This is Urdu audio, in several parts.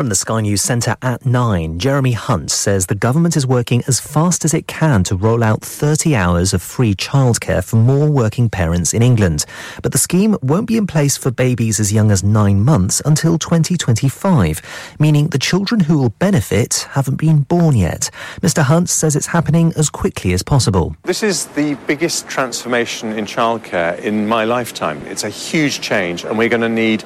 From the Sky News Centre at 9, Jeremy Hunt says the government is working as fast as it can to roll out 30 hours of free childcare for more working parents in England. But the scheme won't be in place for babies as young as nine months until 2025, meaning the children who will benefit haven't been born yet. Mr. Hunt says it's happening as quickly as possible. This is the biggest transformation in childcare in my lifetime. It's a huge change, and we're going to need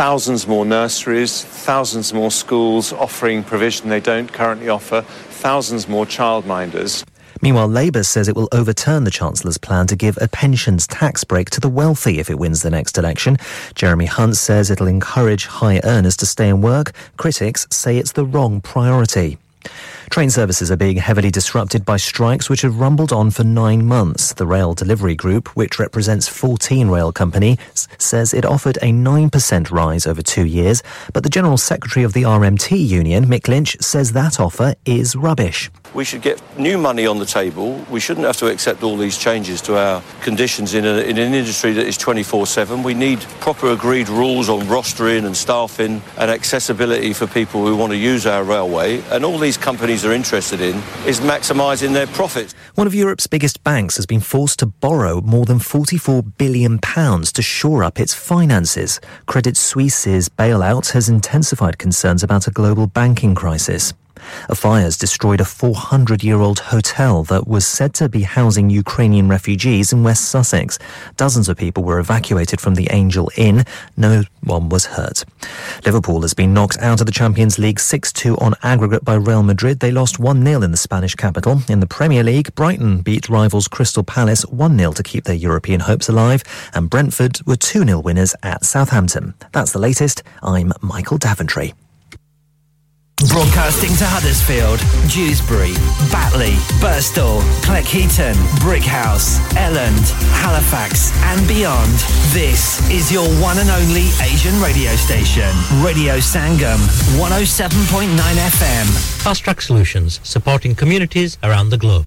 thousands more nurseries, thousands more schools offering provision they don't currently offer, thousands more childminders. Meanwhile, Labour says it will overturn the Chancellor's plan to give a pensions tax break to the wealthy if it wins the next election. Jeremy Hunt says it'll encourage high earners to stay and work. Critics say it's the wrong priority. Train services are being heavily disrupted by strikes which have rumbled on for nine months. The Rail Delivery Group, which represents 14 rail companies, says it offered a 9% rise over two years, but the General Secretary of the RMT union, Mick Lynch, says that offer is rubbish. We should get new money on the table. We shouldn't have to accept all these changes to our conditions in, a, in an industry that is 24 7. We need proper agreed rules on rostering and staffing and accessibility for people who want to use our railway. And all these companies are interested in is maximising their profits. One of Europe's biggest banks has been forced to borrow more than 44 billion pounds to shore up its finances. Credit Suisse's bailout has intensified concerns about a global banking crisis. A fire has destroyed a 400 year old hotel that was said to be housing Ukrainian refugees in West Sussex. Dozens of people were evacuated from the Angel Inn. No one was hurt. Liverpool has been knocked out of the Champions League 6 2 on aggregate by Real Madrid. They lost 1 0 in the Spanish capital. In the Premier League, Brighton beat rivals Crystal Palace 1 0 to keep their European hopes alive, and Brentford were 2 0 winners at Southampton. That's the latest. I'm Michael Daventry. Broadcasting to Huddersfield, Dewsbury, Batley, Burstall, Cleckheaton, Brickhouse, Elland, Halifax, and beyond. This is your one and only Asian radio station, Radio Sangam, 107.9 FM. Fast Track Solutions, supporting communities around the globe.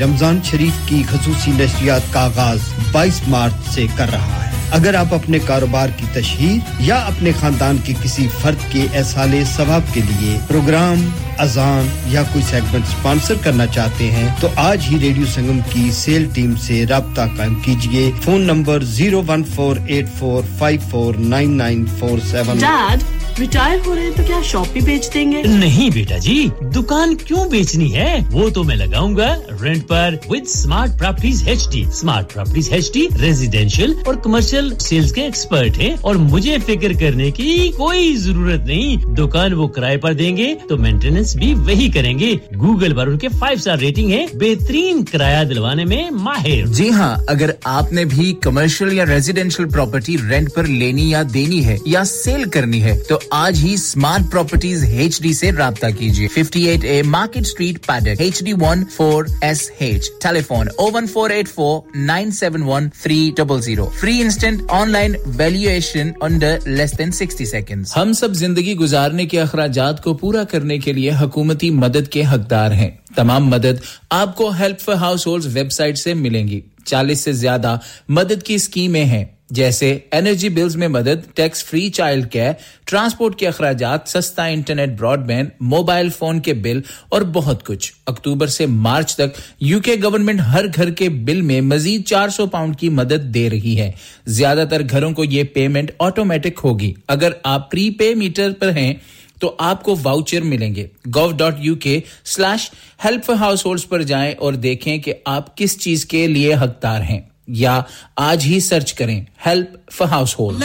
رمضان شریف کی خصوصی نشریات کا آغاز بائیس مارچ سے کر رہا ہے۔ اگر آپ اپنے کاروبار کی تشہیر یا اپنے خاندان کے کسی فرد کے احسال ثواب کے لیے پروگرام اذان یا کوئی سیگمنٹ سپانسر کرنا چاہتے ہیں تو آج ہی ریڈیو سنگم کی سیل ٹیم سے رابطہ قائم کیجیے phone number zero one four eight four five four nine nine four seven. Retire ہو رہے ہیں تو کیا شاپ بھی بیچ دیں گے؟ نہیں بیٹا جی دکان کیوں بیچنی ہے؟ ہے وہ تو میں لگاؤں گا rent per with smart properties H D smart properties H D residential اور کمرشل سیلز کے ایکسپرٹ ہیں اور مجھے فکر کرنے کی کوئی ضرورت نہیں۔ دکان وہ کرائے پر دیں گے تو مینٹیننس بھی وہی کریں گے۔ گوگل پر ان کے فائیو اسٹار ریٹنگ ہے بہترین کرایہ دلوانے میں ماہر۔ جی ہاں اگر آپ نے بھی کمرشل یا ریزیڈینشیل پراپرٹی رینٹ پر لینی یا دینی ہے یا سیل کرنی ہے، تو آج ہی اسمارٹ پراپرٹیز ایچ ڈی سے رابطہ کیجیے۔ Fifty eight A market street Paddock, HD14SH. Telephone 01484 971 300. Free instant online valuation under less than 60 seconds. ہم سب زندگی گزارنے کے اخراجات کو پورا کرنے کے لیے حکومتی مدد کے حقدار ہیں تمام مدد آپ کو help for household website سے ملیں گی چالیس سے زیادہ مدد کی اسکیمیں ہیں جیسے انرجی بلز میں مدد tax free child care transport کے اخراجات، سستا internet broadband mobile phone کے بل اور بہت کچھ۔ اکتوبر سے مارچ تک یو کے گورنمنٹ ہر گھر کے بل میں مزید چار سو پاؤنڈ کی مدد دے رہی ہے۔ زیادہ تر گھروں کو یہ پیمنٹ آٹومیٹک ہوگی۔ اگر آپ پری پے میٹر پر ہیں تو آپ کو واؤچر ملیں گے۔ Go dot U K slash help household پر جائیں اور دیکھیں کہ آپ کس چیز کے لیے حقدار ہیں۔ یا آج ہی سرچ کریں help for house hold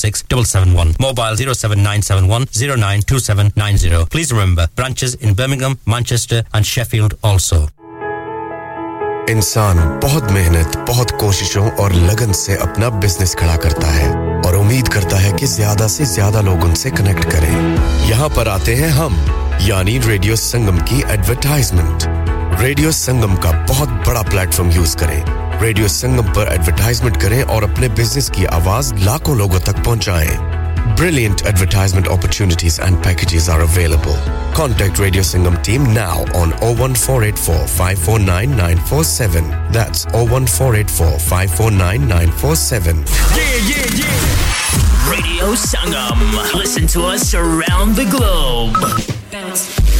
07971 Mobile 07971 Please remember, branches in Birmingham, Manchester and Sheffield also. انسان بہت محنت بہت کوششوں اور لگن سے اپنا بزنس کھڑا کرتا ہے اور امید کرتا ہے کہ زیادہ سے زیادہ لوگ ان سے کنیکٹ کریں۔ یہاں پر آتے ہیں ہم یعنی ریڈیو سنگم کی ایڈورٹائزمنٹ ریڈیو سنگم کا بہت بڑا پلیٹ فارم یوز کریں ریڈیو سنگم پر ایڈورٹائزمنٹ کریں اور اپنے بزنس کی آواز لاکھوں لوگوں تک پہنچائیں brilliant advertisement opportunities and packages are available contact radio Sangam team now on O one four eight four five four nine nine four seven that's O four eight four five four nine nine four seven Radio Sangam. Listen to us around the globe. Bounce.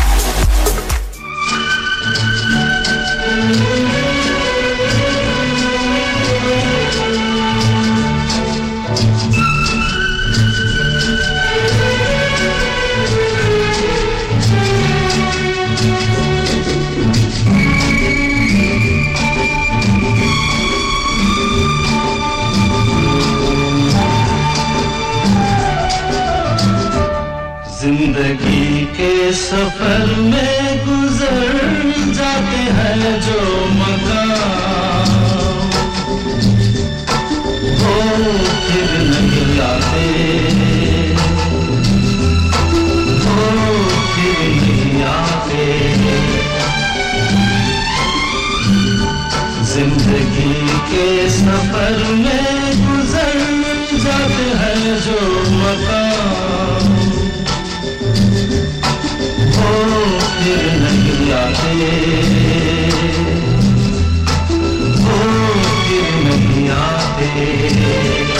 Thank you. کے سفر میں گزر جاتے ہیں جو مکان۔ پھر نہیں آتے پھر نہیں آتے زندگی کے سفر میں وہ پھر نہیں آتے۔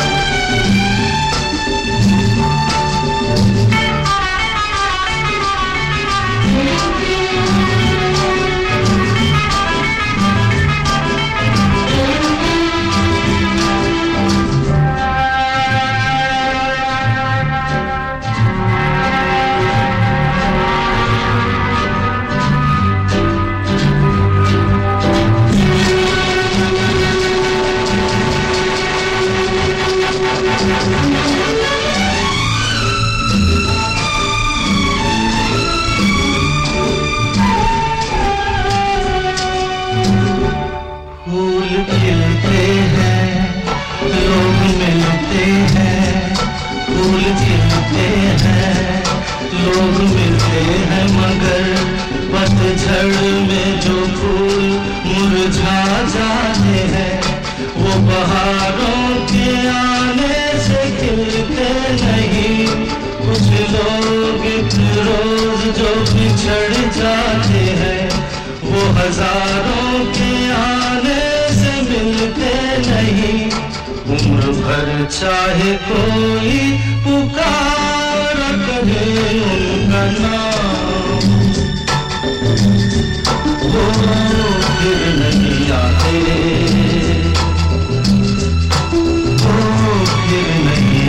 مگر پت جھڑ میں جو پھول مرجا جاتے ہیں، وہ بہاروں کے آنے سے کھلتے نہیں۔ کچھ لوگ روز جو بچھڑ جاتے ہیں، وہ ہزاروں کے آنے سے ملتے نہیں۔ عمر بھر چاہے کوئی پکار کرے ان کا نام نہیں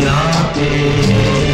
آتے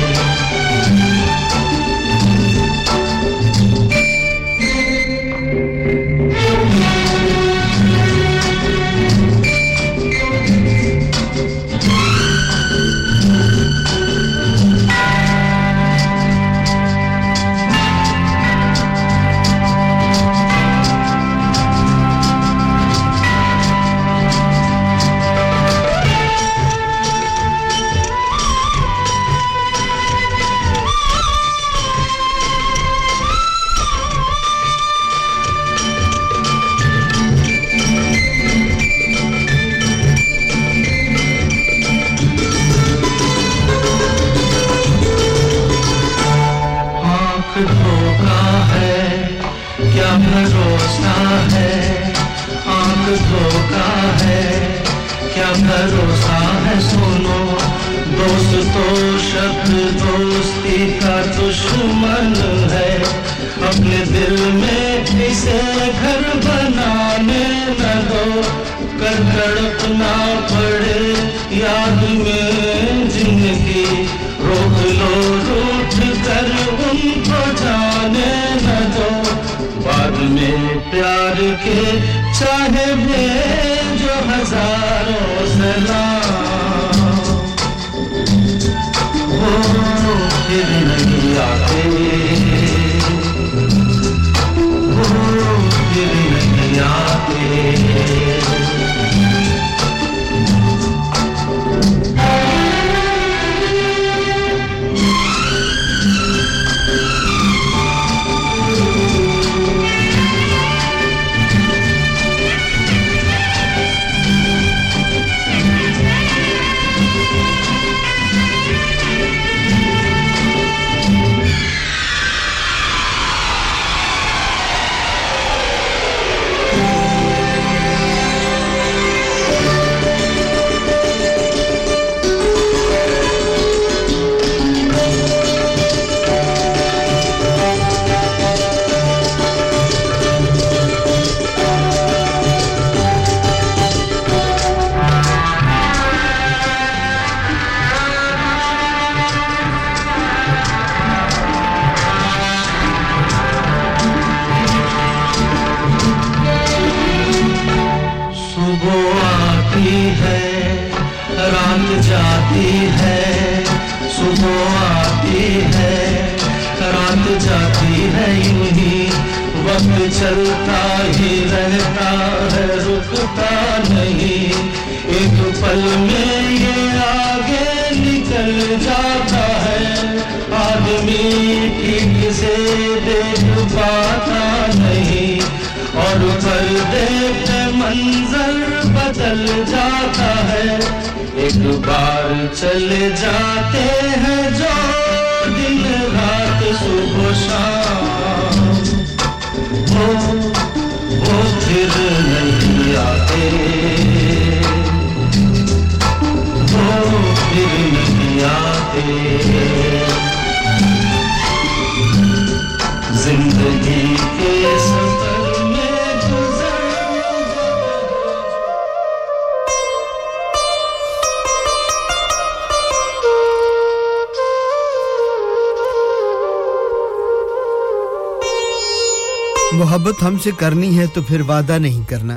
کرنی ہے تو پھر وعدہ نہیں کرنا۔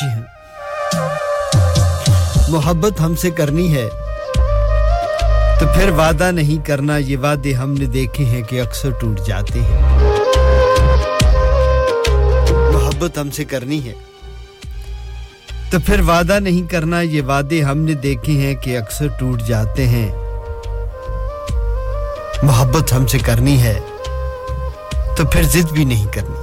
جی ہاں۔ محبت ہم سے کرنی ہے تو پھر وعدہ نہیں کرنا، یہ وعدے ہم نے دیکھے ہیں کہ اکثر ٹوٹ جاتے ہیں۔ محبت ہم سے کرنی ہے تو پھر وعدہ نہیں کرنا، یہ وعدے ہم نے دیکھے ہیں کہ اکثر ٹوٹ جاتے ہیں۔ محبت ہم سے کرنی ہے تو پھر ضد بھی نہیں کرنی۔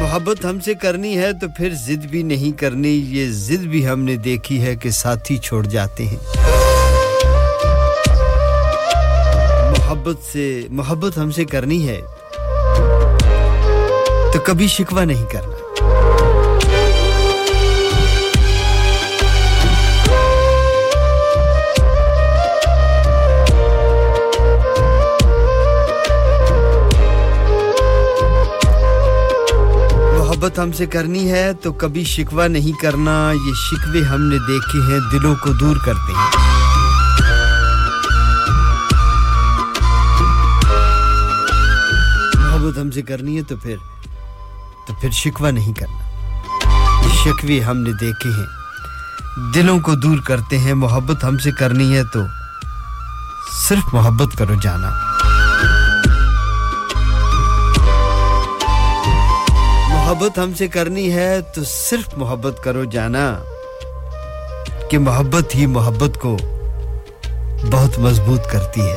محبت ہم سے کرنی ہے تو پھر ضد بھی نہیں کرنی۔ یہ ضد بھی ہم نے دیکھی ہے کہ ساتھی چھوڑ جاتے ہیں۔ محبت سے، محبت ہم سے کرنی ہے تو کبھی شکوہ نہیں کرنا۔ محبت ہم سے کرنی ہے، تو کبھی شکوہ نہیں کرنا۔ یہ شکوے ہم نے دیکھے ہیں، دلوں کو دور کرتے ہیں۔ محبت ہم سے کرنی ہے، تو پھر تو پھر شکوہ نہیں کرنا۔ یہ شکوے ہم نے دیکھے ہیں، دلوں کو دور کرتے ہیں۔ محبت ہم سے کرنی ہے، تو صرف محبت کرو جانا۔ محبت ہم سے کرنی ہے تو صرف محبت کرو جانا کہ محبت ہی محبت کو بہت مضبوط کرتی ہے۔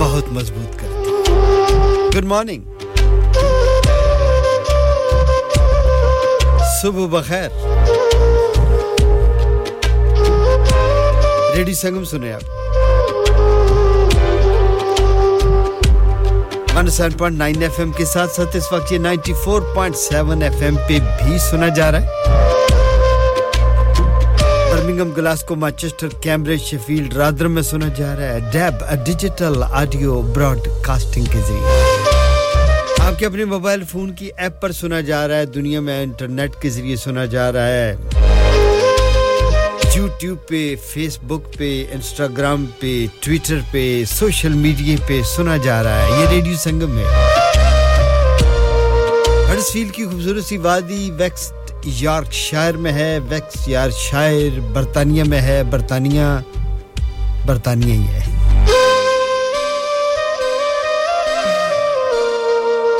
بہت مضبوط کرتی ہے۔ گڈ مارننگ صبح بخیر۔ ریڈی سنگم سنے آپ۔ One seven point nine FM M کے ساتھ ساتھ اس وقت یہ ninety four point seven FM M پہ بھی سنا جا رہا ہے۔ Birmingham Glasgow Manchester Cambridge Sheffield Rotherham میں سنا جا رہا ہے۔ DAB, digital audio broadcasting کے ذریعے۔ آپ کے اپنے موبائل فون کی ایپ پر سنا جا رہا ہے۔ دنیا میں انٹرنیٹ کے ذریعے سنا جا رہا ہے۔ یوٹیوب پہ فیس بک پہ، انسٹاگرام پہ، ٹویٹر پہ، سوشل میڈیا پہ سنا جا رہا ہے۔ یہ ریڈیو سنگم ہے۔ ہرس فیل کی خوبصورت سی وادی ویکس یارک شائر میں ہے۔ ویکس یار شائر برطانیہ میں ہے۔ برطانیہ برطانیہ ہی ہے۔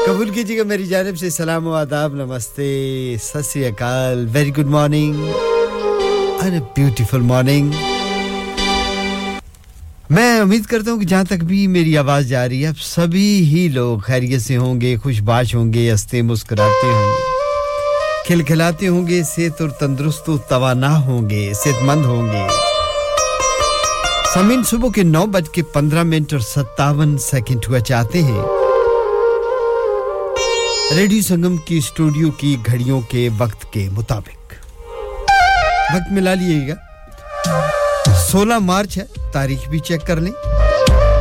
قبول کیجیے گا میری جانب سے۔ سلام و آداب، نمستے۔ ست اکال۔ Very good morning and a beautiful morning میں امید کرتا ہوں کہ جہاں تک بھی میری آواز جا رہی ہے، اب سبھی ہی لوگ خیریت سے ہوں گے، خوش باش ہوں گے ہستے مسکراتے ہوں گے، کھلکھلاتے ہوں گے، صحت اور تندرست و توانا ہوں گے، صحت مند ہوں گے۔ سمین صبح کے نو بج کے پندرہ منٹ اور ستاون سیکنڈ ہوا چاہتے ہیں۔ ریڈیو سنگم کی اسٹوڈیو کی گھڑیوں کے وقت کے مطابق۔ وقت ملا لیے گا۔ سولہ مارچ ہے، تاریخ بھی چیک کر لیں۔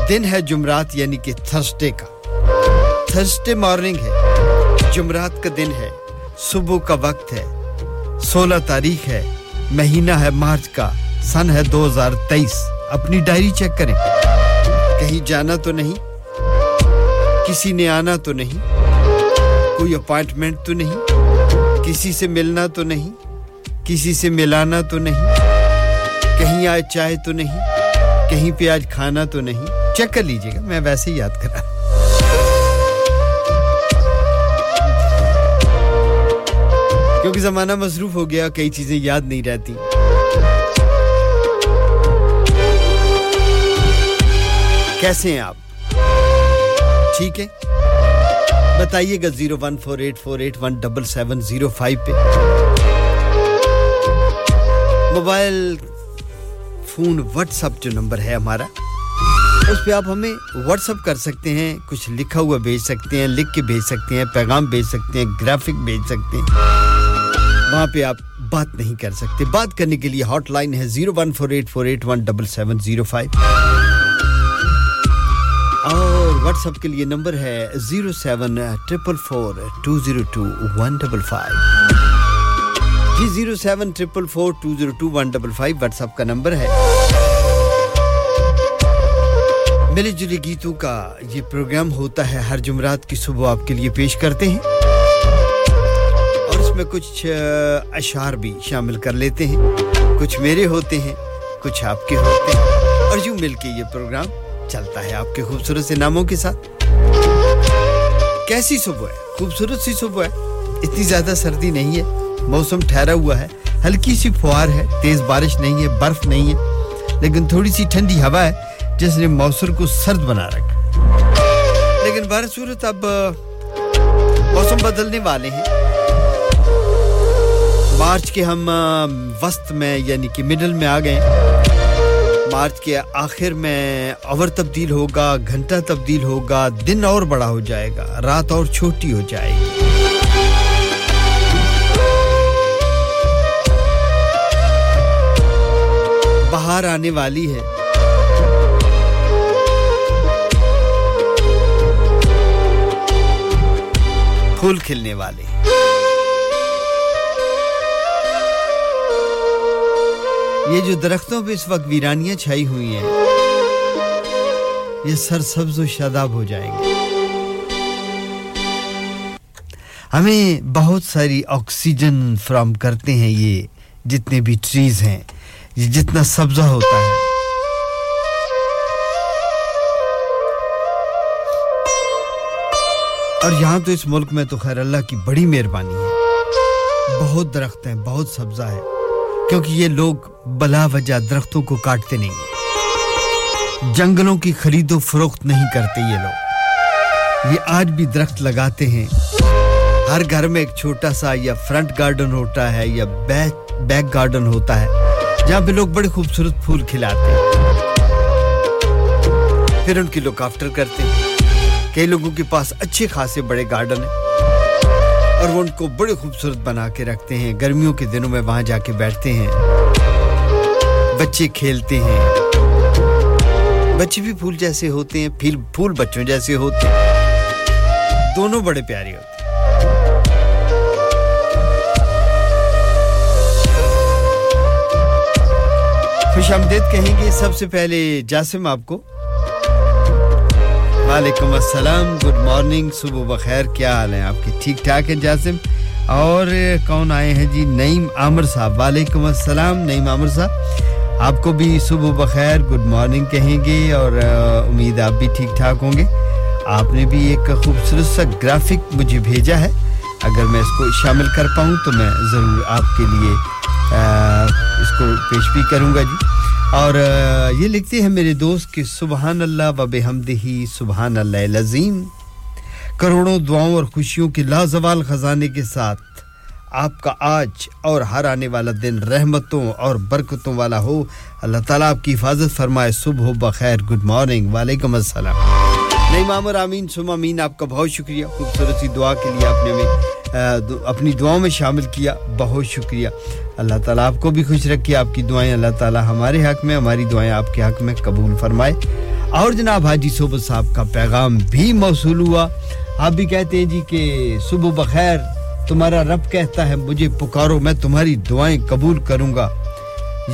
دن ہے جمعرات یعنی کہ تھرسڈے کا۔ تھرسڈے مارننگ ہے، جمعرات کا دن ہے، صبح کا وقت ہے۔ سولہ تاریخ ہے، مہینہ ہے مارچ کا، سن ہے دو ہزار تیئیس۔ اپنی ڈائری چیک کریں۔ کہیں جانا تو نہیں، کسی نے آنا تو نہیں، کوئی اپائنٹمنٹ تو نہیں، کسی سے ملنا تو نہیں۔ کسی سے ملانا تو نہیں۔ کہیں آج چائے تو نہیں، کہیں پہ آج کھانا تو نہیں۔ چیک کر لیجیے گا، میں ویسے ہی یاد کرا کیونکہ زمانہ مصروف ہو گیا، کئی چیزیں یاد نہیں رہتی۔ کیسے ہیں آپ؟ ٹھیک ہے؟ بتائیے گا zero one four eight four eight one double seven zero five پہ۔ موبائل فون واٹس اپ جو نمبر ہے ہمارا، اس پہ آپ ہمیں واٹس ایپ کر سکتے ہیں، کچھ لکھا ہوا بھیج سکتے ہیں، لکھ کے بھیج سکتے ہیں، پیغام بھیج سکتے ہیں، گرافک بھیج سکتے ہیں۔ وہاں پہ آپ بات نہیں کر سکتے۔ بات کرنے کے لیے ہاٹ لائن ہے zero one four eight four eight one double seven zero five. اور واٹس اپ کے لیے نمبر ہے zero seven triple four two zero two one double five. جی zero seven triple four two zero two one double five WhatsApp کا نمبر ہے۔ ملے جلے گیتوں کا یہ پروگرام ہوتا ہے، ہر جمعرات کی صبح آپ کے لیے پیش کرتے ہیں۔ اور اس میں کچھ اشعار بھی شامل کر لیتے ہیں۔ کچھ میرے ہوتے ہیں، کچھ آپ کے ہوتے ہیں۔ اور یوں مل کے یہ پروگرام چلتا ہے آپ کے خوبصورت سے ناموں کے ساتھ۔ کیسی صبح ہے؟ خوبصورت سی صبح ہے۔ اتنی زیادہ سردی نہیں ہے۔ موسم ٹھہرا ہوا ہے۔ ہلکی سی فوار ہے۔ تیز بارش نہیں ہے، برف نہیں ہے۔ لیکن تھوڑی سی ٹھنڈی ہوا ہے، جس نے موسم کو سرد بنا رکھا۔ لیکن بہر صورت اب موسم بدلنے والے ہیں۔ مارچ کے ہم وسط میں یعنی کہ مڈل میں آ گئے مارچ کے آخر میں اور تبدیل ہوگا، گھنٹہ تبدیل ہوگا، دن اور بڑا ہو جائے گا۔ رات اور چھوٹی ہو جائے گی۔ بہار آنے والی ہے۔ پھول کھلنے والے۔ یہ جو درختوں پہ اس وقت ویرانیاں چھائی ہوئی ہیں، یہ سر سبز و شاداب ہو جائیں گے۔ ہمیں بہت ساری آکسیجن فراہم کرتے ہیں یہ جتنے بھی ٹریز ہیں۔ یہ جتنا سبزہ ہوتا ہے۔ اور یہاں تو اس ملک میں تو خیر اللہ کی بڑی مہربانی ہے۔ بہت درخت ہیں، بہت سبزہ ہے۔ کیونکہ یہ لوگ بلا وجہ درختوں کو کاٹتے نہیں۔ جنگلوں کی خرید و فروخت نہیں کرتے یہ لوگ۔ یہ آج بھی درخت لگاتے ہیں۔ ہر گھر میں ایک چھوٹا سا یا فرنٹ گارڈن ہوتا ہے یا بیک بیک گارڈن ہوتا ہے۔ جہاں پہ لوگ بڑے خوبصورت پھول کھلاتے ہیں۔ پھر ان کی لک آفٹر کرتے ہیں۔ کئی لوگوں کے پاس اچھے خاصے بڑے گارڈن ہیں۔ اور وہ ان کو بڑے خوبصورت بنا کے رکھتے ہیں۔ گرمیوں کے دنوں میں وہاں جا کے بیٹھتے ہیں۔ بچے کھیلتے ہیں۔ بچے بھی پھول جیسے ہوتے ہیں پھول بچوں جیسے ہوتے ہیں۔ دونوں بڑے پیارے ہوتے ہیں۔ خوش آمدید کہیں گے سب سے پہلے جاسم آپ کو۔ وعلیکم السلام، گڈ مارننگ، صبح بخیر، کیا حال ہیں آپ کے؟ ٹھیک ٹھاک ہیں جاسم؟ اور کون آئے ہیں جی؟ نعیم عامر صاحب۔ وعلیکم السلام، نعیم عامر صاحب۔ آپ کو بھی صبح بخیر، گڈ مارننگ کہیں گے اور امید آپ بھی ٹھیک ٹھاک ہوں گے۔ آپ نے بھی ایک خوبصورت سا گرافک مجھے بھیجا ہے۔ اگر میں اس کو شامل کر پاؤں تو میں ضرور آپ کے لیے اس کو پیش بھی کروں گا جی۔ اور یہ لکھتے ہیں میرے دوست کہ سبحان اللہ و بحمدہی سبحان اللہ العظیم۔ کروڑوں دعاؤں اور خوشیوں کے لازوال خزانے کے ساتھ آپ کا آج اور ہر آنے والا دن رحمتوں اور برکتوں والا ہو۔ اللہ تعالیٰ آپ کی حفاظت فرمائے۔ صبح بخیر۔ گڈ مارننگ وعلیکم السلام۔ نئی مامر آمین، سم امین آپ کا بہت شکریہ۔ خوبصورت دعا کے لیے آپ نے میں اپنی دعاؤں میں شامل کیا۔ بہت شکریہ۔ اللہ تعالیٰ آپ کو بھی خوش رکھے۔ آپ کی دعائیں اللہ تعالیٰ ہمارے حق میں، ہماری دعائیں آپ کے حق میں قبول فرمائے۔ اور جناب حاجی صوبہ صاحب کا پیغام بھی موصول ہوا۔ آپ بھی کہتے ہیں جی کہ صبح بخیر، تمہارا رب کہتا ہے، مجھے پکارو، میں تمہاری دعائیں قبول کروں گا۔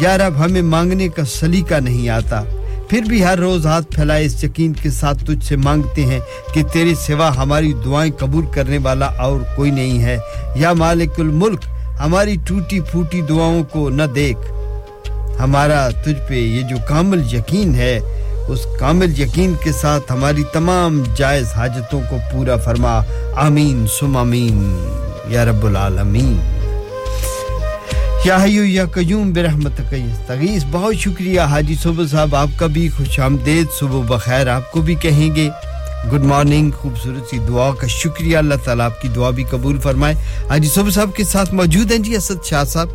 یا رب ہمیں مانگنے کا سلیقہ نہیں آتا۔ پھر بھی ہر روز ہاتھ پھیلائے اس یقین کے ساتھ تجھ سے مانگتے ہیں کہ تیرے سوا ہماری دعائیں قبول کرنے والا اور کوئی نہیں ہے۔ یا مالک الملک، ہماری ٹوٹی پھوٹی دعاؤں کو نہ دیکھ۔ ہمارا تجھ پہ یہ جو کامل یقین ہے، اس کامل یقین کے ساتھ ہماری تمام جائز حاجتوں کو پورا فرما۔ آمین سم آمین۔ یا رب العالمین۔ یا حیو یا قیوم برحمت تغیث بہت شکریہ حاجی صبح صاحب، آپ کا بھی خوش آمدید۔ صبح بخیر، آپ کو بھی کہیں گے۔ گڈ مارننگ خوبصورت سی دعا کا شکریہ۔ اللہ تعالیٰ آپ کی دعا بھی قبول فرمائے۔ حاجی صبح صاحب کے ساتھ موجود ہیں۔ جی اسد شاہ صاحب،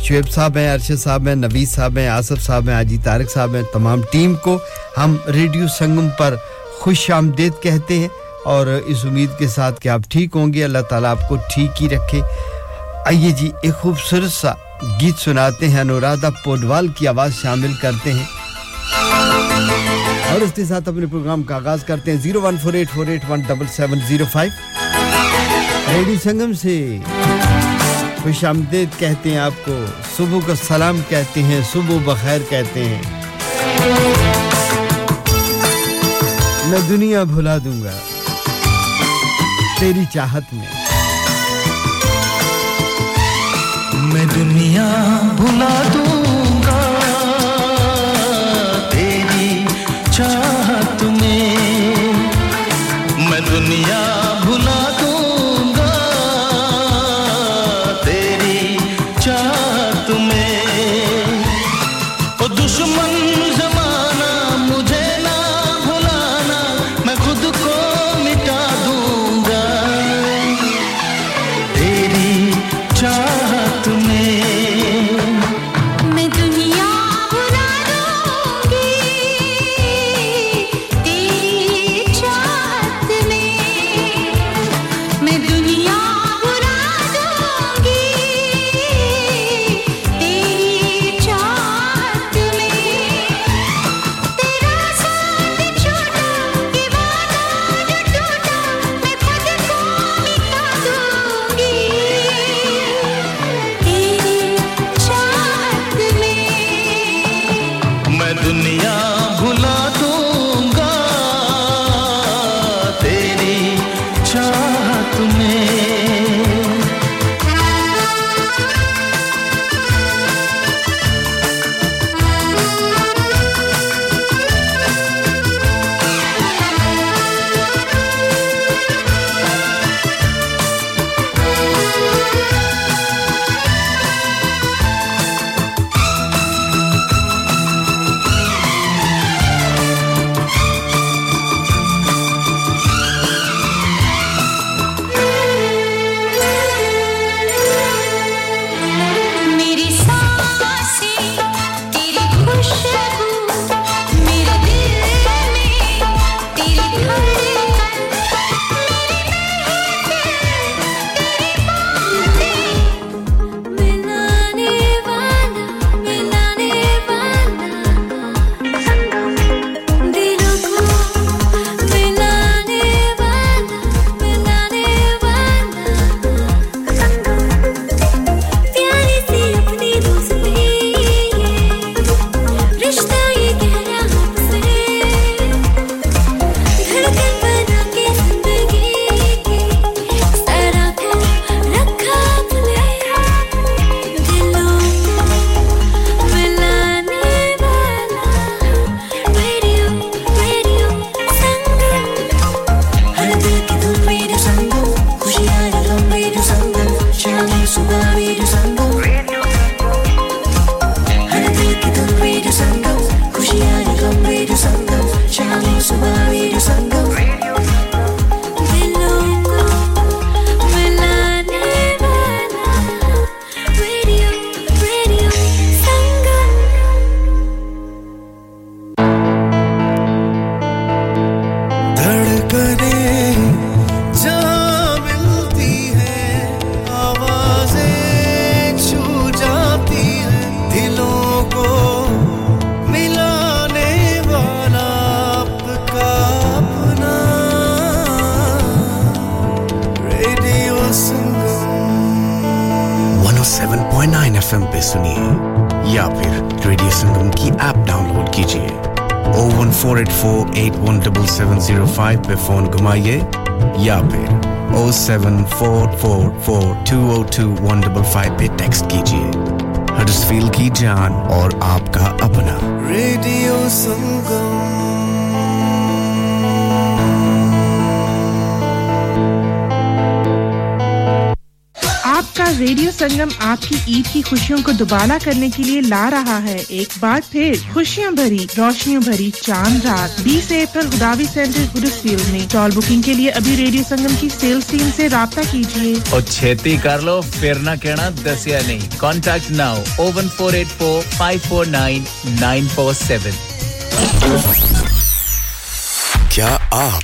شعیب صاحب ہیں، ارشد صاحب ہیں نویز صاحب ہیں، آصف صاحب ہیں، حاجی طارق صاحب ہیں، تمام ٹیم کو ہم ریڈیو سنگم پر خوش آمدید کہتے ہیں۔ اور اس امید کے ساتھ کہ آپ ٹھیک ہوں گے۔ اللہ تعالیٰ آپ کو ٹھیک ہی رکھے۔ آئیے جی ایک خوبصورت سا گیت سناتے ہیں انورادہ پوڈوال کی آواز شامل کرتے ہیں۔ اور اس کے ساتھ اپنے پروگرام کا آغاز کرتے ہیں۔ Zero one four eight four eight one double seven zero five. Radio Sangam سے خوش آمدید کہتے ہیں آپ کو۔ صبح کا سلام کہتے ہیں، صبح بخیر کہتے ہیں۔ میں دنیا بھلا دوں گا، تیری چاہت میں۔ دنیا بھلا دو ٹو ون ڈبل فائیو پہ ٹیکسٹ کیجیے ہر کی جان اور ریڈیو سنگم آپ کی عید کی خوشیوں کو دوبالا کرنے کے لیے لا رہا ہے۔ ایک بار پھر خوشیوں بھری روشنیوں بھری چاند رات۔ بیس اپریل اداوی سینٹر گڈس میں۔ ٹال بکنگ کے لیے ابھی ریڈیو سنگم کی سیلز ٹیم سے رابطہ کیجیے۔ اور چھتی کر لو پھر نہ کہنا دسیا نہیں۔ Contact now O one four eight four five four nine nine four seven کیا آپ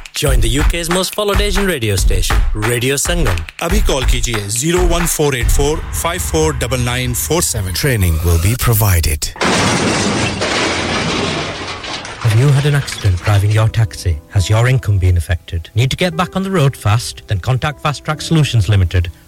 Join the UK's most followed Asian radio station, Radio Sangam. Abhi call kijiye 01484 549947. Training will be provided. Have you had an accident driving your taxi? Has your income been affected? Need to get back on the road fast? Then contact Fast Track Solutions Limited,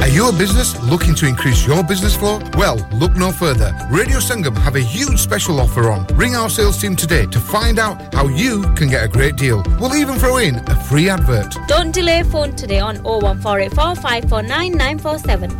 Are you a business looking to increase your business flow? Well, look no further. Radio Sangam have a huge special offer on. Ring our sales team today to find out how you can get a great deal. We'll even throw in a free advert. Don't delay phone today on 01484 549 947.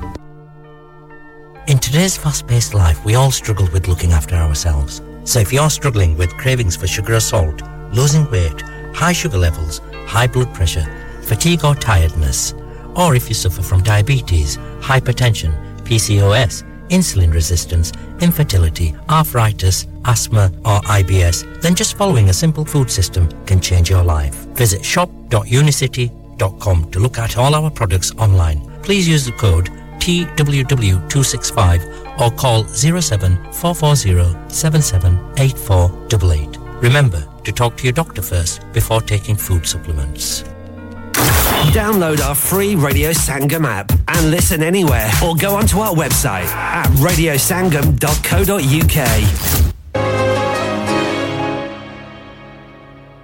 In today's fast-paced life, we all struggle with looking after ourselves. So if you're struggling with cravings for sugar or salt, losing weight, high sugar levels, high blood pressure, fatigue or tiredness, or if you suffer from diabetes, hypertension, PCOS, insulin resistance, infertility, arthritis, asthma, or IBS, then just following a simple food system can change your life. Visit shop.unicity.com to look at all our products online. Please use the code TWW265 or call 07 778488. Remember to talk to your doctor first before taking food supplements. Download our free Radio Sangam app and listen anywhere or go onto our website at radiosangam.co.uk.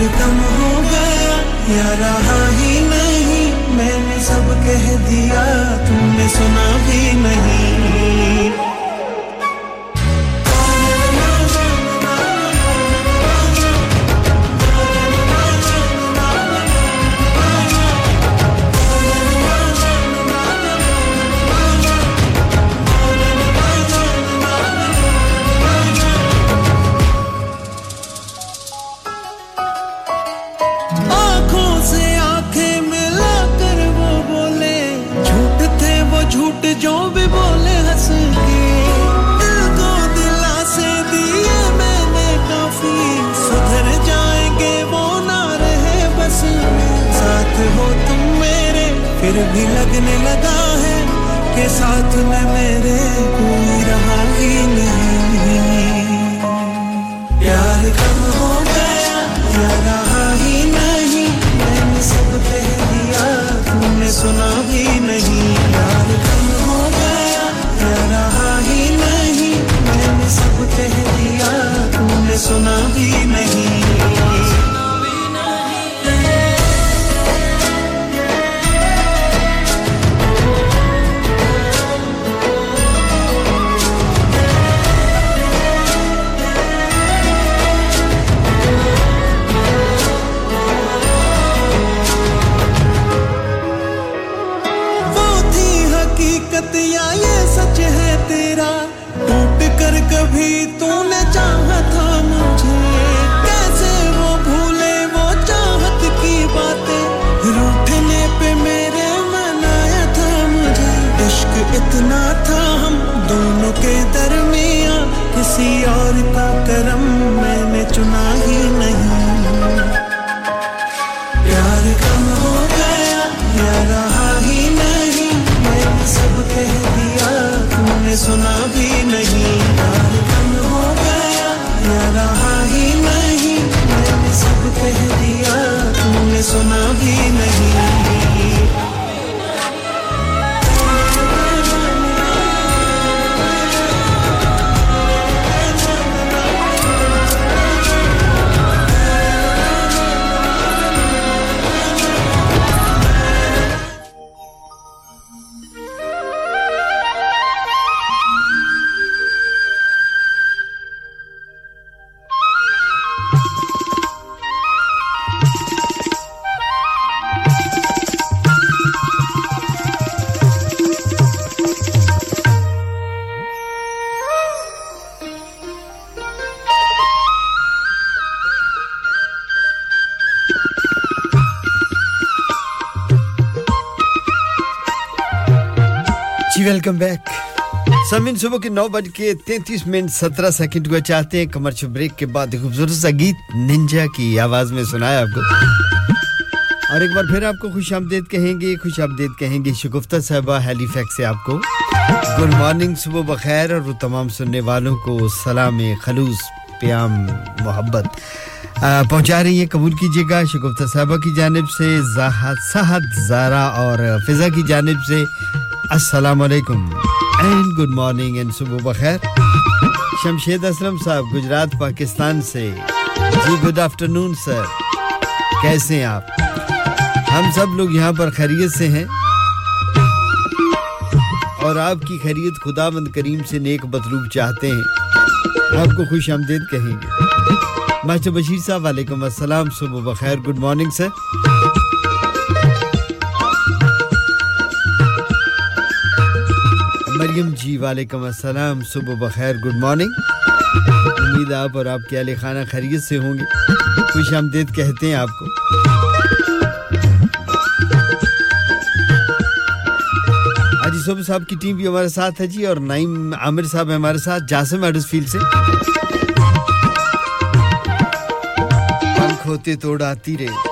یار تم ہو گیا یا رہا ہی نہیں، میں نے سب کہہ دیا، تم نے سنا بھی نہیں۔ بھی لگنے لگا ہے کہ ساتھ میں میرے کوئی رہا ہی نہیں۔ پیار کم ہو گیا؟ یا رہا ہی نہیں؟ میں نے سب کہہ دیا تم نے سنا بھی نہیں۔ پیار کم ہو گیا؟ یا رہا ہی نہیں؟ میں نے سب کہہ دیا تم نے سنا بھی نہیں۔ کسی اور کا کرم میں نے چنا ہی نہیں۔ پیار کم ہو گیا، یا رہا ہی نہیں۔ میں نے سب کہہ دیا، تم نے سنا ویلکم بیک سمین صبح کے نو بج کے تینتیس منٹ سترہ سیکنڈ کو چاہتے ہیں کمرشل بریک کے بعد خوبصورت سا گیت ننجا کی آواز میں سنایا آپ کو۔ اور ایک بار پھر آپ کو خوش آمدید کہیں گے، خوش آمدید کہیں گے شگفتہ صاحبہ ہیلی فیکس سے آپ کو۔ گڈ مارننگ صبح بخیر اور تمام سننے والوں کو سلام، خلوص، پیام، محبت۔ پہنچا رہی ہیں، قبول کیجیے گا، شگفتہ صاحبہ کی جانب سے، زاہد سہد زارا اور فضا کی جانب سے السلام علیکم اینڈ گڈ مارننگ اینڈ صبح بخیر شمشید اسلم صاحب گجرات پاکستان سے جی گڈ آفٹر نون سر کیسے ہیں آپ ہم سب لوگ یہاں پر خیریت سے ہیں اور آپ کی خیریت خدا مند کریم سے نیک مطلوب چاہتے ہیں آپ کو خوش آمدید کہیں گے ماسٹر بشیر صاحب وعلیکم السلام صبح بخیر گڈ مارننگ سر مریم جی وعلیکم السلام، صبح بخیر گڈ مارننگ امید آپ اور آپ کے اہل خانہ خرید سے ہوں گے۔ خوش آمدید کہتے ہیں آپ کو۔ حاجی صبح صاحب کی ٹیم بھی ہمارے ساتھ ہے جی اور نائم عامر صاحب ہمارے ساتھ، جاسم ایڈس فیلڈ سے۔ پنکھ ہوتے توڑ آتی رہے۔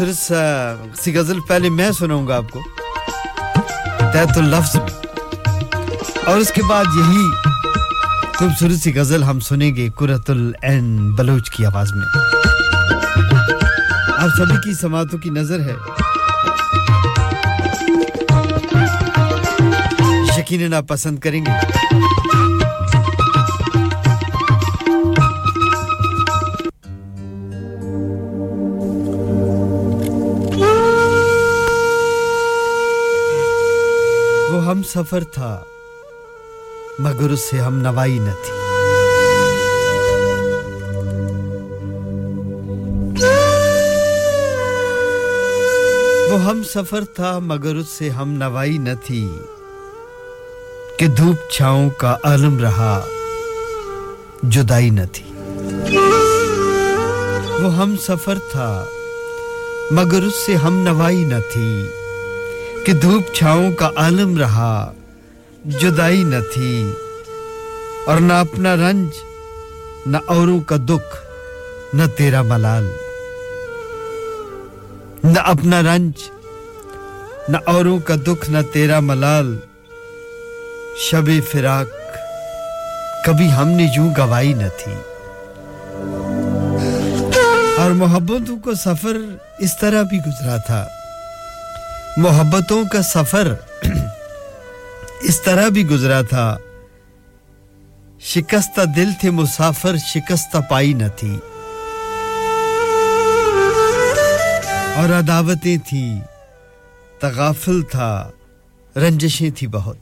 مختصر سی غزل پہلے میں سنوں گا آپ کو تحت اللفظ میں اور اس کے بعد یہی خوبصورت سی غزل ہم سنیں گے قرت العین بلوچ کی آواز میں آپ سبھی کی سماعتوں کی نظر ہے یقیناً آپ پسند کریں گے سفر تھا، مگر اس سے ہم نوائی نہ تھی۔ وہ ہم سفر تھا، مگر اس سے ہم نوائی نہ تھی۔ کہ دھوپ چھاؤں کا عالم رہا، جدائی نہ تھی۔ وہ ہم سفر تھا، مگر اس سے ہم نوائی نہ تھی۔ کہ دھوپ چھاؤں کا عالم رہا، جدائی نہ تھی، اور نہ اپنا رنج، نہ اوروں کا دکھ، نہ تیرا ملال، نہ اپنا رنج، نہ اوروں کا دکھ، نہ تیرا ملال۔ شب فراق، کبھی ہم نے یوں گوائی نہ تھی۔ اور محبتوں کو سفر اس طرح بھی گزرا تھا۔ محبتوں کا سفر اس طرح بھی گزرا تھا۔ شکستہ دل تھے مسافر شکستہ پائی نہ تھی۔ اور عداوتیں تھیں، تغافل تھا، رنجشیں تھیں بہت۔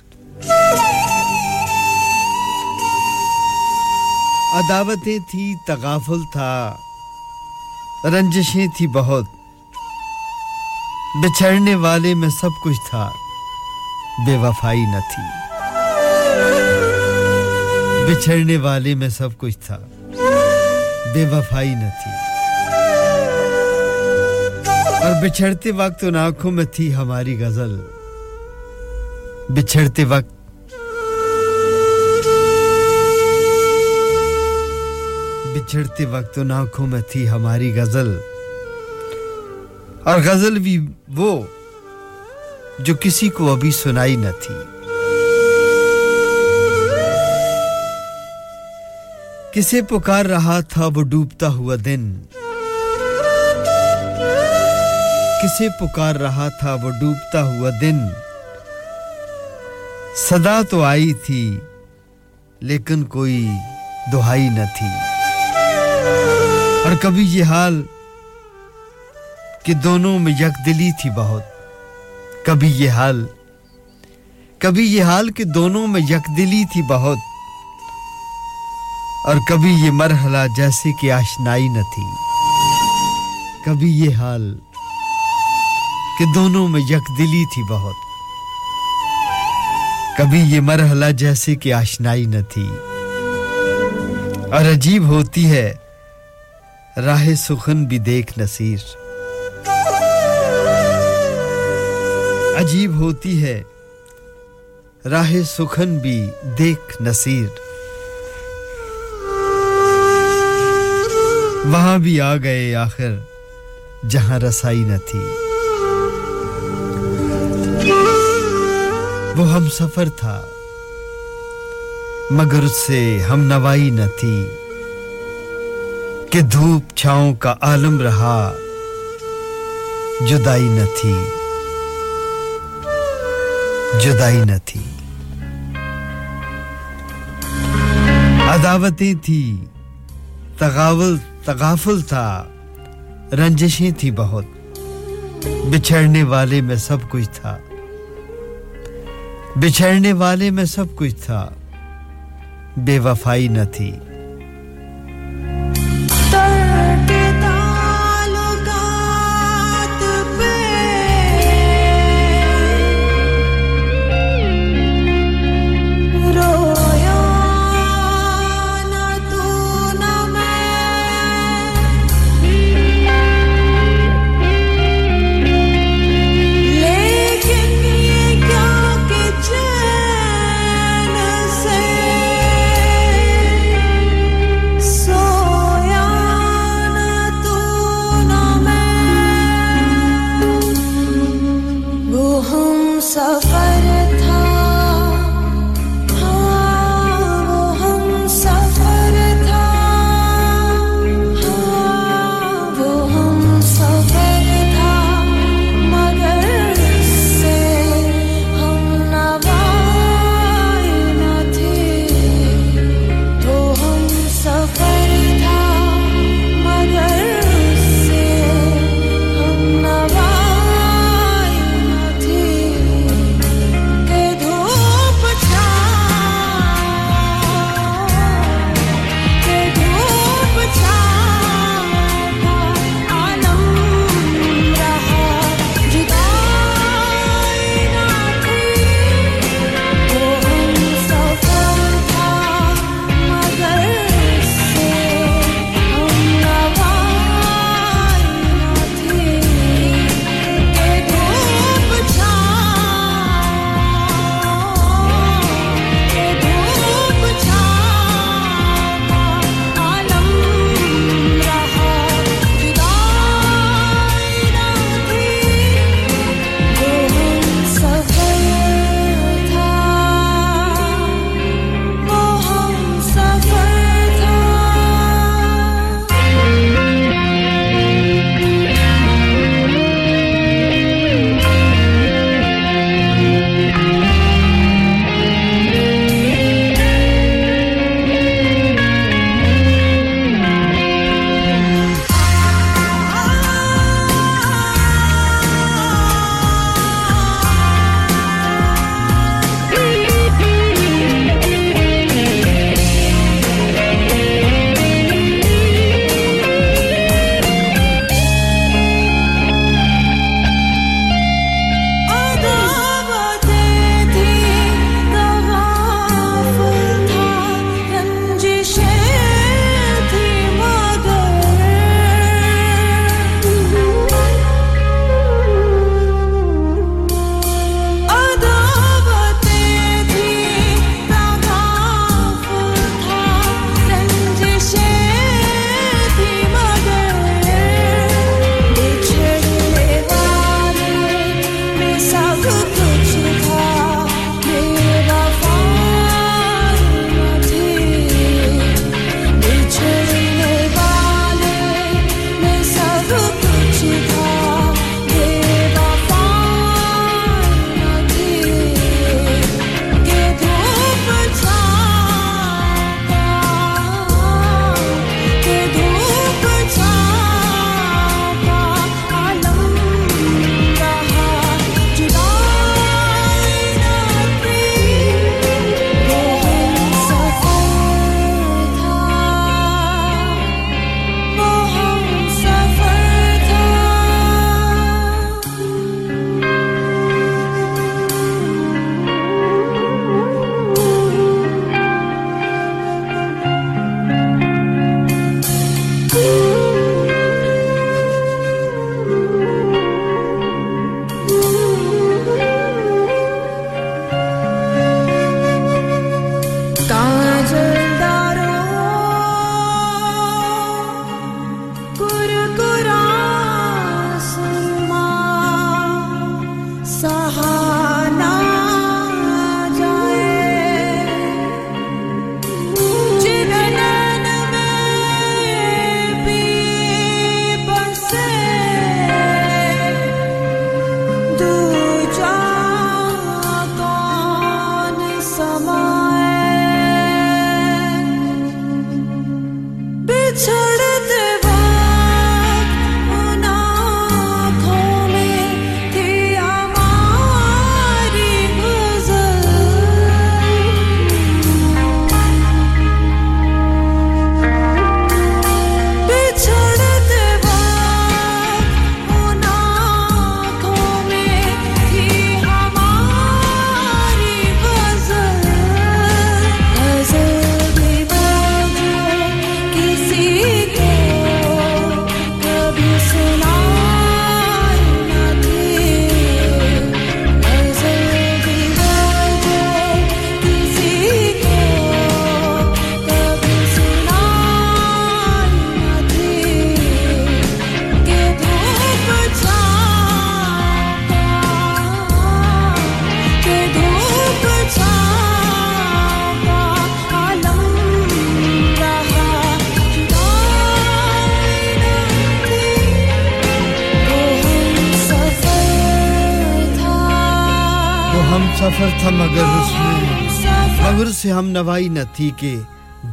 عداوتیں تھیں، تغافل تھا، رنجشیں تھیں بہت۔ بچھڑنے والے میں سب کچھ تھا، بے وفائی نہ تھی۔ بچھڑنے والے میں سب کچھ تھا، بے وفائی نہ تھی۔ اور بچھڑتے وقت ان آنکھوں میں تھی ہماری غزل۔ بچھڑتے وقت بچھڑتے وقت ان آنکھوں میں تھی ہماری غزل۔ اور غزل بھی وہ جو کسی کو ابھی سنائی نہ تھی۔ کسے پکار رہا تھا وہ ڈوبتا ہوا دن۔ کسے پکار رہا تھا وہ ڈوبتا ہوا دن۔ صدا تو آئی تھی، لیکن کوئی دہائی نہ تھی۔ اور کبھی یہ حال کہ دونوں میں یک دلی تھی بہت۔ کبھی یہ حال، کبھی یہ حال کہ دونوں میں یک دلی تھی بہت۔ اور کبھی یہ مرحلہ جیسے کہ آشنائی نہ تھی۔ کبھی یہ حال کہ دونوں میں یک دلی تھی بہت۔ کبھی یہ مرحلہ جیسے کہ آشنائی نہ تھی۔ اور عجیب ہوتی ہے، راہ سخن بھی دیکھ نصیر۔ عجیب ہوتی ہے۔ راہ سخن بھی دیکھ نصیر۔ وہاں بھی آ گئے آخر، جہاں رسائی نہ تھی۔ وہ ہم سفر تھا، مگر اس سے ہم نوائی نہ تھی۔ کہ دھوپ چھاؤں کا عالم رہا، جدائی نہ تھی۔ جدائی نہ تھی عداوتیں تھیں تغاول تغافل تھا رنجشیں تھیں بہت بچھڑنے والے میں سب کچھ تھا بچھڑنے والے میں سب کچھ تھا بے وفائی نہ تھی سفر تھا مگر اس میں مگر سے ہم نوائی نہ تھی کہ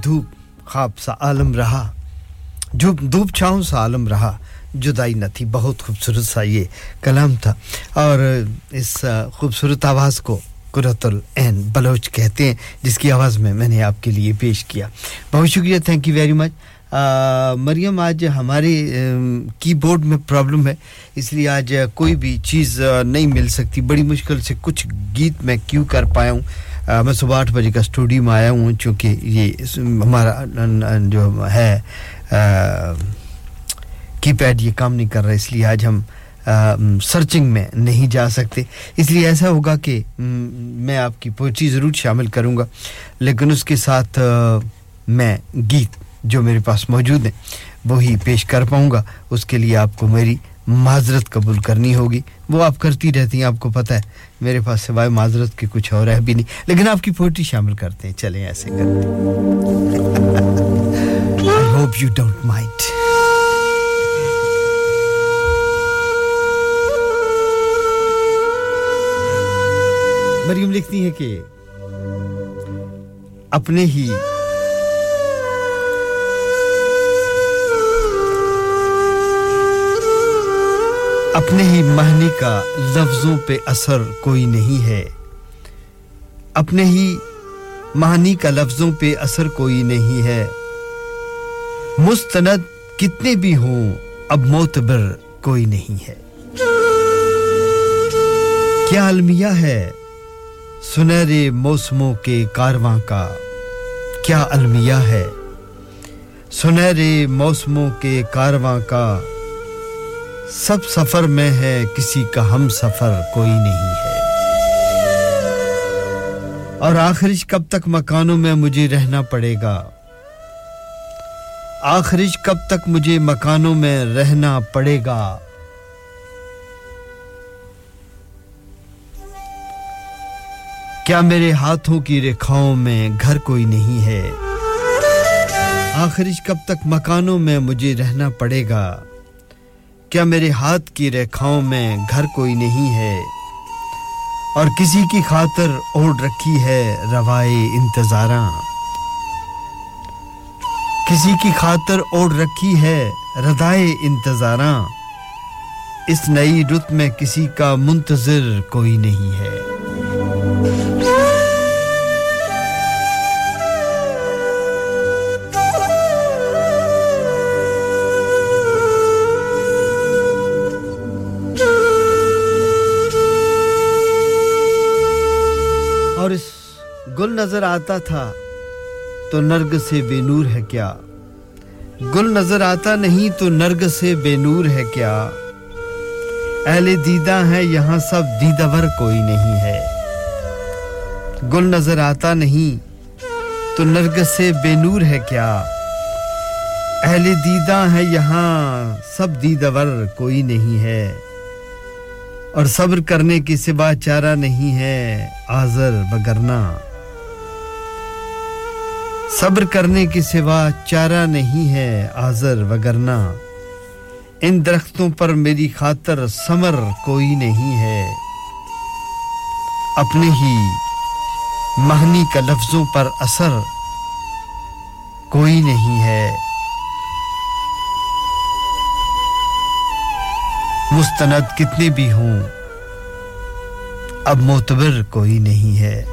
دھوپ خواب سا عالم رہا۔ جو دھوپ چھاؤں سا عالم رہا، جدائی نہ تھی، بہت خوبصورت سا یہ کلام تھا۔ اور اس خوبصورت آواز کو قرۃ العین بلوچ کہتے ہیں، جس کی آواز میں میں نے آپ کے لیے پیش کیا۔ بہت شکریہ thank you very much Maryam, آج ہمارے کی بورڈ میں پرابلم ہے، اس لیے آج کوئی بھی چیز نہیں مل سکتی۔ بڑی مشکل سے کچھ گیت میں کیوں کر پایا ہوں؟ میں صبح آٹھ بجے کا اسٹوڈیو میں آیا ہوں، چونکہ یہ ہمارا جو ہے کی پیڈ یہ کام نہیں کر رہا، اس لیے آج ہم سرچنگ میں نہیں جا سکتے۔ اس لیے ایسا ہوگا کہ میں آپ کی پوئٹری ضرور شامل کروں گا، لیکن اس کے ساتھ میں گیت جو میرے پاس موجود ہیں، وہی پیش کر پاؤں گا۔ اس کے لیے آپ کو میری معذرت قبول کرنی ہوگی۔ وہ آپ کرتی رہتی ہیں، آپ کو پتہ ہے۔ میرے پاس سوائے معذرت کے کچھ اور ہے بھی نہیں۔ لیکن آپ کی پوٹی شامل کرتے ہیں۔ چلیں ایسے کرتے ہیں۔ Hope you don't mind Maryam لکھتی ہے کہ اپنے ہی اپنے ہی مہنی کا لفظوں پہ اثر کوئی نہیں ہے۔ اپنے ہی مہانی کا لفظوں پہ اثر کوئی نہیں ہے۔ مستند کتنے بھی ہوں، اب معتبر کوئی نہیں ہے۔ کیا المیہ ہے سنہرے موسموں کے کارواں کا؟ کیا المیہ ہے سنہرے موسموں کے کارواں کا؟ سب سفر میں ہے، کسی کا ہم سفر کوئی نہیں ہے۔ اور آخرش کب تک مکانوں میں مجھے رہنا پڑے گا؟ آخرش کب تک مجھے مکانوں میں رہنا پڑے گا؟ کیا میرے ہاتھوں کی ریکھاؤں میں گھر کوئی نہیں ہے؟ آخرش کب تک مکانوں میں مجھے رہنا پڑے گا؟ کیا میرے ہاتھ کی ریکھاؤں میں گھر کوئی نہیں ہے؟ اور کسی کی خاطر اوڑھ رکھی ہے روائے انتظاراں؟ کسی کی خاطر اوڑھ رکھی ہے ردائے انتظاراں؟ اس نئی رت میں کسی کا منتظر کوئی نہیں ہے۔ گل نظر آتا تھا تو نرگ سے بے نور ہے کیا؟ گل نظر آتا نہیں تو نرگ سے بے نور ہے کیا؟ اہل دیدہ ہے یہاں سب دیدور کوئی نہیں ہے۔ گل نظر آتا نہیں تو نرگ سے بے نور ہے کیا؟ اہل دیدہ ہے یہاں سب دیدور کوئی نہیں ہے۔ اور صبر کرنے کی سوا چارہ نہیں ہے آزر بگرنا۔ صبر کرنے کے سوا چارہ نہیں ہے آذر وگرنا ان درختوں پر میری خاطر سمر کوئی نہیں ہے۔ اپنے ہی مہنی کا لفظوں پر اثر کوئی نہیں ہے۔ مستند کتنے بھی ہوں، اب معتبر کوئی نہیں ہے۔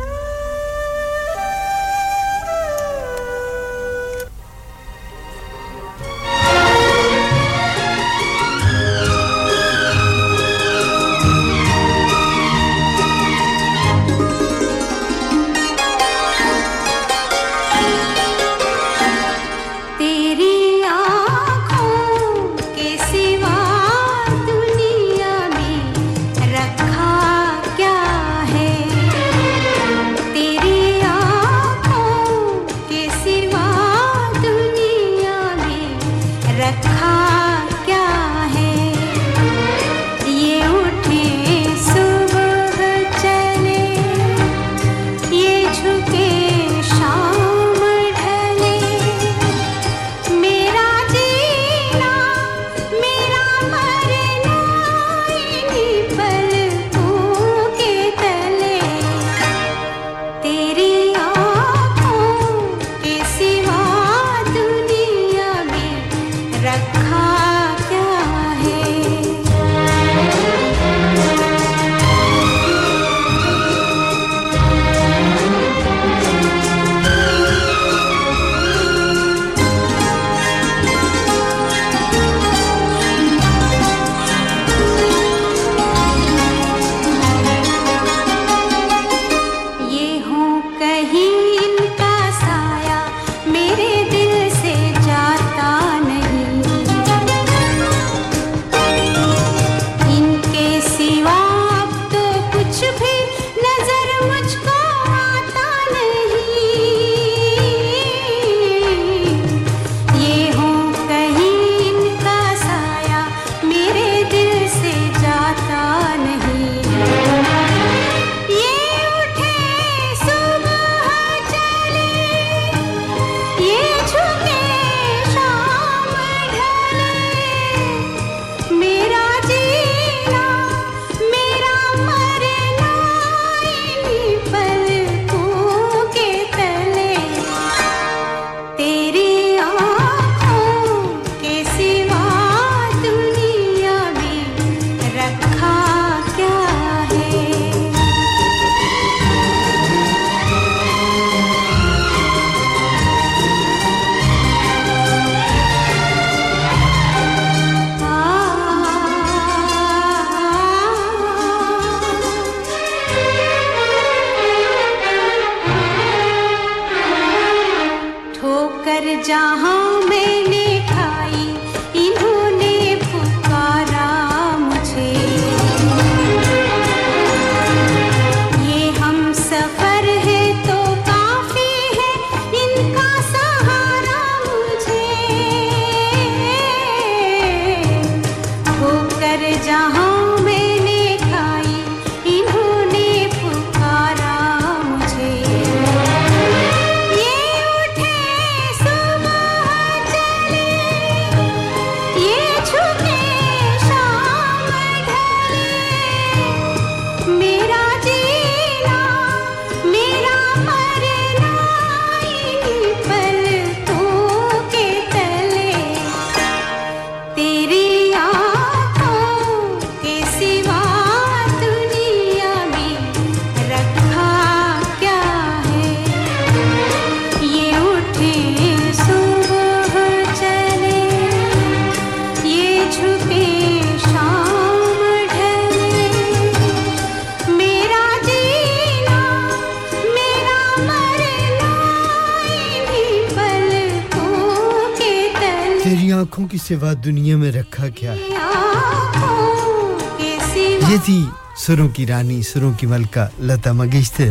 سروں کی رانی سروں کی ملکہ لتا منگیشکر۔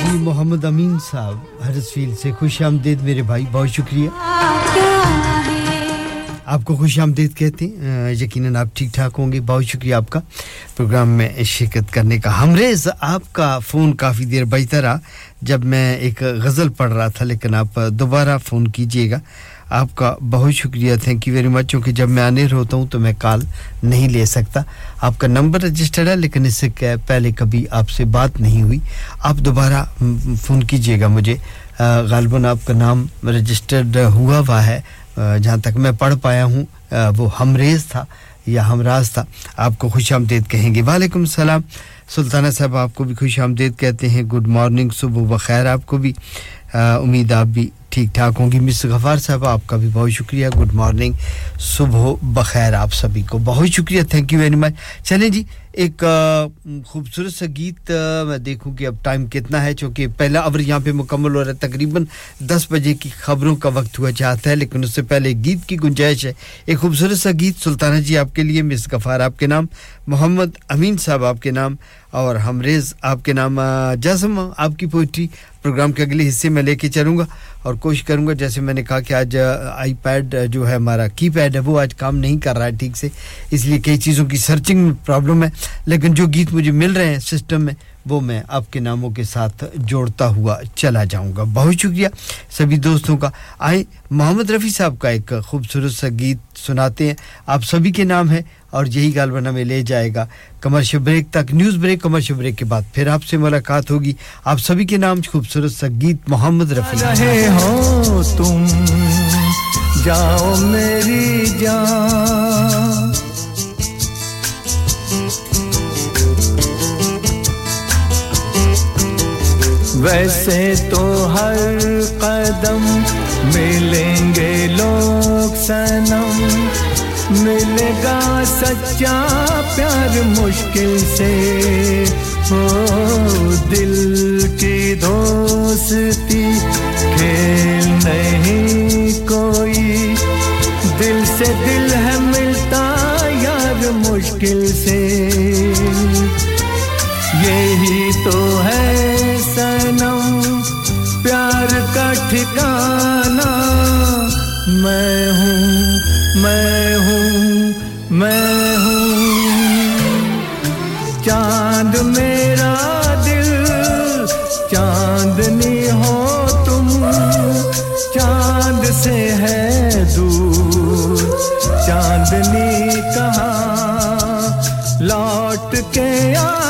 جی محمد امین صاحب حرس فیل سے خوش آمدید میرے بھائی بہت شکریہ۔ آپ کو خوش آمدید کہتے ہیں یقیناً آپ ٹھیک ٹھاک ہوں گے۔ بہت شکریہ آپ کا۔ پروگرام میں شرکت کرنے کا ہمریز آپ کا فون کافی دیر بجتا رہا۔ جب میں ایک غزل پڑھ رہا تھا لیکن آپ دوبارہ فون کیجیے گا۔ آپ کا بہت شکریہ. تھینک یو ویری مچ چونکہ جب میں آنے ہوتا ہوں تو میں کال نہیں لے سکتا. آپ کا نمبر رجسٹرڈ ہے، لیکن اس سے پہلے کبھی آپ سے بات نہیں ہوئی. آپ دوبارہ فون کیجیے گا مجھے. غالباً آپ کا نام رجسٹرڈ ہوا ہوا ہے. جہاں تک میں پڑھ پایا ہوں وہ ہمریز تھا یا ہمراز تھا. آپ کو خوش آمدید کہیں گے. وعلیکم السلام. سلطانہ صاحب، آپ کو بھی خوش آمدید کہتے ہیں. گڈ مارننگ صبح بخیر آپ کو بھی. امید آپ بھی ٹھیک ٹھاک ہوں گی۔ مس غفار صاحب، آپ کا بھی بہت شکریہ۔ گڈ مارننگ صبح بخیر، آپ سبھی کو بہت شکریہ۔ تھینک یو ویری مچ چلیں جی ایک خوبصورت سا گیت میں دیکھوں کہ اب ٹائم کتنا ہے، چونکہ پہلا اور یہاں پہ مکمل ہو رہا ہے، تقریباً دس بجے کی خبروں کا وقت ہوا چاہتا ہے، لیکن اس سے پہلے گیت کی گنجائش ہے۔ ایک خوبصورت سا گیت، سلطانہ جی آپ کے لیے، مس غفار آپ کے نام، محمد امین صاحب آپ کے نام، اور ہمریز آپ کے نام جاسم آپ کی پوئٹری پروگرام کے اگلے حصے میں لے کے چلوں گا۔ اور کوشش کروں گا، جیسے میں نے کہا کہ آج آئی پیڈ جو ہے ہمارا کی پیڈ ہے، وہ آج کام نہیں کر رہا ہے ٹھیک سے، اس لیے کئی چیزوں کی سرچنگ میں پرابلم ہے۔ لیکن جو گیت مجھے مل رہے ہیں سسٹم میں، وہ میں آپ کے ناموں کے ساتھ جوڑتا ہوا چلا جاؤں گا۔ بہت شکریہ سبھی دوستوں کا۔ آئے، محمد رفیع صاحب کا ایک خوبصورت سا گیت سناتے ہیں۔ آپ سبھی کے نام ہے اور یہی غالباً میں لے جائے گا۔ کمرشل بریک تک، نیوز بریک، کمرشل بریک کے بعد پھر آپ سے ملاقات ہوگی۔ آپ سبھی کے نام خوبصورت سا گیت، محمد رفیع ہو تم، جاؤ میری جان۔ ویسے تو ہر قدم ملیں گے لوگ سنم ملے گا سچا پیار مشکل سے۔ ہو دل کی دوستی، کھیل نہیں کوئی۔ دل سے دل ہے ملتا یار مشکل سے۔ یہی تو ہے ٹھکانا میں ہوں میں ہوں میں ہوں۔ چاند میرا دل چاندنی ہو تم۔ چاند سے ہے دور۔ چاندنی کہاں؟ لوٹ کے آ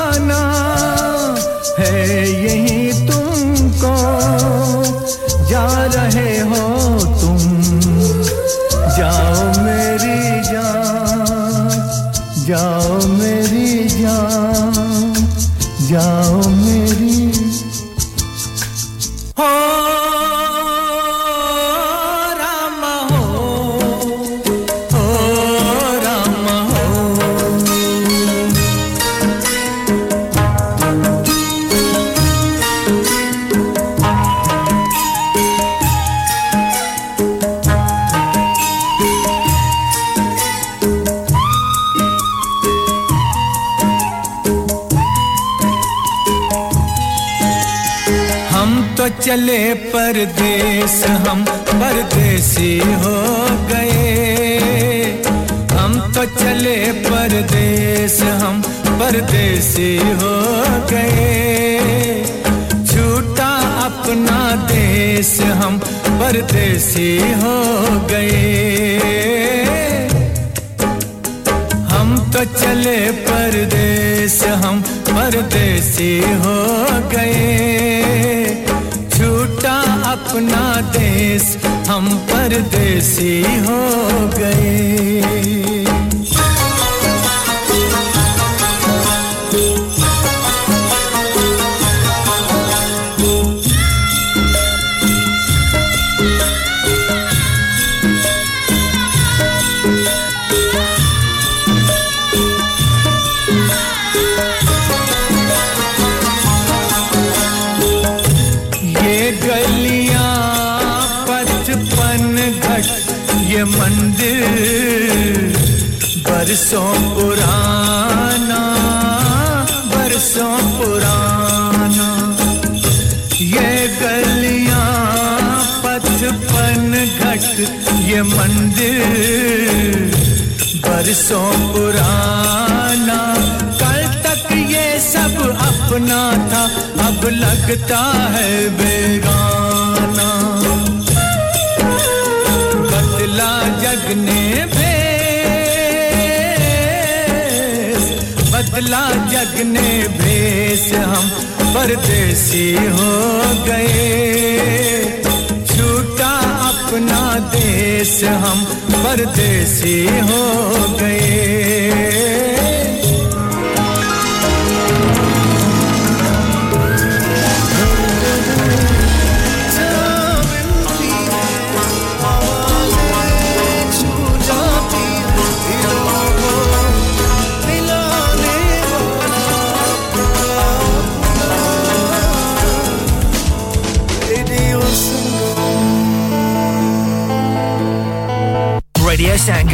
چلے پردیس، ہم پردیسی ہو گئے۔ ہم تو چلے پردیس، ہم پردیسی ہو گئے۔ چھوٹا اپنا دیس، ہم پردیسی ہو گئے۔ ہم تو چلے پردیس، ہم پردیسی ہو گئے۔ اپنا دیس ہم پردیسی ہو گئے۔ یہ مندر برسوں پرانا، کل تک یہ سب اپنا تھا، اب لگتا ہے بیگانا بدلا جگنے بھیس بدلا جگنے بھیس ہم پردیسی ہو گئے۔ اپنا دیس ہم پردیسی ہو گئے۔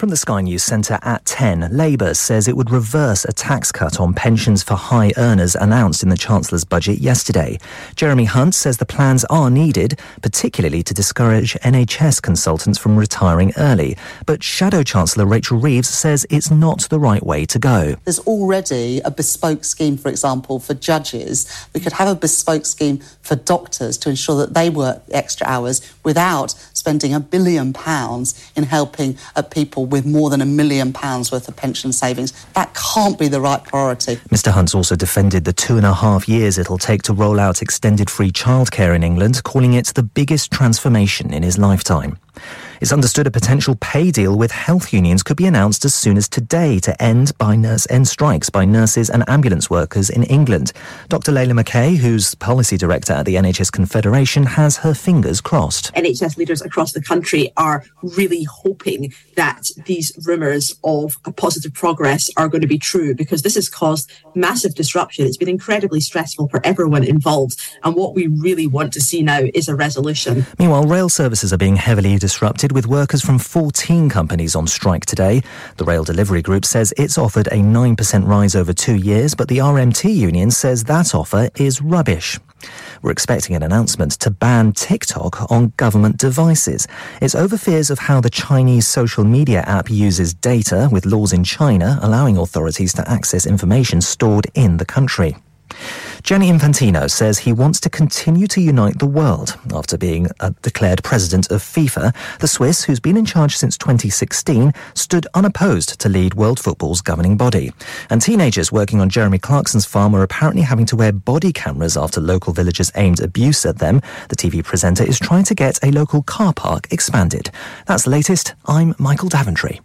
From the Sky News Centre at 10, Labour says it would reverse a tax cut on pensions for high earners announced in the Chancellor's budget yesterday. Jeremy Hunt says the plans are needed, particularly to discourage NHS consultants from retiring early. But Shadow Chancellor Rachel Reeves says it's not the right way to go. There's already a bespoke scheme, for example, for judges. We could have a bespoke scheme for doctors to ensure that they work extra hours without spending a billion pounds in helping uh, people with more than a million pounds worth of pension savings. That can't be the right priority. Mr Hunt also defended the two and a half years it'll take to roll out extended free childcare in England, calling it the biggest transformation in his lifetime. It's understood a potential pay deal with health unions could be announced as soon as today to end by nurse end strikes by nurses and ambulance workers in England. Dr. Leila McKay, who's policy director at the NHS Confederation, has her fingers crossed. NHS leaders across the country are really hoping that these rumours of a positive progress are going to be true because this has caused massive disruption. It's been incredibly stressful for everyone involved. And what we really want to see now is a resolution. Meanwhile, rail services are being heavily disrupted with workers from 14 companies on strike today. The Rail Delivery Group says it's offered a 9% rise over two years, but the RMT union says that offer is rubbish. We're expecting an announcement to ban TikTok on government devices. It's over fears of how the Chinese social media app uses data, with laws in China allowing authorities to access information stored in the country. Gianni Infantino says he wants to continue to unite the world after being uh, declared president of FIFA. The Swiss, who's been in charge since 2016, stood unopposed to lead world football's governing body. And teenagers working on Jeremy Clarkson's farm are apparently having to wear body cameras after local villagers aimed abuse at them. The TV presenter is trying to get a local car park expanded. That's the latest. I'm Michael Daventry.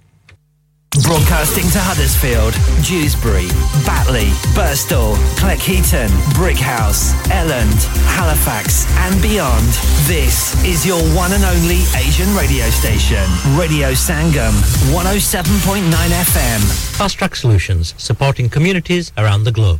Broadcasting to Huddersfield, Dewsbury, Batley, Burstall, Cleckheaton, Brickhouse, Elland, Halifax, and beyond. This is your one and only Asian radio station, Radio Sangam, 107.9 FM. Fast Track Solutions, supporting communities around the globe.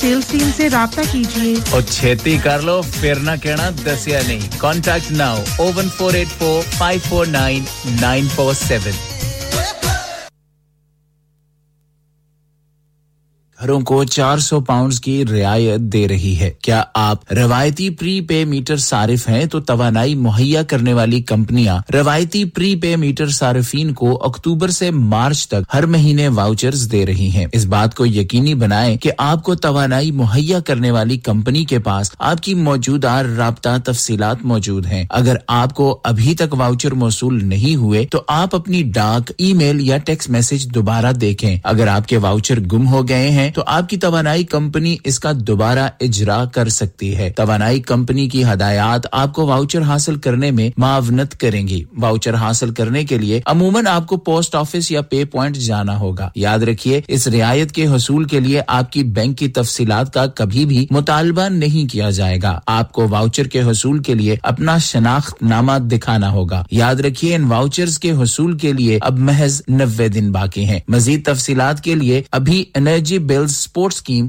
Sales team سے رابطہ کیجیے۔ اور چھتی کر لو، پھر نہ کہنا دس یا نہیں۔ Contact now O one four eight four five four nine nine four seven گھروں کو چار سو پاؤنڈز کی رعایت دے رہی ہے۔ کیا آپ روایتی پری پے میٹر صارف ہیں؟ تو توانائی مہیا کرنے والی کمپنیاں روایتی پری پے میٹر صارفین کو اکتوبر سے مارچ تک ہر مہینے واؤچرز دے رہی ہیں۔ اس بات کو یقینی بنائیں کہ آپ کو توانائی مہیا کرنے والی کمپنی کے پاس آپ کی موجودہ رابطہ تفصیلات موجود ہیں۔ اگر آپ کو ابھی تک واؤچر موصول نہیں ہوئے، تو آپ اپنی ڈاک، ای میل یا ٹیکس میسج دوبارہ دیکھیں۔ اگر آپ کے واؤچر گم ہو گئے ہیں تو آپ کی توانائی کمپنی اس کا دوبارہ اجرا کر سکتی ہے۔ توانائی کمپنی کی ہدایات آپ کو واؤچر حاصل کرنے میں معاونت کریں گی۔ واؤچر حاصل کرنے کے لیے عموماً آپ کو پوسٹ آفس یا پے پوائنٹ جانا ہوگا۔ یاد رکھیے، اس رعایت کے حصول کے لیے آپ کی بینک کی تفصیلات کا کبھی بھی مطالبہ نہیں کیا جائے گا۔ آپ کو واؤچر کے حصول کے لیے اپنا شناخت نامہ دکھانا ہوگا۔ یاد رکھیے، ان واؤچرز کے حصول کے لیے اب محض نوے دن باقی ہیں۔ مزید تفصیلات کے لیے ابھی energy bill Bills sports scheme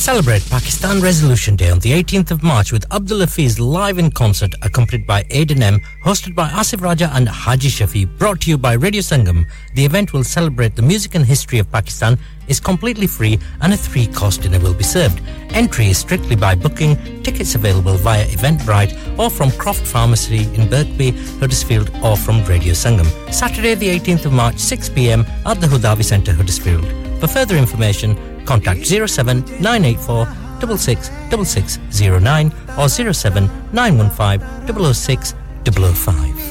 Celebrate Pakistan Resolution Day on the 18th of March with Abdul Hafiz live in concert, accompanied by Aiden M, hosted by Asif Raja and Haji Shafi, brought to you by Radio Sangam the event will celebrate the music and history of Pakistan, is completely free and a three-course dinner will be served. Entry is strictly by booking, tickets available via Eventbrite or from Croft Pharmacy in Birkby, Huddersfield or from Radio Sangam. Saturday the 18th of March, 6pm at the Hudavi Centre, Huddersfield. For further information, Contact 07984 666609 or 07915 006 005.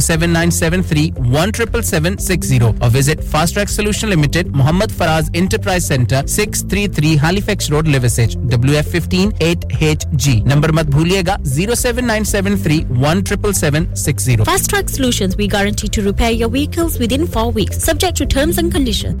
07973 or visit Fast Track Solution Limited, Muhammad Faraz Enterprise Center, 633 Halifax Road, Liversedge, WF15 8HG. Number mat bhuliega 07973 Fast Track Solutions, we guarantee to repair your vehicles within four weeks, subject to terms and conditions.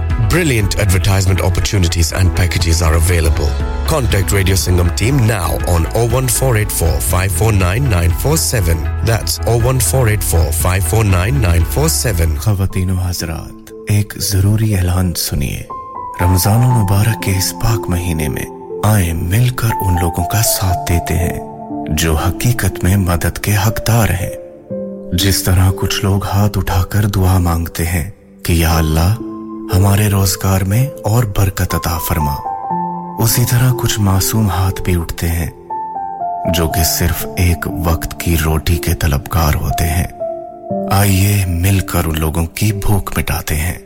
Brilliant advertisement opportunities and packages are available. Contact Radio Singham team now on 01484 That's 01484 549 خواتین و حضرات، ایک ضروری اعلان سنیے۔ رمضان المبارک کے اس پاک مہینے میں آئیں مل کر ان لوگوں کا ساتھ دیتے ہیں، جو حقیقت میں مدد کے حقدار ہیں۔ جس طرح کچھ لوگ ہاتھ اٹھا کر دعا مانگتے ہیں کہ یا اللہ ہمارے روزگار میں اور برکت عطا فرما۔ اسی طرح کچھ معصوم ہاتھ بھی اٹھتے ہیں، جو کہ صرف ایک وقت کی روٹی کے طلبگار ہوتے ہیں۔ آئیے مل کر ان لوگوں کی بھوک مٹاتے ہیں۔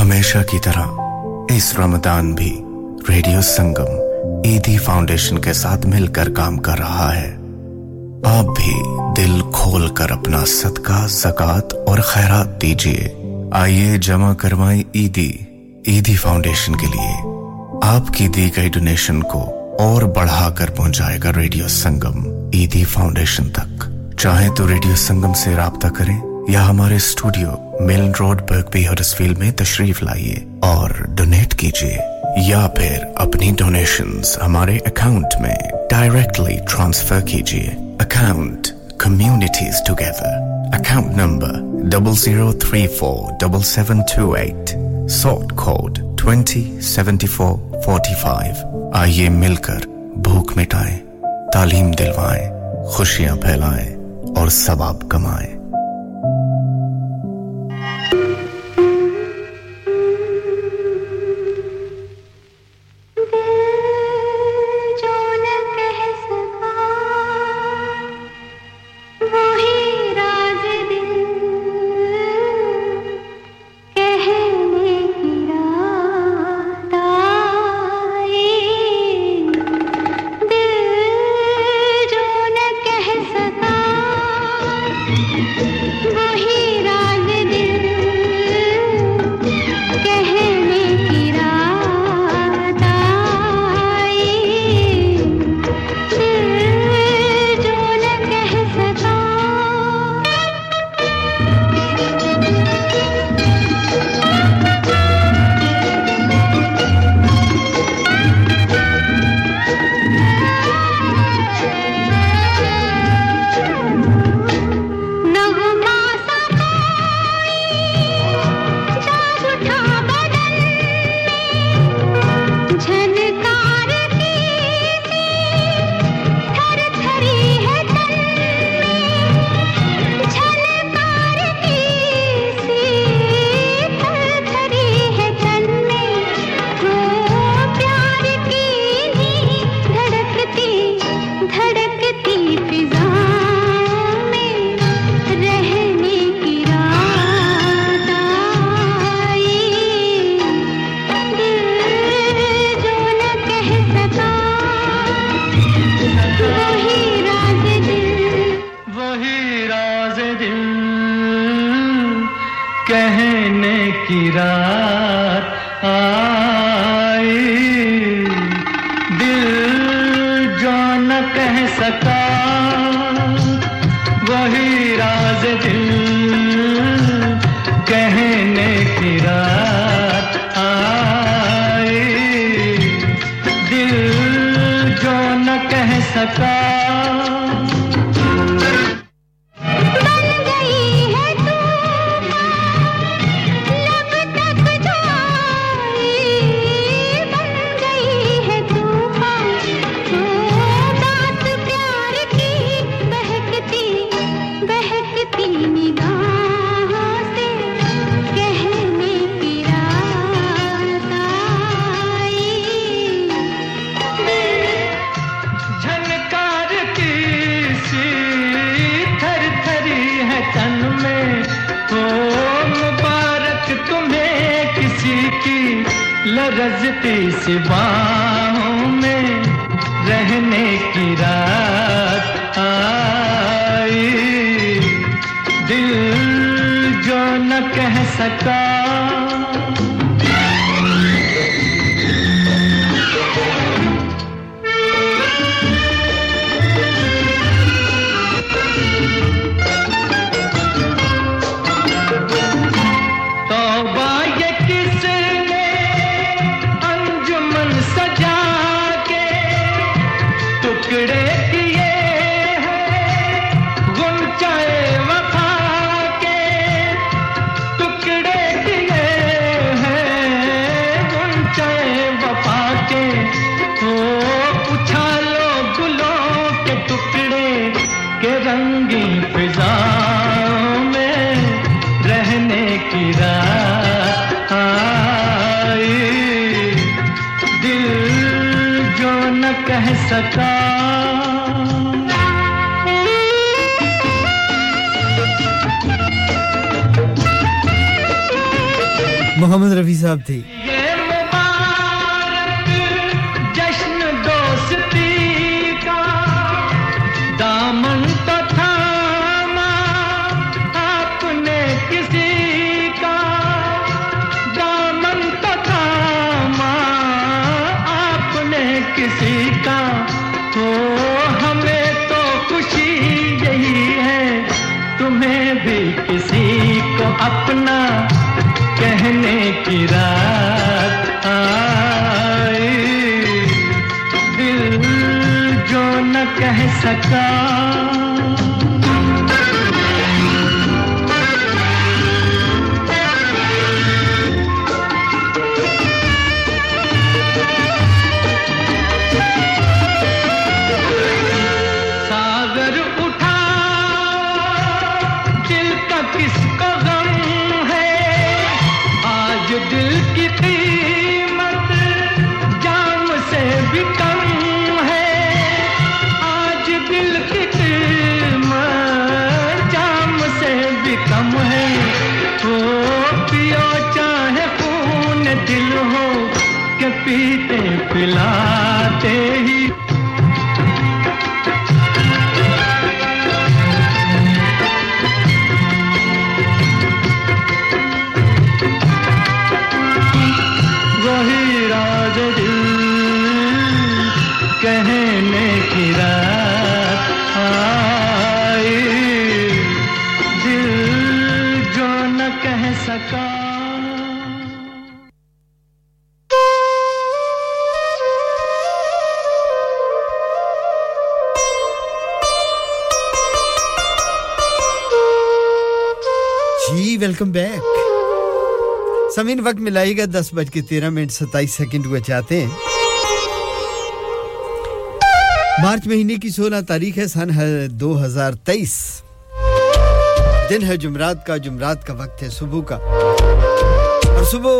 ہمیشہ کی طرح اس رمضان بھی ریڈیو سنگم عیدی فاؤنڈیشن کے ساتھ مل کر کام کر رہا ہے۔ آپ بھی دل کھول کر اپنا صدقہ زکات اور خیرات دیجیے آئیے جمع کروائیں ایدی ایدی فاؤنڈیشن کے لیے۔ آپ کی دی گئی ڈونیشن کو اور بڑھا کر پہنچائے گا ریڈیو سنگم ایدی فاؤنڈیشن تک۔ چاہیں تو ریڈیو سنگم سے رابطہ کریں یا ہمارے اسٹوڈیو ملن روڈ برگبی ہرسفیل میں تشریف لائیے اور ڈونیٹ کیجیے۔ یا پھر اپنی ڈونیشنز ہمارے اکاؤنٹ میں ڈائریکٹلی ٹرانسفر کیجیے۔ Account communities together account number double zero three four double seven two eight sort code twenty seventy four forty five آئیے مل کر بھوک مٹائیں تعلیم دلوائیں خوشیاں پھیلائیں اور ثواب کمائیں ویلکم بیک سمین وقت ملائی گا دس بج کے تیرہ منٹ ستائیس سیکنڈ ہوئے چاہتے ہیں مارچ مہینے کی سولہ تاریخ ہے سن دو ہزار تیئیس. دن ہے جمعرات کا جمعرات کا وقت ہے صبح کا اور صبح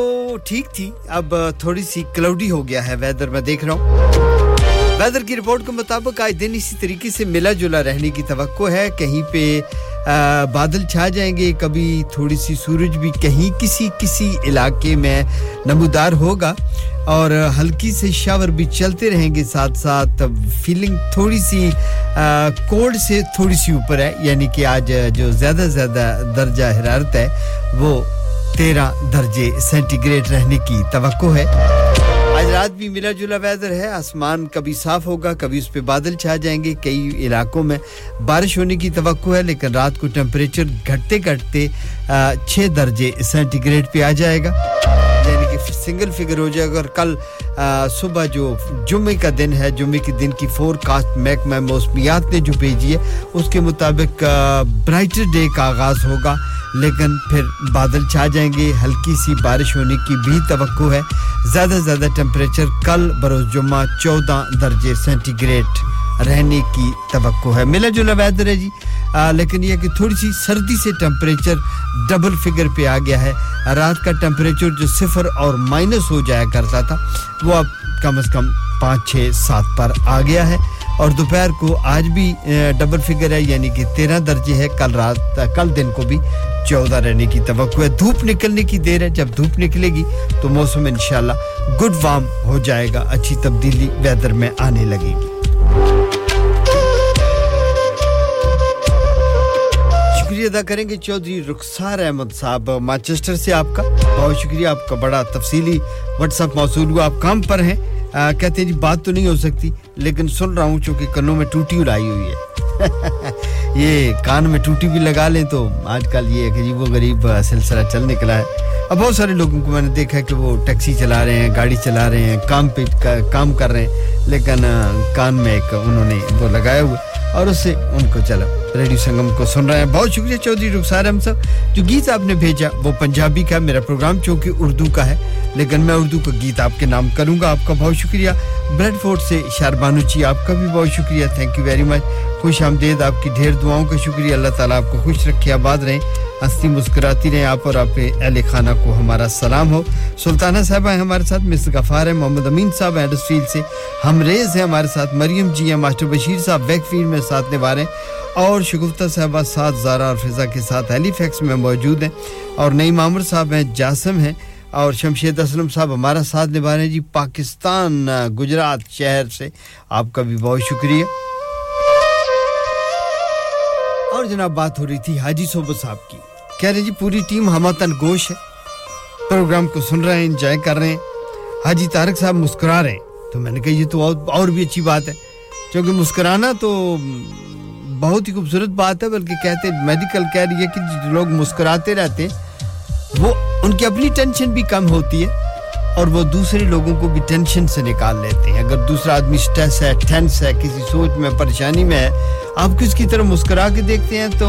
ٹھیک تھی اب تھوڑی سی کلاؤڈی ہو گیا ہے ویدر میں دیکھ رہا ہوں ویدر کی رپورٹ کے مطابق آج دن اسی طریقے سے ملا جلا رہنے کی توقع ہے کہیں پہ بادل چھا جائیں گے، کبھی تھوڑی سی سورج بھی کہیں کسی کسی علاقے میں نمودار ہوگا اور ہلکی سے شاور بھی چلتے رہیں گے، ساتھ ساتھ فیلنگ تھوڑی سی کوڑ سے تھوڑی سی اوپر ہے یعنی کہ آج جو زیادہ سے زیادہ درجہ حرارت ہے، وہ تیرہ درجے سینٹی گریڈ رہنے کی توقع ہے۔ رات بھی ملا جلا ویدر ہے، آسمان کبھی صاف ہوگا، کبھی اس پہ بادل چھا جائیں گے۔ کئی علاقوں میں بارش ہونے کی توقع ہے، لیکن رات کو ٹیمپریچر گھٹتے گھٹتے چھ درجے سینٹی گریڈ پہ آ جائے گا۔ سنگل فگر ہو جائے، اگر کل صبح جو جمعے کا دن ہے، جمعے کے دن کی فور کاسٹ میک میں موسمیات نے جو بھیجی ہے، اس کے مطابق برائٹر ڈے کا آغاز ہوگا۔ لیکن پھر بادل چھا جائیں گے، ہلکی سی بارش ہونے کی بھی توقع ہے۔ زیادہ سے زیادہ ٹمپریچر کل بروز جمعہ چودہ درجے سینٹی گریڈ رہنے کی توقع ہے۔ ملا جلا ویدر ہے جی۔ لیکن یہ کہ تھوڑی سی سردی سے ٹمپریچر ڈبل فگر پہ آ گیا ہے۔ رات کا ٹمپریچر جو صفر اور مائنس ہو جایا کرتا تھا، وہ اب کم از کم پانچ، چھ، سات پر آ گیا ہے۔ اور دوپہر کو آج بھی ڈبل فگر ہے یعنی کہ تیرہ درجے ہے۔ کل رات، کل دن کو بھی چودہ رہنے کی توقع ہے۔ دھوپ نکلنے کی دیر ہے۔ جب دھوپ نکلے گی تو موسم انشاءاللہ گڈ وارم ہو جائے گا۔ اچھی تبدیلی ویدر میں آنے لگے گی۔ شکریہ ادا کریں گے چودھری رخسار احمد صاحب مانچسٹر سے آپ کا بہت شکریہ آپ کا بڑا تفصیلی واٹس اپ موصول ہوا آپ کام پر ہیں۔ آ, کہتے ہیں جی بات تو نہیں ہو سکتی لیکن سن رہا ہوں چونکہ کنوں میں ٹوٹی اڑائی ہوئی ہے۔ یہ کان میں ٹوٹی بھی لگا لیں تو آج کل یہ عجیب و غریب سلسلہ چل نکلا ہے۔ اب بہت سارے لوگوں کو میں نے دیکھا کہ وہ ٹیکسی چلا رہے ہیں گاڑی چلا رہے ہیں کام پہ کام کر رہے ہیں لیکن کان میں ایک انہوں نے وہ لگایا ہوا اور اس سے ان کو چلا ریڈیو سنگم کو سن رہے ہیں بہت شکریہ چودھری رخسار ہم صاحب جو گیت آپ نے بھیجا وہ پنجابی کا میرا پروگرام چونکہ اردو کا ہے لیکن میں اردو کا گیت آپ کے نام کروں گا آپ کا بہت شکریہ بریڈ فورڈ سے شاربانو جی آپ کا بھی بہت شکریہ تھینک یو ویری مچ خوش آمدید آپ کی ڈھیر دعاؤں کا شکریہ اللہ تعالیٰ آپ کو خوش رکھے آباد رہیں ہنستی مسکراتی رہیں آپ اور آپ کے اہل خانہ کو ہمارا سلام ہو سلطانہ صاحبہ ہیں ہمارے ساتھ مصر غفار ہیں محمد امین صاحب ہیں سے ہم ریز ہیں ہمارے ساتھ مریم جی ہیں ماسٹر بشیر صاحب بیک فیلڈ میں ساتھ نبھا رہے ہیں اور شگفتہ صاحبہ ساتھ زارہ اور فضا کے ساتھ ہیلی فیکس میں موجود ہیں اور نعیم عامر صاحب ہیں، جاسم ہیں اور شمشید اسلم صاحب ہمارا ساتھ نبھا رہے ہیں۔ جی پاکستان، گجرات شہر سے آپ کا بھی بہت شکریہ۔ اور جناب، بات ہو رہی تھی حاجی صوبہ صاحب کی۔ کہہ رہے جی پوری ٹیم ہماتن گوش ہے۔ پروگرام کو سن رہے ہیں، انجوائے کر رہے ہیں۔ حاجی طارق صاحب مسکرا رہے ہیں۔ تو میں نے کہا، یہ تو اور بھی اچھی بات ہے۔ کیونکہ مسکرانا تو بہت ہی خوبصورت بات ہے، بلکہ کہتے ہیں میڈیکل کیئر یہ کہ جو لوگ مسکراتے رہتے ہیں، وہ ان کی اپنی ٹینشن بھی کم ہوتی ہے اور وہ دوسرے لوگوں کو بھی ٹینشن سے نکال لیتے ہیں۔ اگر دوسرا آدمی اسٹریس ہے ٹینس ہے، کسی سوچ میں، پریشانی میں ہے، آپ کس کی طرح مسکرا کے دیکھتے ہیں تو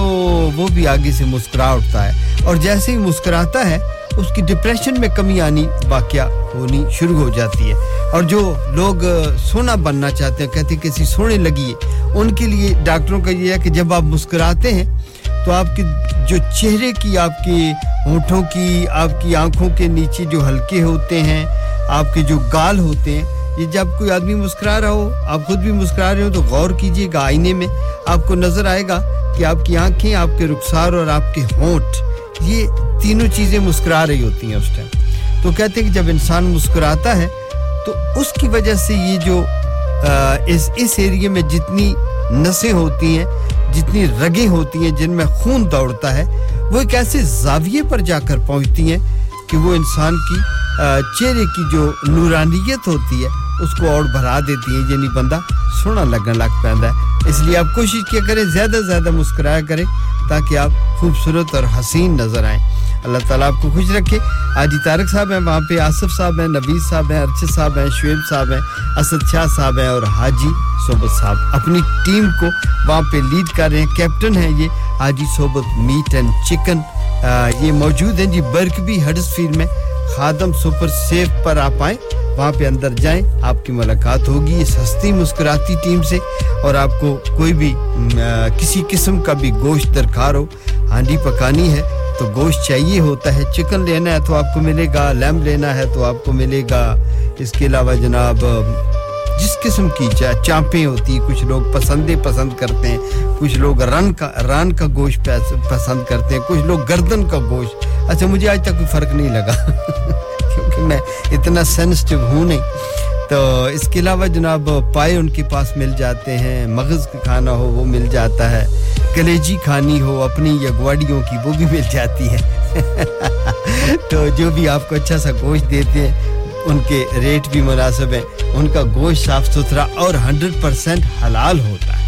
وہ بھی آگے سے مسکرا اٹھتا ہے۔ اور جیسے ہی مسکراتا ہے اس کی ڈپریشن میں کمی آنی واقعہ ہونی شروع ہو جاتی ہے۔ اور جو لوگ سونا بننا چاہتے ہیں، کہتے ہیں کہ سونے لگی ہے، ان کے لیے ڈاکٹروں کا یہ ہے کہ جب آپ مسکراتے ہیں، تو آپ کی جو چہرے کی، آپ کے ہونٹوں کی، آپ کی آنکھوں کے نیچے جو ہلکے ہوتے ہیں، آپ کے جو گال ہوتے ہیں، یہ جب کوئی آدمی مسکرا رہا ہو، آپ خود بھی مسکرا رہے ہو تو غور کیجیے گا آئینے میں، آپ کو نظر آئے گا کہ آپ کی آنکھیں، آپ کے رخسار اور آپ کے ہونٹ یہ تینوں چیزیں مسکرا رہی ہوتی ہیں اس ٹائم۔ تو کہتے ہیں کہ جب انسان مسکراتا ہے، تو اس کی وجہ سے یہ جو اس اس ایریے میں جتنی نسیں ہوتی ہیں، جتنی رگیں ہوتی ہیں، جن میں خون دوڑتا ہے، وہ ایک ایسے زاویے پر جا کر پہنچتی ہیں کہ وہ انسان کی چہرے کی جو نورانیت ہوتی ہے، اس کو اور بھرا دیتی ہے یعنی بندہ سونا لگنے لگ پہ ہے۔ اس لیے آپ کوشش کیا کریں، زیادہ سے زیادہ مسکرایا کریں۔ تاکہ آپ خوبصورت اور حسین نظر آئیں۔ اللہ تعالیٰ آپ کو خوش رکھے۔ آجی طارق صاحب ہیں وہاں پہ آصف صاحب ہیں نبی صاحب ہیں ارشد صاحب ہیں شعیب صاحب ہیں اسد شاہ صاحب ہیں اور حاجی صوبت صاحب۔ اپنی ٹیم کو وہاں پہ لیڈ کر رہے ہیں کیپٹن ہیں یہ Haji Sohbat meat and chicken. آ, یہ موجود ہیں جی برک بھی ہڈس فیلڈ میں۔ خادم سپر سیف پر آپ آئیں، وہاں پہ اندر جائیں، آپ کی ملاقات ہوگی اس ہستی مسکراتی ٹیم سے، اور آپ کو کوئی بھی کسی قسم کا بھی گوشت درکار ہو، ہانڈی پکانی ہے، تو گوشت چاہیے ہوتا ہے، چکن لینا ہے تو آپ کو ملے گا لیم لینا ہے تو آپ کو ملے گا۔ اس کے علاوہ جناب جس قسم کی چانپیں ہوتی، کچھ لوگ پسندیں پسند کرتے ہیں، کچھ لوگ رن کا ران کا گوشت پسند کرتے ہیں، کچھ لوگ گردن کا گوشت۔ اچھا مجھے آج تک کوئی فرق نہیں لگا، کیونکہ میں اتنا سینسٹیو ہوں نہیں۔ تو اس کے علاوہ جناب، پائے ان کے پاس مل جاتے ہیں، مغز کا کھانا ہو، وہ مل جاتا ہے۔ کلیجی کھانی ہو، اپنی یا گواڑیوں کی، وہ بھی مل جاتی ہے۔ تو جو بھی آپ کو اچھا سا گوشت دیتے ہیں ان کے ریٹ بھی مناسب ہیں، ان کا گوشت صاف ستھرا اور ہنڈریڈ پرسینٹ حلال ہوتا ہے۔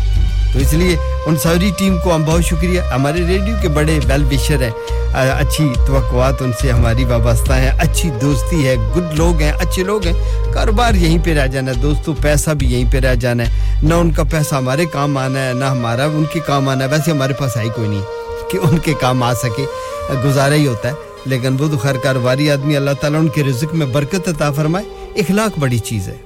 تو اس لیے ان ساری ٹیم کو ہم بہت شکریہ۔ ہمارے ریڈیو کے بڑے ویل وشر ہیں۔ اچھی توقعات ان سے ہماری وابستہ ہیں۔ اچھی دوستی ہے، گڈ لوگ ہیں، اچھے لوگ ہیں۔ کاروبار یہیں پہ رہ جانا ہے دوستوں پیسہ بھی یہیں پہ رہ جانا ہے۔ نہ ان کا پیسہ ہمارے کام آنا ہے، نہ ہمارا ان کے کام آنا ہے۔ ویسے ہمارے پاس آئی کوئی نہیں کہ ان کے کام آ سکے، گزارا ہی ہوتا ہے۔ لیکن وہ تو خیر کارواری آدمی اللہ تعالیٰ ان کے رزق میں برکت عطا فرمائے، اخلاق بڑی چیز ہے۔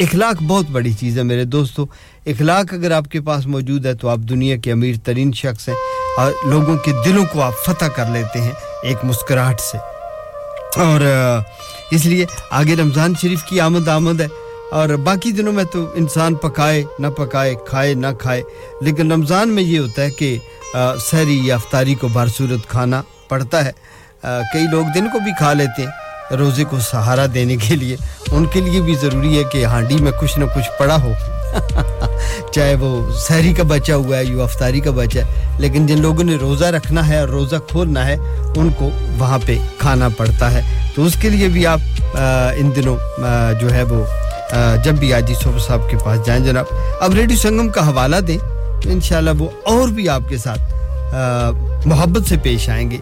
اخلاق بہت بڑی چیز ہے میرے دوستو۔ اخلاق اگر آپ کے پاس موجود ہے تو آپ دنیا کے امیر ترین شخص ہیں اور لوگوں کے دلوں کو آپ فتح کر لیتے ہیں ایک مسکراہٹ سے۔ اور اس لیے آگے رمضان شریف کی آمد آمد ہے۔ اور باقی دنوں میں تو انسان پکائے، نہ پکائے، کھائے، نہ کھائے۔ لیکن رمضان میں یہ ہوتا ہے کہ سحری یا افطاری کو بھرصورت کھانا پڑتا ہے۔ کئی لوگ دن کو بھی کھا لیتے ہیں، روزے کو سہارا دینے کے لیے۔ ان کے لیے بھی ضروری ہے کہ ہانڈی میں کچھ نہ کچھ پڑا ہو۔ چاہے وہ سحری کا بچا ہوا ہے یو افطاری کا بچا ہے، لیکن جن لوگوں نے روزہ رکھنا ہے اور روزہ کھولنا ہے، ان کو وہاں پہ کھانا پڑتا ہے۔ تو اس کے لیے بھی آپ ان دنوں جو ہے وہ جب بھی آجی صوبہ صاحب کے پاس جائیں جناب۔ اب ریڈیو سنگم کا حوالہ دیں انشاءاللہ وہ اور بھی آپ کے ساتھ محبت سے پیش آئیں گے۔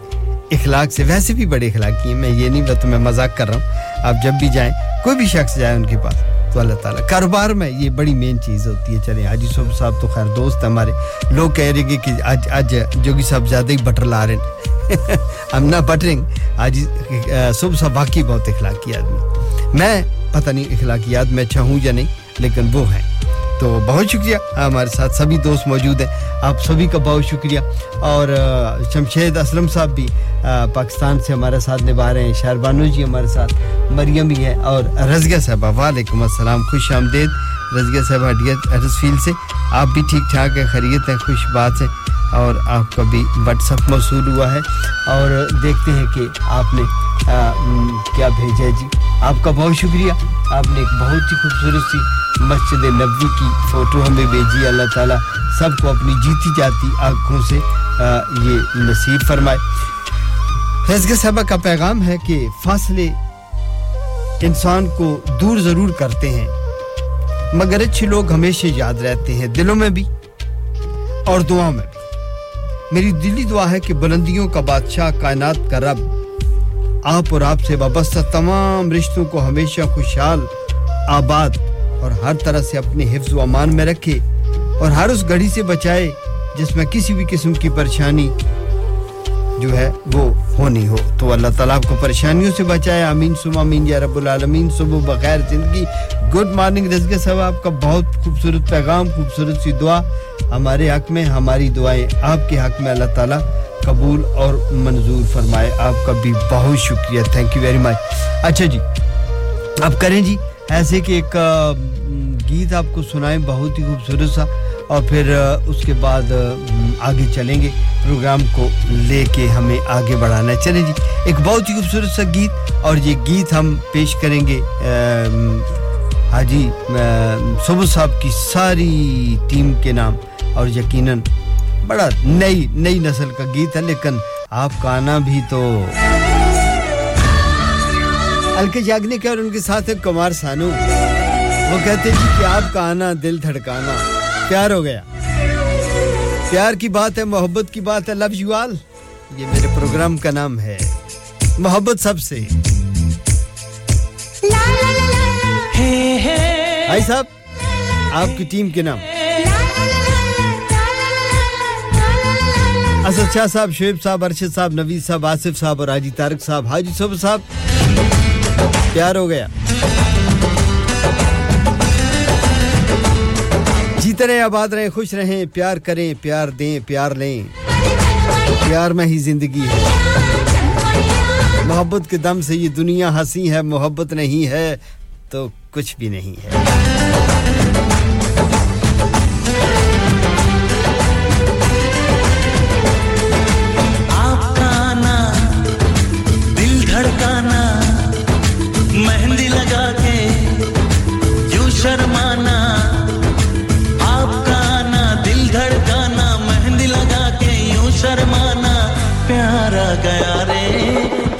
اخلاق سے، ویسے بھی بڑے اخلاقی ہیں، میں یہ نہیں بتا میں مذاق کر رہا ہوں۔ آپ جب بھی جائیں، کوئی بھی شخص جائے ان کے پاس، تو اللہ تعالیٰ، کاروبار میں یہ بڑی مین چیز ہوتی ہے۔ چلیں، حاجی صاحب صاحب تو خیر دوست ہمارے۔ لوگ کہہ رہے کہ آج آج جوگی صاحب زیادہ ہی بٹر لا رہے ہیں۔ ہم نہ بٹریں آجی صبح صاحب باقی بہت اخلاقیات میں میں پتہ نہیں اخلاقیات میں اچھا ہوں یا نہیں، لیکن وہ ہیں۔ تو بہت شکریہ۔ ہمارے ساتھ سبھی دوست موجود ہیں۔ آپ سبھی کا بہت شکریہ۔ اور شمشید اسلم صاحب بھی پاکستان سے ہمارے ساتھ نبھا رہے ہیں۔ شہربانو جی ہمارے ساتھ مریم بھی ہیں۔ اور رضگیہ صاحبہ وعلیکم السلام۔ خوش آمدید۔ رضگیہ صاحبہ ہڈیت ہرس فیل سے۔ آپ بھی ٹھیک ٹھاک ہیں، خیریت ہیں، خوش بات ہے اور آپ کا بھی واٹس اپ موصول ہوا ہے اور دیکھتے ہیں کہ آپ نے کیا بھیجا ہے جی؟ آپ کا بہت شکریہ۔ آپ نے ایک بہت ہی خوبصورت سی مسجد نبوی کی فوٹو ہمیں بھیجی۔ اللہ تعالیٰ سب کو اپنی جیتی جاتی آنکھوں سے یہ نصیب فرمائے۔ رزگ صاحبہ کا پیغام ہے کہ فاصلے انسان کو دور ضرور کرتے ہیں، مگر اچھے لوگ ہمیشہ یاد رہتے ہیں، دلوں میں بھی اور دعاؤں میں بھی۔ میری دلی دعا ہے کہ بلندیوں کا بادشاہ کائنات کا رب آپ اور آپ سے وابستہ تمام رشتوں کو ہمیشہ خوشحال، آباد اور ہر طرح سے اپنے حفظ و امان میں رکھے اور ہر اس گھڑی سے بچائے جس میں کسی بھی قسم کی پریشانی جو ہے وہ ہونی ہو۔ تو اللہ تعالیٰ آپ کو پریشانیوں سے بچائے۔ آمین۔ سم آمین یا رب العالمین۔ صبح بغیر زندگی۔ گڈ مارننگ رزق صاحب آپ کا بہت خوبصورت پیغام، خوبصورت سی دعا۔ ہمارے حق میں، ہماری دعائیں آپ کے حق میں اللہ تعالیٰ قبول اور منظور فرمائے۔ آپ کا بھی بہت شکریہ۔ تھینک یو ویری مچ اچھا جی آپ کریں جی۔ ایسے کہ ایک گیت آپ کو سنائیں، بہت ہی خوبصورت سا۔ اور پھر اس کے بعد آگے چلیں گے۔ پروگرام کو لے کے ہمیں آگے بڑھانا ہے۔ چلیں جی ایک بہت ہی خوبصورت سا گیت اور یہ گیت ہم پیش کریں گے۔ حاجی صبح صاحب کی ساری ٹیم کے نام۔ اور یقیناً بڑا نئی نئی نسل کا گیت ہے، لیکن آپ کا آنا بھی تو الکے کے اور ان کے ساتھ کمار سانو۔ وہ کہتے جی کہ آپ کا آنا دل دھڑکانا۔ پیار ہو گیا۔ پیار کی بات ہے محبت کی بات ہے۔ لو یو آل یہ میرے پروگرام کا نام ہے۔ محبت سب سے۔ بھائی صاحب آپ کی ٹیم کے نام۔ اسد شاہ صاحب شعیب صاحب ارشد صاحب نوید صاحب آصف صاحب اور حاجی تارک صاحب۔ حاجی صبح صاحب پیار ہو گیا۔ طرح آباد رہیں خوش رہیں، پیار کریں، پیار دیں، پیار لیں۔ پیار میں ہی زندگی ہے۔ محبت کے دم سے یہ دنیا ہنسی ہے، محبت نہیں ہے تو کچھ بھی نہیں ہے۔ گیا رے۔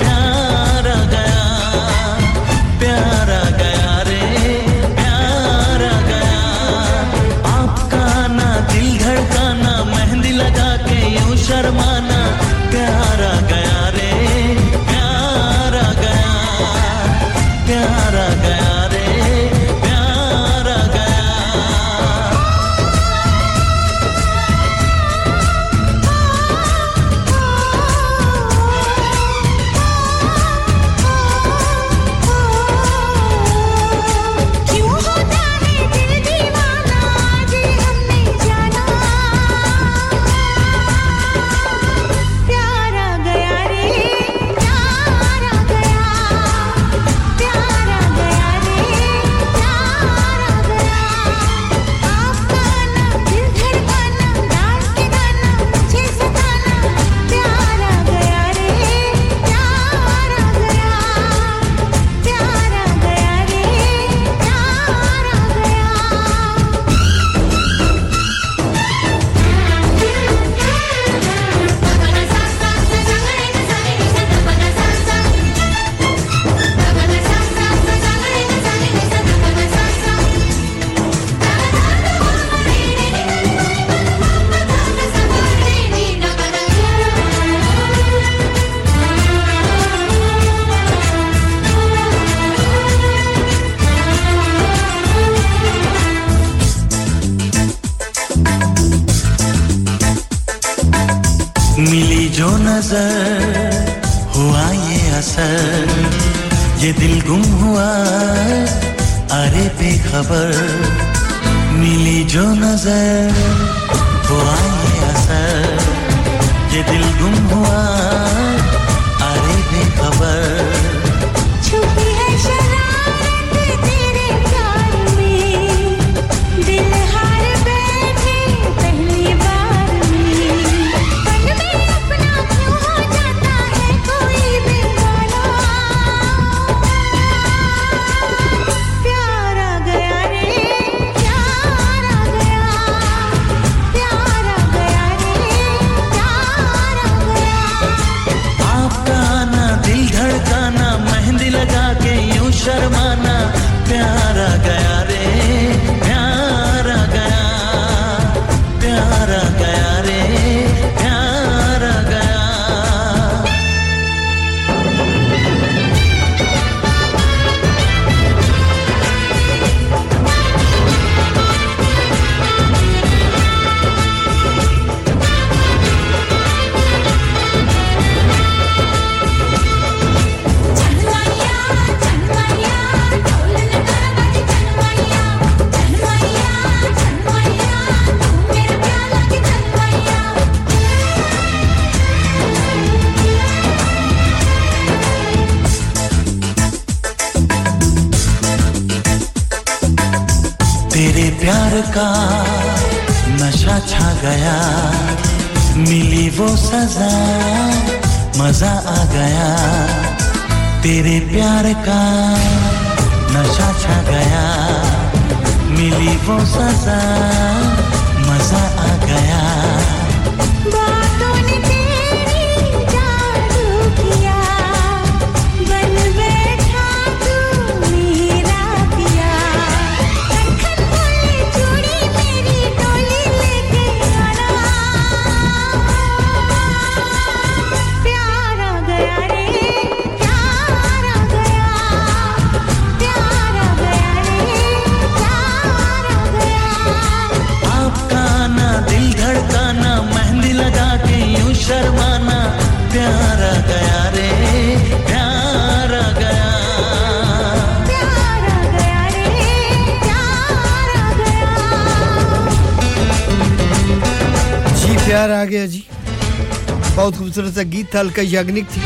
خوبصورت سا گیت تھا الکا یاگنک تھی۔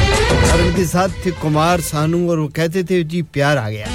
اور ان کے ساتھ تھے کمار، سانو، اور وہ کہتے تھے جی پیار آ گیا۔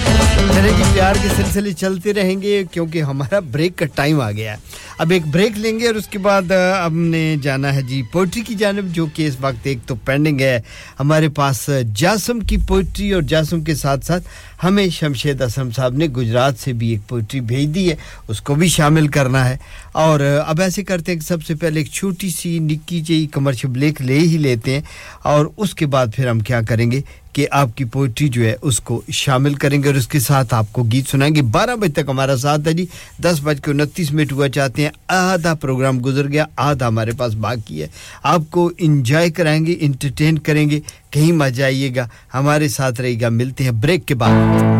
چلے جی پیار کے سلسلے چلتے رہیں گے کیونکہ ہمارا بریک کا ٹائم آ گیا۔ ہے اب ایک بریک لیں گے اور اس کے بعد ہم نے جانا ہے جی پوئٹری کی جانب، جو کہ اس وقت ایک تو پینڈنگ ہے۔ ہمارے پاس جاسم کی پوئٹری اور جاسم کے ساتھ ساتھ ہمیں شمشید اسم صاحب نے گجرات سے بھی ایک پوئٹری بھیج دی ہے، اس کو بھی شامل کرنا ہے۔ اور اب ایسے کرتے ہیں کہ سب سے پہلے ایک چھوٹی سی نکی جی کمرشل بلیک لے ہی لیتے ہیں اور اس کے بعد پھر ہم کیا کریں گے کہ آپ کی پوئٹری جو ہے اس کو شامل کریں گے اور اس کے ساتھ آپ کو گیت سنائیں گے۔ بارہ بجے تک ہمارا ساتھ ہے جی۔ دس بج کے انتیس منٹ ہوا چاہتے ہیں۔ آدھا پروگرام گزر گیا۔ آدھا ہمارے پاس باقی ہے۔ آپ کو انجوائے کرائیں گے، انٹرٹین کریں گے۔ کہیں مزہ آئیے گا۔ ہمارے ساتھ رہے گا۔ ملتے ہیں بریک کے بعد۔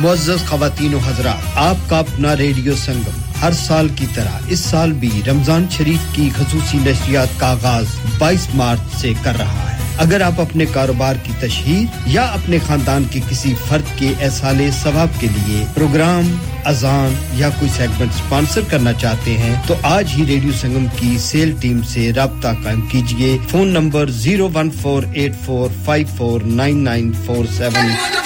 معزز خواتین و حضرات، آپ کا اپنا ریڈیو سنگم ہر سال کی طرح اس سال بھی رمضان شریف کی خصوصی نشریات کا آغاز بائیس مارچ سے کر رہا ہے۔ اگر آپ اپنے کاروبار کی تشہیر یا اپنے خاندان کے کسی فرد کے احسال ثواب کے لیے پروگرام، اذان یا کوئی سیگمنٹ سپانسر کرنا چاہتے ہیں، تو آج ہی ریڈیو سنگم کی سیل ٹیم سے رابطہ قائم کیجیے phone number zero one four eight four five four nine nine four seven.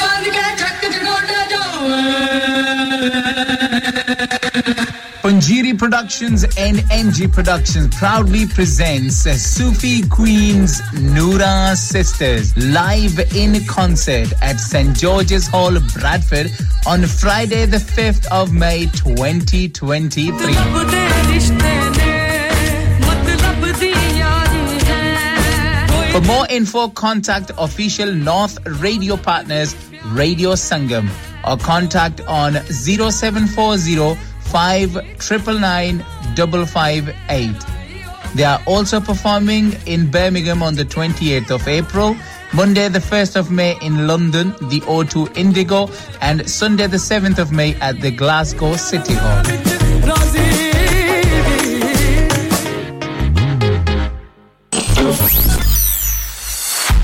Punjiri Productions and MG Productions proudly presents Sufi Queens Noora Sisters live in concert at St. George's Hall, Bradford on Friday, the 5th of May 2023. For more info, contact official North radio partners Radio Sangam or contact on 0740 5999558. They are also performing in Birmingham on the 28th of April, Monday the 1st of May in London, the O2 Indigo, and Sunday the 7th of May at the Glasgow City Hall.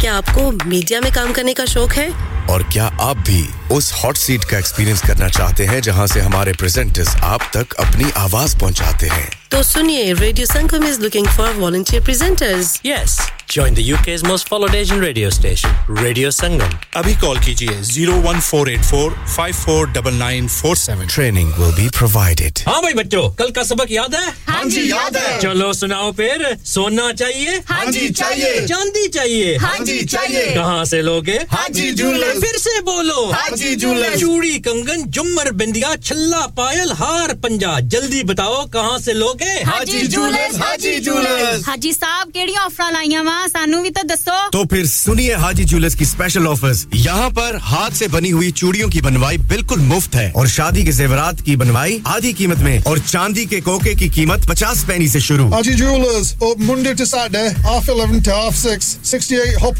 کیا آپ کو میڈیا میں کام کرنے کا شوق ہے؟ اور کیا آپ بھی اس ہاٹ سیٹ کا ایکسپیرئنس کرنا چاہتے ہیں جہاں سے ہمارے پریزنٹرز آپ تک اپنی آواز پہنچاتے ہیں؟ تو سنیے radio Sangam is looking for volunteer presenters yes join the U K most followed Asian radio station radio Sangam ابھی کال کیجیے 01484549947 ٹریننگ ول بی پرووائڈڈ ہاں بھائی بچوں کل کا سبق یاد ہے ہاں جی یاد ہے چلو سناؤ پھر سونا چاہیے ہاں جی چاہیے چاندی چاہیے ہاں جی چاہیے کہاں سے لوگے حاجی جولے پھر سے بولو حاجی جولے چوڑی کنگن جمر بندیا چھلا پائل ہار پنجا جلدی بتاؤ کہاں سے لوگے حاجی جولے حاجی جولے حاجی صاحب کیڑی آفر لائیاں وا سانو بھی تو دسو تو پھر سنیے حاجی جولس کی اسپیشل آفرز یہاں پر ہاتھ سے بنی ہوئی چوڑیوں کی بنوائی بالکل مفت ہے اور شادی کے زیورات کی بنوائی آدھی قیمت میں اور چاندی کے کوکے کی قیمت پچاس پینی سے شروع Haji jewellers Monday to Saturday half 11 to half 6 68 hop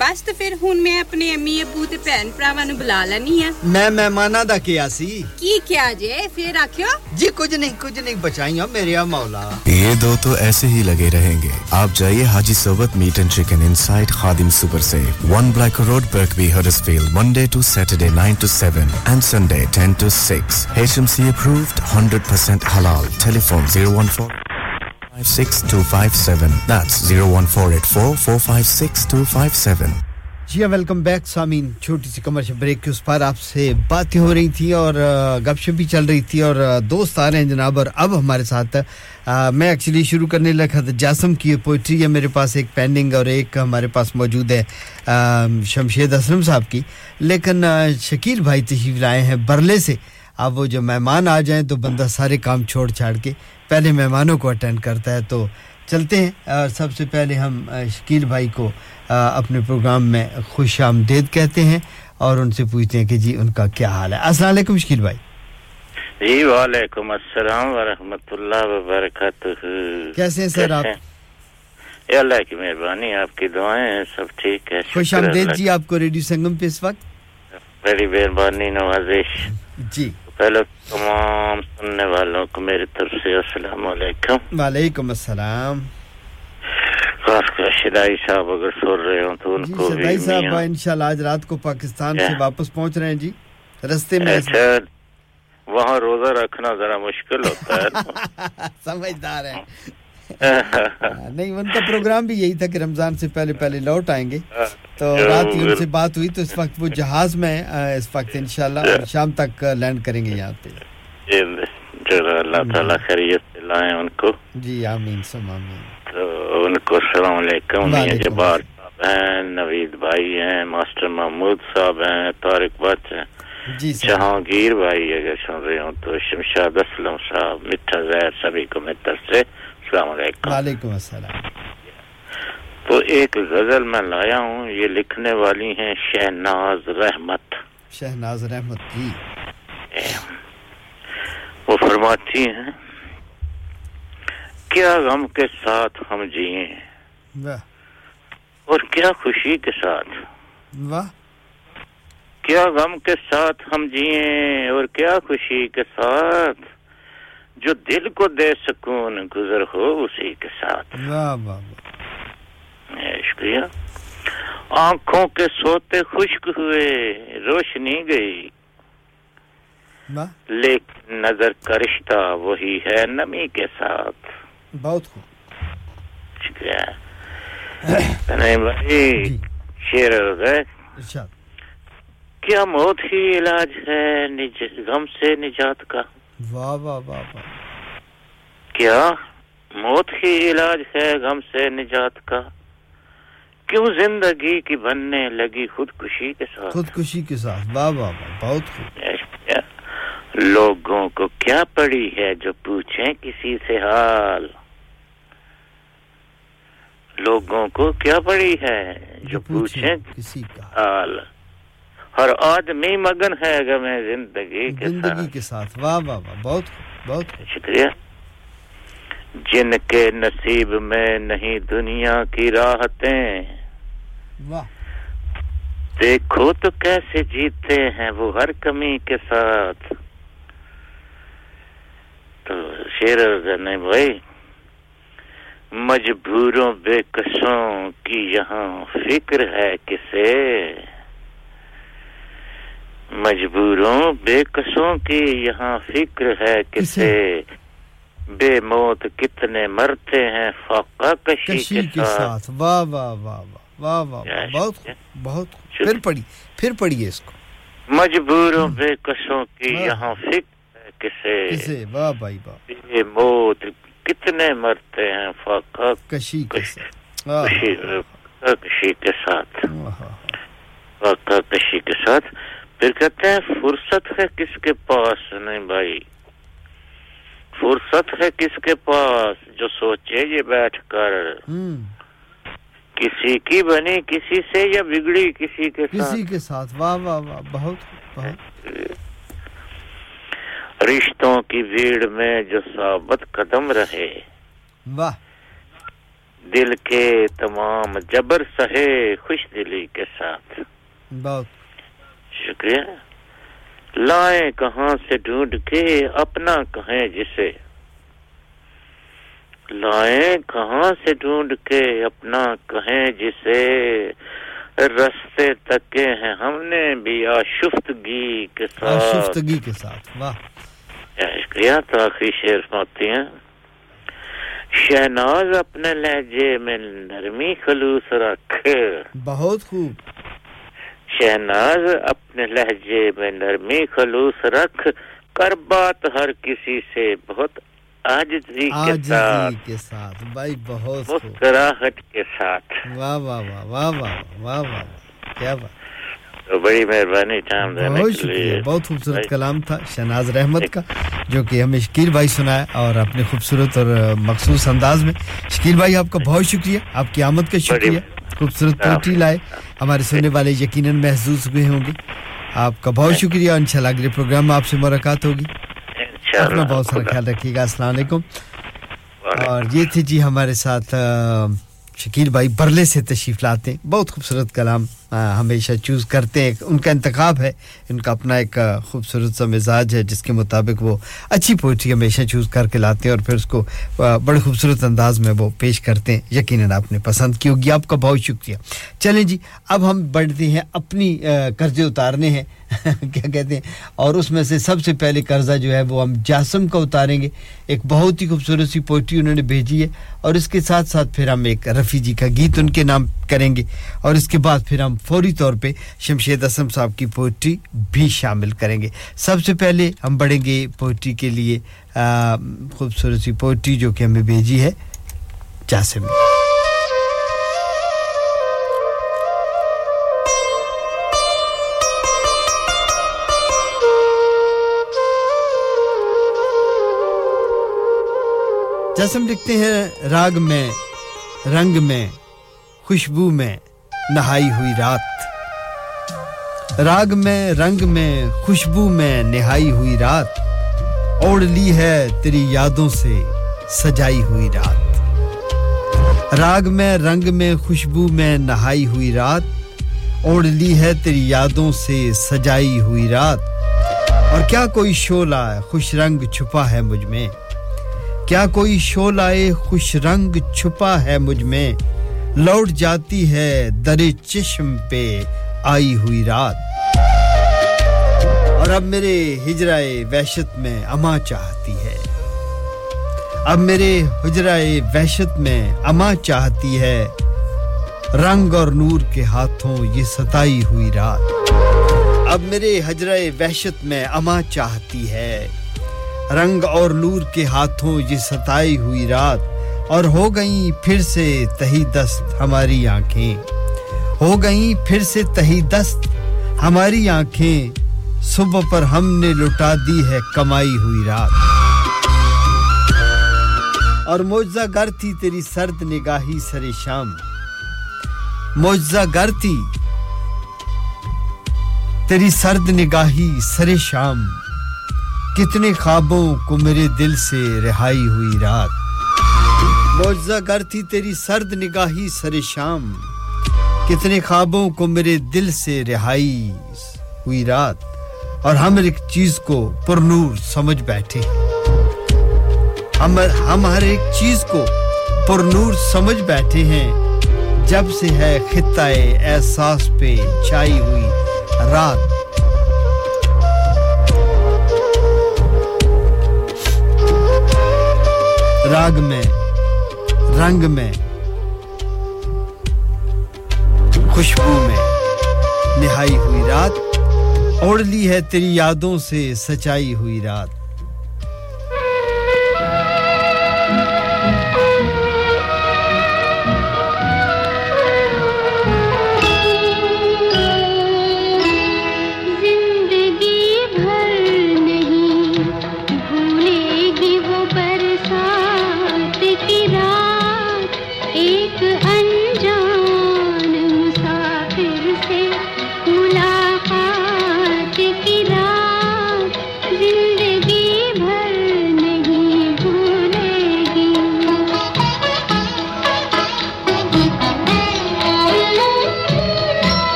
ਬਸ ਤੇ ਫਿਰ ਹੁਣ ਮੈਂ ਆਪਣੇ ਅਮੀ ਅਬੂ ਤੇ ਭੈਣ ਭਰਾਵਾਂ ਨੂੰ ਬੁਲਾ ਲੈਣੀ ਆ ਮੈਂ ਮਹਿਮਾਨਾਂ ਦਾ ਕਿਹਾ ਸੀ। ਕੀ ਕਿਹਾ ਜੇ? ਫਿਰ ਆਖਿਓ। ਜੀ ਕੁਝ نہیں کچھ نہیں بچائیاں میرے مولا یہ دو تو ایسے ہی لگے رہیں گے آپ جائیے Haji Sohbat meat and chicken inside Khadim super سے one black road Birkby Huddersfield Monday to Saturday nine to seven and Sunday ten to six H C approved hundred حلال telephone zero one four جی ہاں ویلکم بیک سامین چھوٹی سی کمرشل بریک کے اس پر آپ سے باتیں ہو رہی تھیں اور گپ شپ بھی چل رہی تھی اور دوست آ رہے ہیں جناب اور اب ہمارے ساتھ میں ایکچولی شروع کرنے لگا تھا، جاسم کی پوئٹری ہے، میرے پاس ایک پینڈنگ اور ایک ہمارے پاس موجود ہے شمشید اسلم صاحب کی۔ لیکن شکیل بھائی تشریف لائے ہیں برلے سے۔ اب وہ جو مہمان آ جائیں تو بندہ سارے کام چھوڑ چھاڑ کے پہلے مہمانوں کو اٹینڈ کرتا ہے۔ تو چلتے ہیں اور سب سے پہلے ہم شکیل بھائی کو اپنے پروگرام میں خوش آمدید کہتے ہیں اور ان سے پوچھتے ہیں کہ جی ان کا کیا حال ہے۔ السلام علیکم شکیل بھائی۔ جی وعلیکم السلام ورحمۃ اللہ وبرکاتہ۔ کیسے ہیں سر آپ؟ اللہ کی مہربانی آپ کی دعائیں سب ٹھیک ہے خوش آمدید جی آپ کو ریڈیو سنگم پہ اس وقت؟ بڑی مہربانی نوازش۔ جی۔ پہلے تمام سننے والوں کو میری طرف سے السلام علیکم۔ وعلیکم السلام۔ خاص کر شدائی صاحب اگر سن رہے ہوں تو ان جی کو شدائی صاحب انشاءاللہ آج رات کو پاکستان جی۔ سے واپس پہنچ رہے ہیں جی۔ رستے میں اچھا، وہاں روزہ رکھنا ذرا مشکل ہوتا ہے۔ سمجھدار ہے نہیں ان کا پروگرام بھی یہی تھا کہ رمضان سے پہلے پہلے لوٹ آئیں گے۔ تو رات ہی ان سے بات ہوئی تو اس وقت وہ جہاز میں اس وقت انشاءاللہ اور شام تک لینڈ کریں گے یہاں پہ۔ جی، جی، اللہ تعالیٰ خیریت سے لائیں ان کو۔ جی آمین سم آمین۔ تو ان کو السلام علیکم۔ جبار صاحب ہیں نوید بھائی ہیں ماسٹر محمود صاحب ہیں طارق بچ ہیں۔ جی جہانگیر بھائی اگر سن رہے ہوں تو شمشاد اسلم صاحب مٹھا زہر سبھی کو متر سے۔ السلام علیکم۔ وعلیکم السلام۔ تو ایک غزل میں لایا ہوں یہ لکھنے والی ہیں شہناز رحمت۔ شہناز رحمت جی۔ وہ فرماتی ہیں کیا غم کے ساتھ ہم جیے اور کیا خوشی کے ساتھ؟ واہ۔ کیا غم کے ساتھ ہم جیے اور کیا خوشی کے ساتھ؟ جو دل کو دے سکون گزر ہو اسی کے ساتھ۔ شکریہ۔ آنکھوں کے سوتے خشک ہوئے روشنی گئی۔ لیکن نظر کا رشتہ وہی ہے نمی کے ساتھ۔ بہت شکریہ۔ بھائی شیر کیا موت ہی علاج ہے غم سے نجات کا؟ واہ واہ واہ واہ۔ کیا موت ہی علاج ہے غم سے نجات کا؟ کیوں زندگی کی بننے لگی خودکشی کے ساتھ؟ خودکشی کے ساتھ۔ واہ واہ واہ بہت خوب۔ لوگوں کو کیا پڑی ہے جو پوچھیں کسی سے حال؟ لوگوں کو کیا پڑی ہے جو پوچھیں کسی کا حال؟ اور آدمی مگن ہے اگر میں زندگی کے زندگی کے ساتھ۔ واہ واہ واہ بہت بہت شکریہ۔ جن کے نصیب میں نہیں دنیا کی راحتیں واہ۔ دیکھو تو کیسے جیتے ہیں وہ ہر کمی کے ساتھ۔ تو شیر نہیں بھائی مجبوروں بے قصوں کی یہاں فکر ہے کسے؟ مجبوروں بے قصوں کی یہاں فکر ہے کسے اچھا۔ بے موت کتنے مرتے ہیں فاقہ کشی, کشی کے ساتھ۔ واہ واہ واہ واہ واہ واہ بہت بہت پھر پڑی پھر پڑھیے اس کو۔ مجبوروں ہاں۔ بے قصوں کی یہاں فکر ہے کسے کسے واہ بھائی واہ۔ بے موت کتنے مرتے ہیں فاقہ کشی کے ساتھ۔ کشی کے ساتھ۔ فاقہ کشی کے ساتھ۔ پھر کہتے ہیں فرصت ہے کس کے پاس؟ نہیں بھائی۔ فرصت ہے کس کے پاس؟ جو سوچے یہ بیٹھ کر۔ کسی کی بنی کسی سے یا بگڑی کسی کے ساتھ۔ کسی کے ساتھ۔ واہ واہ واہ۔ بہت۔ رشتوں کی بھیڑ میں جو ثابت قدم رہے۔ واہ۔ دل کے تمام جبر سہے خوش دلی کے ساتھ۔ بہت۔ شکریہ۔ لائے کہاں سے ڈھونڈ کے اپنا کہیں جسے۔ لائے کہاں سے ڈھونڈ کے اپنا کہیں جسے۔ رستے تکے ہیں ہم نے بھی آشفتگی کے ساتھ۔ آشفتگی کے ساتھ واہ۔ شکریہ تو آخری شعر سناتی ہیں۔ شہناز اپنے لہجے میں نرمی خلوص رکھ۔ بہت خوب۔ شہناز اپنے لہجے میں نرمی خلوص رکھ کر بات ہر کسی سے بہت آجزی کے ساتھ بھائی بہت مسکراہٹ کے ساتھ۔ واہ واہ واہ واہ واہ واہ واہ کیا بات۔ بڑی مہربانی بہت شکریہ۔ بہت خوبصورت کلام تھا شہناز رحمت کا جو کہ ہمیں شکیل بھائی سنایا اور اپنے خوبصورت اور مخصوص انداز میں۔ شکیل بھائی آپ کا بہت شکریہ۔ آپ کی آمد کا شکریہ۔ خوبصورت پوٹری لائے ہمارے سننے والے یقیناً محظوظ ہوئے ہوں گے۔ آپ کا بہت شکریہ۔ انشاءاللہ اگلے پروگرام میں آپ سے ملاقات ہوگی۔ اپنا بہت سارا خیال رکھیے گا۔ السلام علیکم۔ اور یہ تھے جی ہمارے ساتھ شکیل بھائی برلے سے تشریف لاتے ہیں۔ بہت خوبصورت کلام ہمیشہ چوز کرتے ہیں۔ ان کا انتخاب ہے، ان کا اپنا ایک خوبصورت سا مزاج ہے، جس کے مطابق وہ اچھی پوئٹری ہمیشہ چوز کر کے لاتے ہیں اور پھر اس کو بڑے خوبصورت انداز میں وہ پیش کرتے ہیں۔ یقیناً آپ نے پسند کی ہوگی، آپ کا بہت شکریہ۔ چلیں جی اب ہم بڑھتے ہیں، اپنی قرضے اتارنے ہیں۔ کیا کہتے ہیں؟ اور اس میں سے سب سے پہلے قرضہ جو ہے وہ ہم جاسم کا اتاریں گے۔ ایک بہت ہی خوبصورت سی پوئٹری انہوں نے بھیجی ہے۔ اور اس کے ساتھ ساتھ پھر ہم ایک رفیع جی کا گیت ان کے نام کریں گے۔ اور اس کے بعد پھر ہم فوری طور پہ شمشید اسم صاحب کی پوئٹری بھی شامل کریں گے۔ سب سے پہلے ہم بڑھیں گے پوئٹری کے لیے خوبصورت سی پوئٹری جو کہ ہمیں بھیجی ہے جاسم جیسے ہم لکھتے ہیں، راگ میں، رنگ میں، خوشبو میں، نہائی ہوئی رات۔ راگ میں، رنگ میں، خوشبو میں، نہائی ہوئی رات۔ اوڑھ لی ہے تیری یادوں سے، سجائی ہوئی رات۔ راگ میں، رنگ میں، خوشبو میں، نہائی ہوئی رات۔ اوڑھ لی ہے تیری یادوں سے، سجائی ہوئی رات۔ اور کیا کوئی شولہ خوش رنگ چھپا ہے مجھ میں؟ کیا کوئی شولائے خوش رنگ چھپا ہے مجھ میں؟ لوٹ جاتی ہے در چشم پہ آئی ہوئی رات۔ اور اب میرے ہجرائے وحشت میں اما چاہتی ہے۔ اب میرے ہجرائے وحشت میں اما چاہتی ہے۔ رنگ اور نور کے ہاتھوں یہ ستائی ہوئی رات۔ اب میرے ہجرائے وحشت میں اما چاہتی ہے۔ رنگ اور نور کے ہاتھوں یہ ستائی ہوئی رات، اور ہو گئیں پھر سے تہی دست ہماری آنکھیں۔ ہو گئیں پھر سے تہی دست ہماری آنکھیں، صبح پر ہم نے لٹا دی ہے کمائی ہوئی رات۔ اور معجزہ گر تھی تیری سرد نگاہی سر شام۔ معجزہ گر تھی تیری سرد نگاہی سر شام۔ کتنے خوابوں کو میرے دل سے رہائی ہوئی رات۔ موجزہ گر تھی تیری سرد نگاہی سر شام۔ کتنے خوابوں کو میرے دل سے رہائی ہوئی رات۔ اور ہم ایک چیز کو پر نور سمجھ بیٹھے۔ ہم ہم ہر ایک چیز کو پر نور سمجھ بیٹھے ہیں۔ جب سے ہے خطۂ احساس پہ چھائی ہوئی رات۔ راگ میں، رنگ میں، خوشبو میں۔ نہائی ہوئی رات، اوڑھ لی ہے تیری یادوں سے، سچائی ہوئی رات۔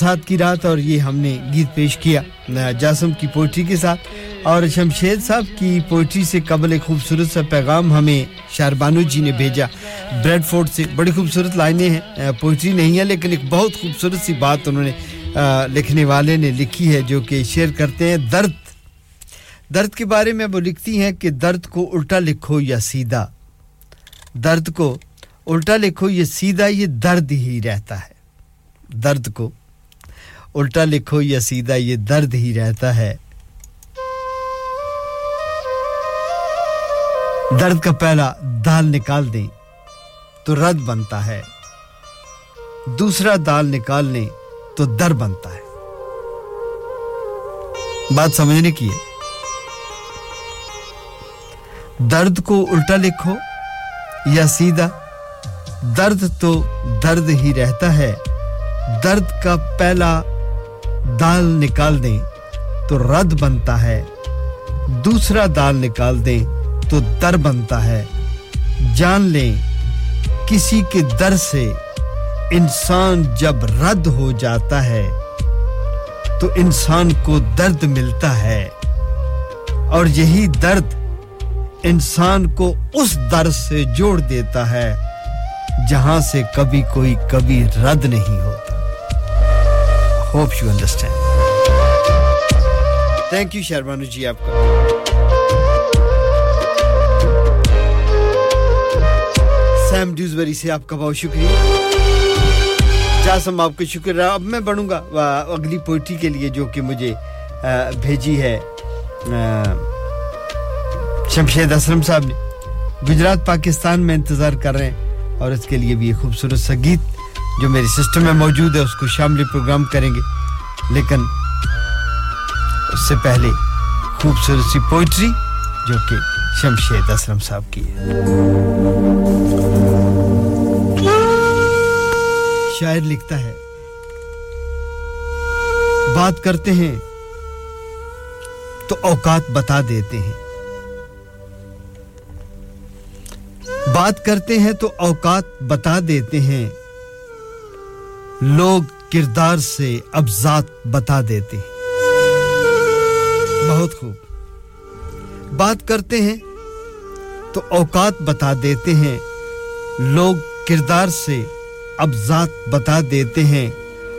برسات کی رات اور یہ ہم نے گیت پیش کیا۔ جاسم کی پوئٹری کے ساتھ اور شمشید صاحب کی پوئٹری سے قبل ایک خوبصورت سا پیغام ہمیں شاربانو جی نے بھیجا۔ بریڈ فورٹ سے بڑی خوبصورت لائنیں ہیں۔ پوئٹری نہیں ہے لیکن ایک بہت خوبصورت سی بات انہوں نے لکھنے والے نے لکھی ہے جو کہ شیئر کرتے ہیں۔ درد درد کے بارے میں وہ لکھتی ہیں کہ درد کو الٹا لکھو یا سیدھا۔ درد کو الٹا لکھو یہ سیدھا، یہ درد ہی رہتا ہے۔ درد کو الٹا لکھو یا سیدھا، یہ درد ہی رہتا ہے۔ درد کا پہلا دال نکال دیں تو رد بنتا ہے۔ دوسرا دال نکال لیں تو در بنتا ہے۔ بات سمجھنے کی ہے؟ درد کو الٹا لکھو یا سیدھا، درد تو درد ہی رہتا ہے۔ درد کا پہلا دال نکال دیں تو رد بنتا ہے۔ دوسرا دال نکال دیں تو در بنتا ہے۔ جان لیں، کسی کے در سے انسان جب رد ہو جاتا ہے، تو انسان کو درد ملتا ہے۔ اور یہی درد انسان کو اس در سے جوڑ دیتا ہے، جہاں سے کبھی کوئی کبھی رد نہیں ہوتا۔ Hope you understand thank you شیروانو جی آپ کا سیم ڈیوزبری سے آپ کا بہت شکریہ جاسم آپ کا شکر رہا اب میں بڑھوں گا اگلی پوئٹری کے لیے جو کہ مجھے بھیجی ہے شمشید اسلم صاحب نے گجرات پاکستان میں انتظار کر رہے ہیں اور اس کے لیے بھی یہ خوبصورت سا گیت جو میری سسٹم میں موجود ہے، اس کو شاملی پروگرام کریں گے۔ لیکن اس سے پہلے خوبصورت سی پوئٹری جو کہ شمشید اسلم صاحب کی ہے۔ شاعر لکھتا ہے، بات کرتے ہیں تو اوقات بتا دیتے ہیں۔ بات کرتے ہیں تو اوقات بتا دیتے ہیں۔ لوگ کردار سے ابزاد بتا دیتے ہیں۔ بہت خوب۔ بات کرتے ہیں تو اوقات بتا دیتے ہیں۔ لوگ کردار سے ابزاد بتا دیتے ہیں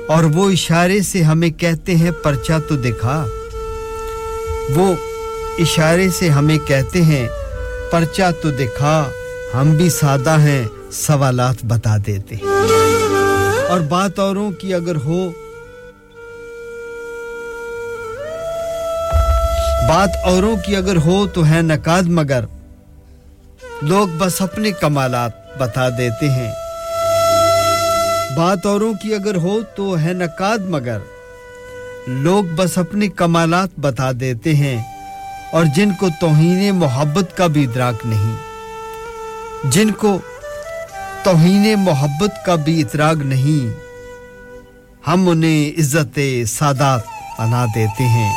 اور وہ اشارے سے ہمیں کہتے ہیں، پرچہ تو دکھا۔ وہ اشارے سے ہمیں کہتے ہیں، پرچہ تو دکھا۔ ہم بھی سادہ ہیں، سوالات بتا دیتے ہیں۔ اور بات اوروں کی اگر ہو۔ بات اوروں کی اگر ہو تو ہے نقاد مگر۔ لوگ بس اپنے کمالات بتا دیتے ہیں۔ بات اوروں کی اگر ہو تو ہے نقاد مگر۔ لوگ بس اپنے کمالات بتا دیتے ہیں اور جن کو توہین محبت کا بھی ادراک نہیں۔ جن کو توہین محبت کا بھی اتراغ نہیں۔ ہم انہیں عزت سادات بنا دیتے ہیں۔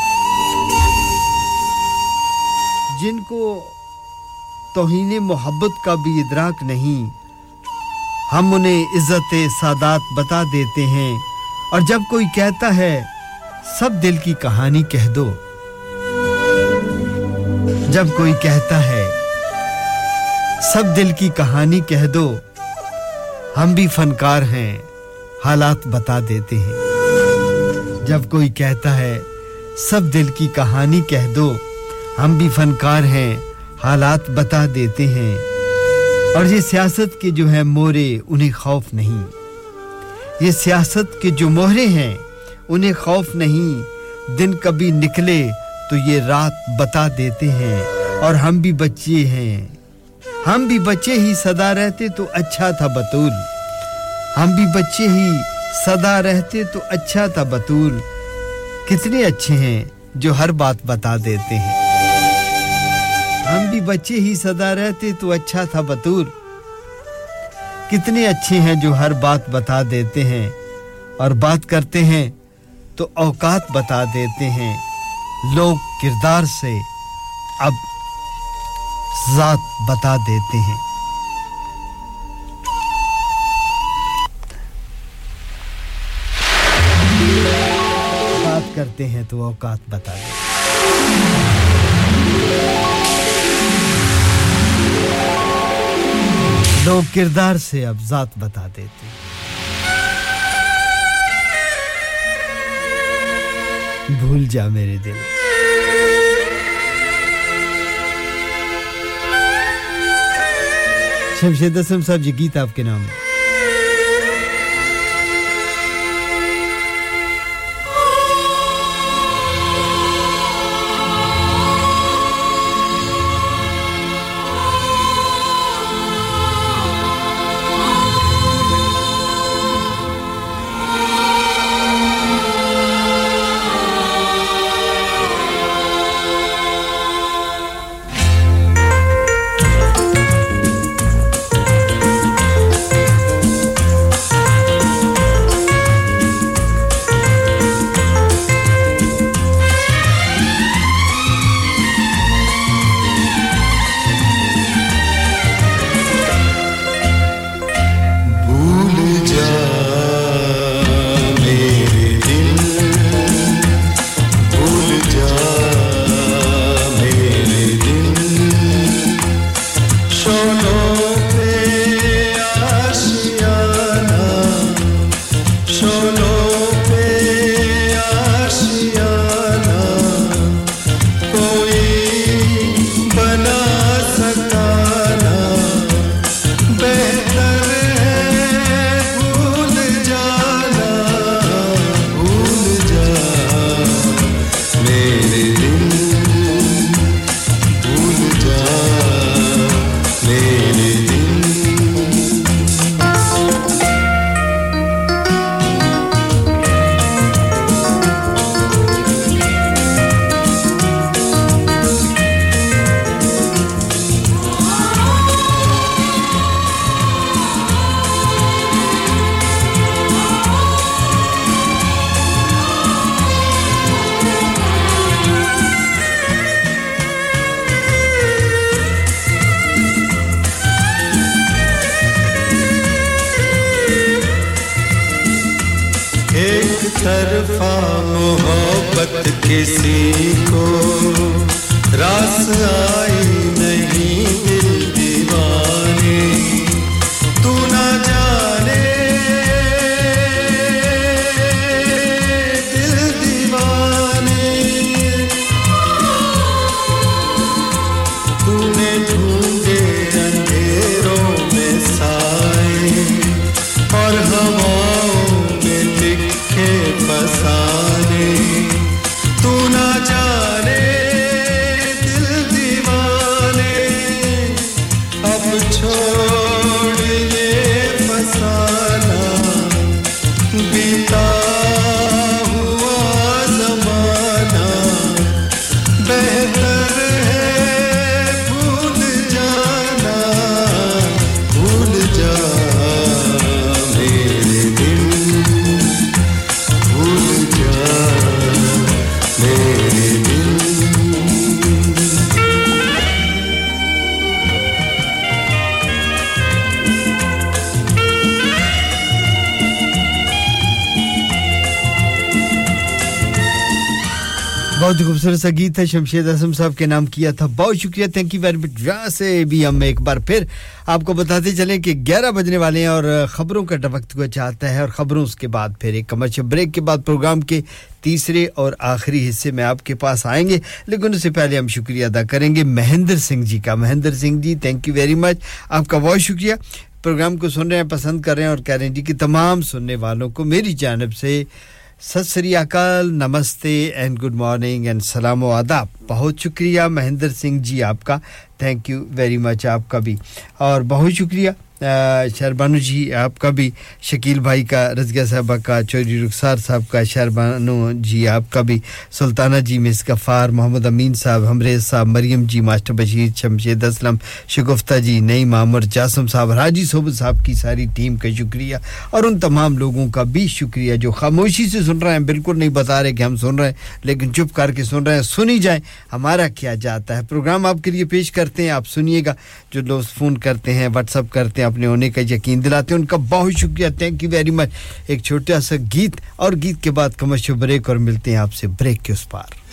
جن کو توہین محبت کا بھی ادراک نہیں، ہم انہیں عزت سادات بتا دیتے ہیں۔ اور جب کوئی کہتا ہے، سب دل کی کہانی کہہ دو۔ جب کوئی کہتا ہے، سب دل کی کہانی کہہ دو۔ ہم بھی فنکار ہیں، حالات بتا دیتے ہیں۔ جب کوئی کہتا ہے، سب دل کی کہانی کہہ دو، ہم بھی فنکار ہیں، حالات بتا دیتے ہیں۔ اور یہ سیاست کے جو ہیں مورے، انہیں خوف نہیں۔ یہ سیاست کے جو مہرے ہیں، انہیں خوف نہیں۔ دن کبھی نکلے تو یہ رات بتا دیتے ہیں۔ اور ہم بھی بچے ہیں۔ ہم بھی بچے ہی سدا رہتے تو اچھا تھا بطول ہم بھی بچے ہی سدا رہتے تو اچھا تھا بطول کتنے اچھے ہیں جو ہر بات بتا دیتے ہیں۔ ہم بھی بچے ہی سدا رہتے تو اچھا تھا بطول کتنے اچھے ہیں جو ہر بات بتا دیتے ہیں۔ اور بات کرتے ہیں تو اوقات بتا دیتے ہیں۔ لوگ کردار سے اب ذات بتا دیتے ہیں۔ بات کرتے ہیں تو اوقات بتا دیتے ہیں لوگ کردار سے اب ذات بتا دیتے ہیں۔ بھول جا میرے دل۔ شمشید اسم صاحب یہ گیت آپ کے نام ہے خوبصورت سا گیت ہے، شمشید اعظم صاحب کے نام کیا تھا۔ بہت شکریہ تھینک یو ویری مچ جہاں سے بھی ہم ایک بار پھر آپ کو بتاتے چلیں کہ گیارہ بجنے والے ہیں اور خبروں کا وقت کو چاہتا ہے اور خبروں اس کے بعد پھر ایک کمرشل بریک کے بعد پروگرام کے تیسرے اور آخری حصے میں آپ کے پاس آئیں گے۔ لیکن اس سے پہلے ہم شکریہ ادا کریں گے مہندر سنگھ جی کا۔ Mahinder Singh ji thank you very much آپ کا بہت شکریہ۔ پروگرام کو سن رہے ہیں، پسند کر رہے ہیں اور کہہ رہے ہیں جی کہ تمام سننے والوں کو میری جانب سے ست سری اکال، نمستے اینڈ گڈ مارننگ اینڈ سلام و آداب۔ بہت شکریہ مہندر سنگھ جی آپ کا۔ تھینک یو ویری مچ آپ کا بھی۔ اور بہت شکریہ۔ شہربانو جی آپ کا بھی، شکیل بھائی کا رضگیہ صاحبہ کا چوری رخسار صاحب کا، شہربانو جی آپ کا بھی، سلطانہ جی مس غفار محمد امین صاحب، ہمریز صاحب، مریم جی ماسٹر بشیر شمشید اسلم شگفتہ جی نئی عامر، جاسم صاحب راجی صوبت صاحب کی ساری ٹیم کا شکریہ، اور ان تمام لوگوں کا بھی شکریہ، جو خاموشی سے سن رہے ہیں، بالکل نہیں بتا رہے کہ ہم سن رہے ہیں، لیکن چپ کر کے سن رہے ہیں، سنی جائیں، ہمارا کیا جاتا ہے؟ پروگرام آپ کے لیے پیش کرتے ہیں، آپ سنیے گا، جو لوگ فون کرتے ہیں، واٹس اپ کرتے ہیں اپنے ہونے کا یقین دلاتے ہیں۔ ان کا بہت شکریہ۔ تھینک یو ویری مچ ایک چھوٹا سا گیت اور گیت کے بعد کمرشل بریک اور ملتے ہیں آپ سے بریک کے اس پار۔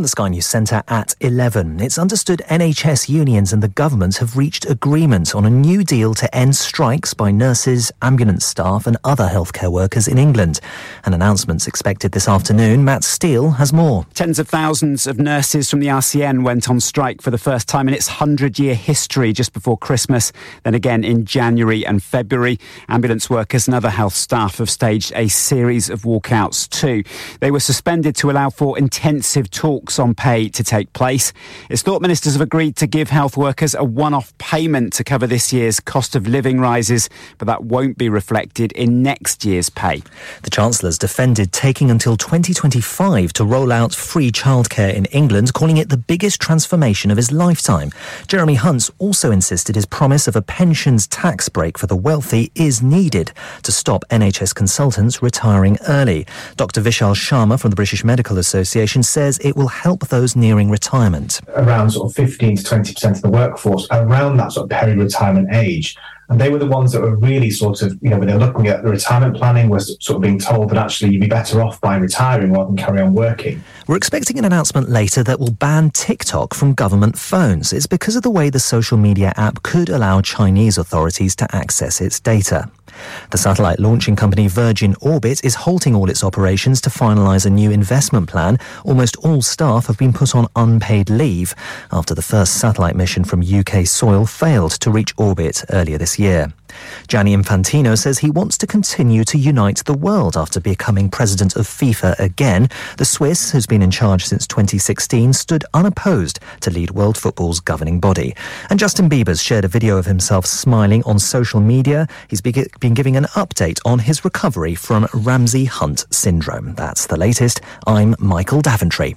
From the Sky News Centre at 11, it's understood NHS unions and the government have reached agreement on a new deal to end strikes by nurses, ambulance staff, and other healthcare workers in England. An announcement's expected this afternoon. Matt Steele has more. Tens of thousands of nurses from the RCN went on strike for the first time in its 100 year history just before Christmas, then again in January and February. Ambulance workers and other health staff have staged a series of walkouts too. They were suspended to allow for intensive talks on pay to take place. It's thought ministers have agreed to give health workers a one off payment to cover this year's cost of living rises, but that won't be reflected in next year's pay. The Chancellor's defended taking until 2025 to roll out free childcare in England, calling it the biggest transformation of his lifetime. Jeremy Hunt's also insisted his promise of a pensions tax break for the wealthy is needed to stop NHS consultants retiring early. Dr. Vishal Sharma from the British Medical Association says it will help those nearing retirement. around sort of 15 to 20 percent of the workforce around that sort of peri-retirement age. And they were the ones that were really sort of, you know, when they're looking at the retirement planning, was sort of being told that actually you'd be better off by retiring rather than carry on working. We're expecting an announcement later that will ban TikTok from government phones. It's because of the way the social media app could allow Chinese authorities to access its data. The satellite launching company Virgin Orbit is halting all its operations to finalise a new investment plan. Almost all staff have been put on unpaid leave after the first satellite mission from UK soil failed to reach orbit earlier this year. Gianni Infantino says he wants to continue to unite the world after becoming president of FIFA again. The Swiss, who's been in charge since 2016, stood unopposed to lead world football's governing body. And Justin Bieber's shared a video of himself smiling on social media. He's been giving an update on his recovery from Ramsey Hunt syndrome. That's the latest. I'm Michael Daventry.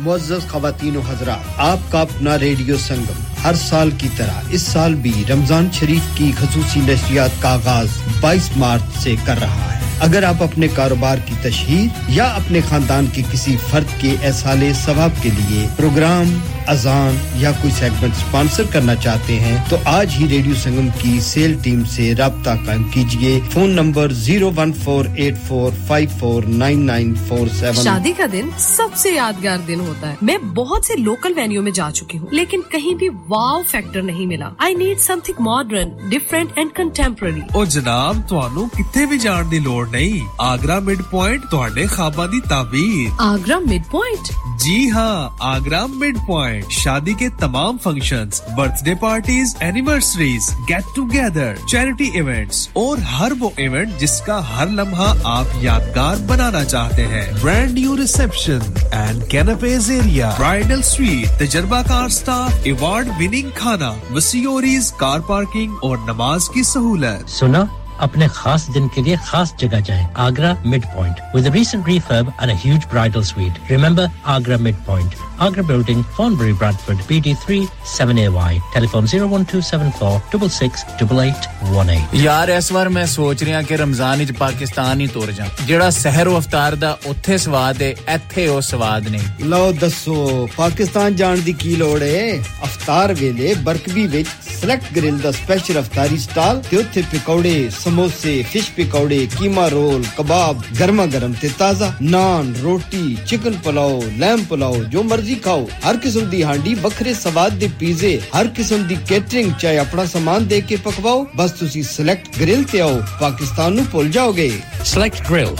معزز خواتین و حضرات، آپ کا اپنا ریڈیو سنگم ہر سال کی طرح اس سال بھی رمضان شریف کی خصوصی نشریات کا آغاز بائیس مارچ سے کر رہا ہے۔ اگر آپ اپنے کاروبار کی تشہیر یا اپنے خاندان کے کسی فرد کے احسال ثواب کے لیے پروگرام، اذان یا کوئی سیگمنٹ سپانسر کرنا چاہتے ہیں، تو آج ہی ریڈیو سنگم کی سیل ٹیم سے رابطہ قائم کیجیے phone number zero one four eight four five four nine nine four seven. شادی کا دن سب سے یادگار دن ہوتا ہے۔ میں بہت سے لوکل وینیو میں جا چکی ہوں لیکن کہیں بھی واو فیکٹر نہیں ملا۔ I need something modern different and contemporary اور جناب تہانوں کتنے بھی جان دی لوڑ نہیں۔ آگرہ مڈ پوائنٹ تہاڈے خواباں دی تعبیر۔ آگرہ مڈ پوائنٹ جی ہاں آگرہ مڈ پوائنٹ شادی کے تمام functions birthday parties anniversaries get together charity events اور ہر وہ ایونٹ جس کا ہر لمحہ آپ یادگار بنانا چاہتے ہیں۔ Brand new reception and canapé ریزیریا bridal suite تجربہ کار سٹاف ایوارڈ وننگ کھانا وسیوریز کار پارکنگ اور نماز کی سہولت۔ سنا؟ اپنے خاص دن کے لیے خاص جگہ جائیں۔ Agra mid point with recent refurb and huge bridal suite remember Agra mid point Agra building phone بری Broad Bradford B D three seven A Y telephone zero one two seven four double six double eight one eight یار اس بار میں سوچ رہا کہ رمضان وچ پاکستان ہی تور جا جڑا سحر و افطار دا اوتھے سواد ہے ایتھے او سواد نہیں۔ لو دسو پاکستان جان دی کی لوڑ ہے؟ افطار ویلے برکبی وچ سلیکٹ گرل دا سپیشل افطاری سٹال تے اوتھے پکوڑے ਸਮੋਸੇ ਫਿਸ਼ ਪਕੌੜੇ ਕੀਮਾ ਰੋਲ ਕਬਾਬ ਗਰਮਾ ਗਰਮ ਤੇ ਤਾਜ਼ਾ ਨਾਨ ਰੋਟੀ ਚਿਕਨ ਪੁਲਾਓ ਲੈਮ ਪੁਲਾਓ ਜੋ ਮਰਜ਼ੀ ਖਾਓ ਹਰ ਕਿਸਮ ਦੀ ਹਾਂਡੀ ਵੱਖਰੇ ਸਵਾਦ ਦੇ ਪੀਜ਼ੇ ਹਰ ਕਿਸਮ ਦੀ ਕੇਟਰਿੰਗ ਚਾਹੇ ਆਪਣਾ ਸਾਮਾਨ ਦੇ ਕੇ ਪਕਵਾਓ ਬਸ ਤੁਸੀਂ ਸਿਲੈਕਟ ਗ੍ਰਿਲ ਤੇ ਆਓ ਪਾਕਿਸਤਾਨ ਨੂੰ ਭੁੱਲ ਜਾਓਗੇ Select Grill,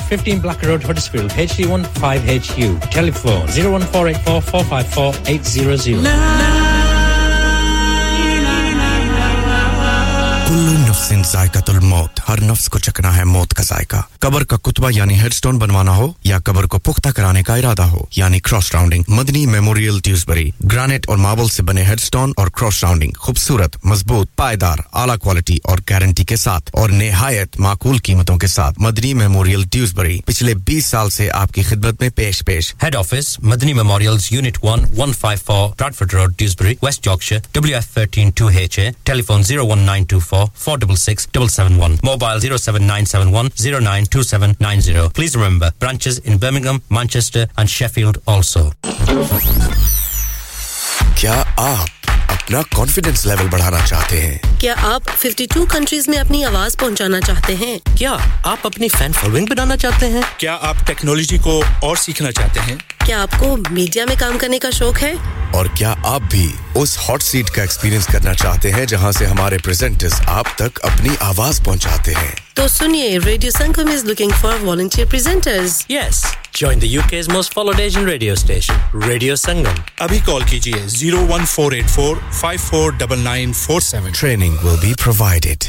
15 نفسن تل الموت ہر نفس کو چکنا ہے موت کا ذائقہ۔ قبر کا کتبہ یعنی ہیڈ سٹون بنوانا ہو یا قبر کو پختہ کرانے کا ارادہ ہو یعنی cross rounding Madni memorial Dewsbury granite اور ماربل سے بنے ہیڈ سٹون اور کراس راؤنڈنگ خوبصورت، مضبوط، پائیدار، اعلیٰ کوالٹی اور گارنٹی کے ساتھ اور نہایت معقول قیمتوں کے ساتھ۔ مدنی میموریل ڈیوزبری پچھلے بیس سال سے آپ کی خدمت میں پیش پیش۔ Head office Madni memorial unit one one five road Dewsbury West Yorkshire W F thirteen two H zero one 716 771. Mobile 07971 092790. Please remember, branches in Birmingham, Manchester and Sheffield also. کیا آپ اپنا کانفیڈینس لیول بڑھانا چاہتے ہیں کیا آپ 52 کنٹریز میں اپنی آواز پہنچانا چاہتے ہیں کیا آپ اپنی فین فالوئنگ بنانا چاہتے ہیں کیا آپ ٹیکنالوجی کو اور سیکھنا چاہتے ہیں کیا آپ کو میڈیا میں کام کرنے کا شوق ہے؟ اور کیا آپ بھی اس ہاٹ سیٹ کا ایکسپیرینس کرنا چاہتے ہیں جہاں سے ہمارے پریزنٹرز آپ تک اپنی آواز پہنچاتے ہیں؟ تو سنیے radio Sangam is looking for volunteer presenters yes Join the UK's most followed Asian radio station, Radio Sangam. Abhi call kijiye 01484 four Training will be provided.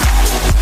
Yeah.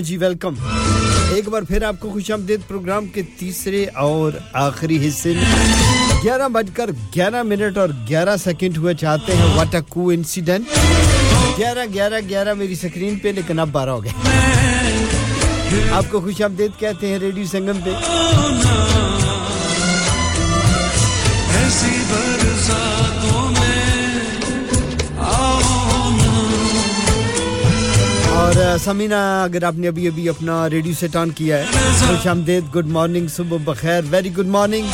جی ویلکم۔ ایک بار پھر آپ کو خوش آمدید پروگرام کے تیسرے اور آخری حصے میں۔ گیارہ بج کر گیارہ منٹ اور گیارہ سیکنڈ ہوئے چاہتے ہیں۔ واٹ اے کو انسیڈنٹ گیارہ گیارہ گیارہ میری سکرین پہ، لیکن اب بارہ ہو گئے۔ آپ کو خوش آمدید کہتے ہیں ریڈیو سنگم پہ۔ اور سمینا اگر آپ نے ابھی ابھی اپنا ریڈیو سیٹ آن کیا ہے، خوش آمدید گڈ مارننگ صبح بخیر ویری گڈ مارننگ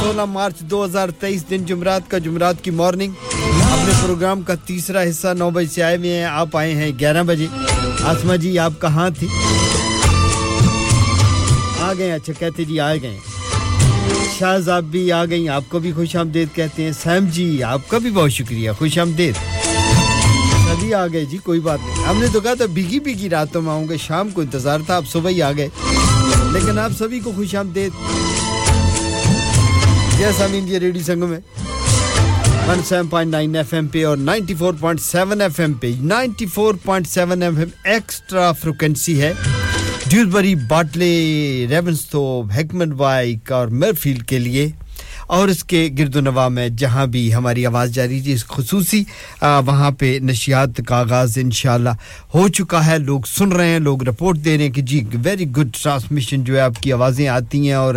سولہ مارچ دو ہزار تیئیس دن جمعرات کا جمعرات کی مارننگ اپنے پروگرام کا تیسرا حصہ نو بجے سے آئے ہوئے ہیں، آپ آئے ہیں گیارہ بجے۔ آسما جی آپ کہاں تھی آ گئے اچھا کہتے جی آئے گئے۔ شاہ صاحب بھی آ گئیں، آپ کو بھی خوش آمدید کہتے ہیں۔ سیم جی آپ کا بھی بہت شکریہ، خوش آمدید۔ جلدی آ گئے جی کوئی بات نہیں۔ ہم نے تو کہا تھا بھیگی بھیگی راتوں میں آؤں گے شام کو انتظار تھا، آپ صبح ہی آ گئے۔ لیکن آپ سبھی کو خوش آمدید۔ جی یس آئی مین یہ ریڈیو سنگم ہے one seven point nine F M پہ اور ninety four point seven F M پہ۔ Ninety four point seven F M extra frequency ہے۔ ڈیوزبری باٹلے ریونس تو ہیکمن بائک اور میرفیلڈ کے لیے۔ اور اس کے گرد و نواح میں جہاں بھی ہماری آواز جاری تھی اس خصوصی وہاں پہ نشیات کا آغاز انشاءاللہ ہو چکا ہے۔ لوگ سن رہے ہیں، لوگ رپورٹ دے رہے ہیں کہ جی ویری گڈ ٹرانسمیشن جو ہے، آپ کی آوازیں آتی ہیں اور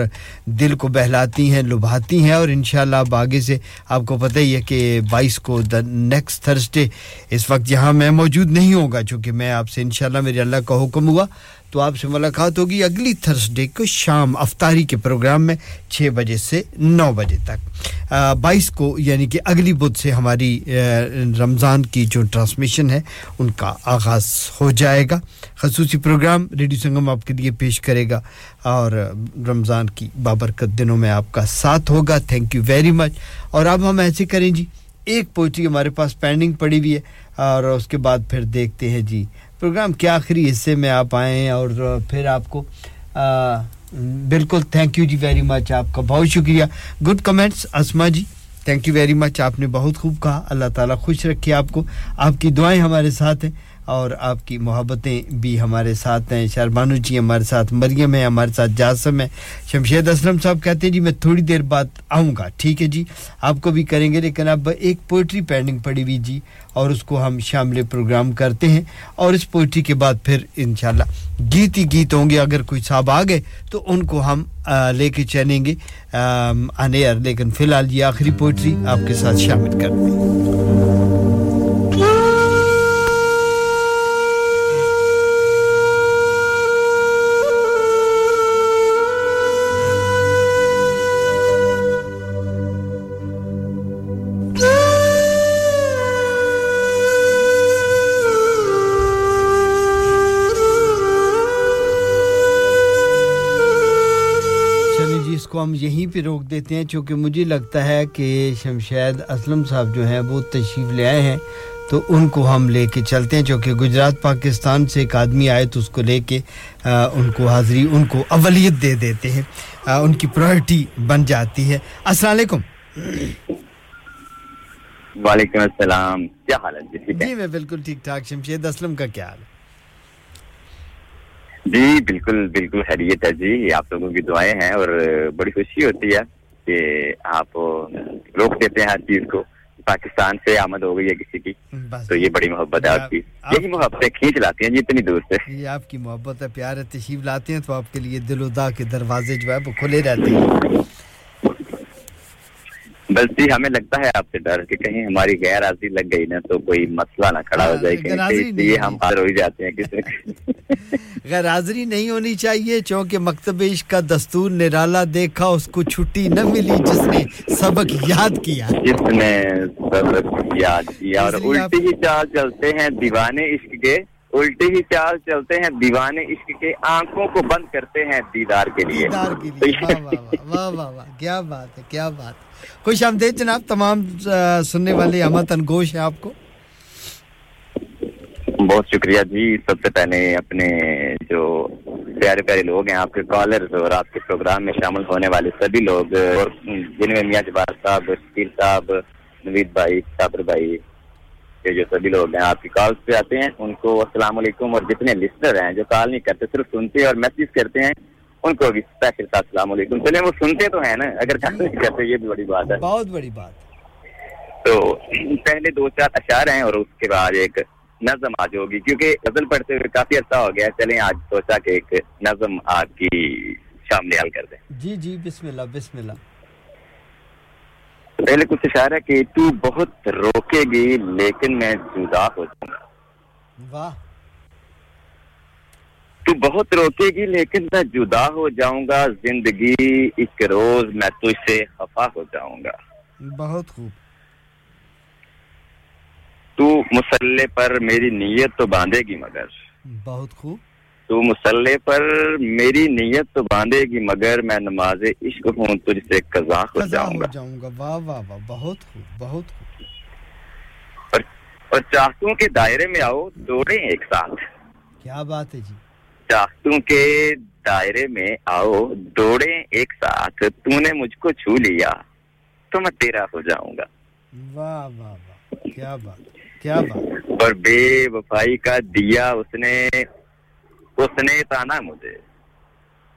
دل کو بہلاتی ہیں، لبھاتی ہیں اور انشاءاللہ اب آگے سے آپ کو پتہ ہی ہے کہ بائیس کو دا نیکسٹ تھرسڈے اس وقت یہاں میں موجود نہیں ہوگا، چونکہ میں آپ سے انشاءاللہ میرے اللہ کا حکم ہوا۔ تو آپ سے ملاقات ہوگی اگلی تھرسڈے کو شام افطاری کے پروگرام میں چھ بجے سے نو بجے تک۔ بائیس کو یعنی کہ اگلی بدھ سے ہماری رمضان کی جو ٹرانسمیشن ہے، ان کا آغاز ہو جائے گا۔ خصوصی پروگرام ریڈیو سنگم آپ کے لیے پیش کرے گا اور رمضان کی بابرکت دنوں میں آپ کا ساتھ ہوگا۔ تھینک یو ویری مچ اور اب ہم ایسے کریں جی ایک پوئٹری ہمارے پاس پینڈنگ پڑی ہوئی ہے اور اس کے بعد پھر دیکھتے ہیں جی۔ پروگرام کے آخری حصے میں آپ آئیں اور پھر آپ کو بالکل تھینک یو جی ویری مچ آپ کا، بہت شکریہ۔ Good comments Asma ji thank you very much آپ نے بہت خوب کہا۔ اللہ تعالیٰ خوش رکھے آپ کو۔ آپ کی دعائیں ہمارے ساتھ ہیں اور آپ کی محبتیں بھی ہمارے ساتھ ہیں۔ شربانو جی ہمارے ساتھ، مریم ہیں ہمارے ساتھ، جاسم ہیں۔ شمشید اسلم صاحب کہتے ہیں جی میں تھوڑی دیر بعد آؤں گا۔ ٹھیک ہے جی آپ کو بھی کریں گے، لیکن اب ایک پوئٹری پینڈنگ پڑی ہوئی جی۔ اور اس کو ہم شامل پروگرام کرتے ہیں اور اس پوئٹری کے بعد پھر انشاءاللہ گیت ہی گیت ہوں گے، اگر کوئی صاحب آ گئے تو ان کو ہم لے کے چلیں گے آنے لیکن فی الحال یہ آخری پوئٹری آپ کے ساتھ شامل کرتے ہیں۔ ہم یہیں پہ روک دیتے ہیں چونکہ مجھے لگتا ہے کہ شمشید اسلم صاحب جو ہیں وہ تشریف لے آئے ہیں تو ان کو ہم لے کے چلتے ہیں چونکہ گجرات پاکستان سے ایک آدمی آئے تو اس کو لے کے ان کو حاضری ان کو اولیت دے دیتے ہیں۔ ان کی پرائرٹی بن جاتی ہے۔ السلام علیکم۔ وعلیکم السلام۔ کیا حال جی، ہے۔ جی میں بالکل ٹھیک ٹھاک۔ شمشید اسلم کا کیا حال ہے؟ جی بالکل بالکل خیریت ہے جی آپ لوگوں کی دعائیں ہیں اور بڑی خوشی ہوتی ہے کہ آپ روک دیتے ہیں ہر چیز کو۔ پاکستان سے آمد ہو گئی ہے کسی کی تو یہ بڑی محبت ہے آپ کی۔ یہی محبت کھینچ لاتی ہیں جی اتنی دور سے۔ یہ آپ کی محبت ہے پیار ہے تشریف لاتے ہیں تو آپ کے لیے دل و دا کے دروازے جو ہے وہ کھلے رہتے ہیں۔ بلتی جی، ہمیں لگتا ہے آپ سے ڈر کہ کہیں ہماری غیر حاضری لگ گئی نا تو کوئی مسئلہ نہ کھڑا ہو جائے کہیں ہم حاضر ہو جاتے ہیں کسی غیر حاضری نہیں ہونی چاہیے چونکہ مکتب عشق کا دستور نرالا دیکھا اس کو چھٹی نہ ملی جس نے سبق یاد کیا۔ جس نے سبق یاد کیا۔ اور الٹی ہی چال چلتے ہیں دیوانے عشق کے الٹی ہی چال چلتے ہیں دیوانے عشق کے آنکھوں کو بند کرتے ہیں دیدار کے لیے۔ دیدار کے لیے۔ واہ واہ واہ واہ کیا بات ہے کیا بات ہے۔ خوش آمدید جناب، تمام سننے والے ہمہ تنگوش ہے آپ کو۔ بہت شکریہ جی۔ سب سے پہلے اپنے جو پیارے پیارے لوگ ہیں، آپ کے کالرز اور آپ کے پروگرام میں شامل ہونے والے سبھی لوگ، اور جن میں میاں جبار صاحب، شکیل صاحب، نوید بھائی، صابر بھائی، یہ جو سبھی لوگ ہیں، آپ کی کالز پہ آتے ہیں۔ ان کو السلام علیکم۔ اور جتنے لسنر ہیں جو کال نہیں کرتے، صرف سنتے اور میسج کرتے ہیں۔ ان کو بھی پیسے ساتھ السلام علیکم۔ چلے وہ سنتے تو ہیں نا اگر کہتے یہ بھی بڑی بات ہے۔ بہت بڑی بات۔ تو پہلے دو چار اشار ہیں اور اس کے بعد ایک نظم آج ہوگی کیونکہ غزل پڑھتے ہوئے کافی عرصہ ہو گیا چلیں آج سوچا کہ ایک نظم آپ کی شام نیال کر دیں۔ جی جی بسم اللہ بسم اللہ۔ پہلے کچھ اشارہ کہ تو بہت روکے گی لیکن میں جدا ہو جاؤں گا۔ واہ۔ تو بہت روکے گی لیکن میں جدا ہو جاؤں گا زندگی ایک روز میں تجھ سے خفا ہو جاؤں گا۔ بہت خوب۔ تو مسلح پر میری نیت تو باندھے گی مگر۔ بہت خوب۔ تو مسلح پر میری نیت تو باندھے گی مگر میں نماز عشق ہوں تجھ سے قضا ہو جاؤں گا۔ جاؤں گا۔ واہ واہ واہ بہت خوب بہت خوب۔ اور چاہتوں کے دائرے میں آؤ دوڑیں ایک ساتھ۔ کیا بات ہے جی۔ شاختوں کے دائرے میں آؤ دوڑے ایک ساتھ تو نے مجھ کو چھو لیا تو میں تیرا ہو جاؤں گا واہ واہ واہ کیا بات کیا بات اور بے وفائی کا دیا اس نے اس نے تانا مجھے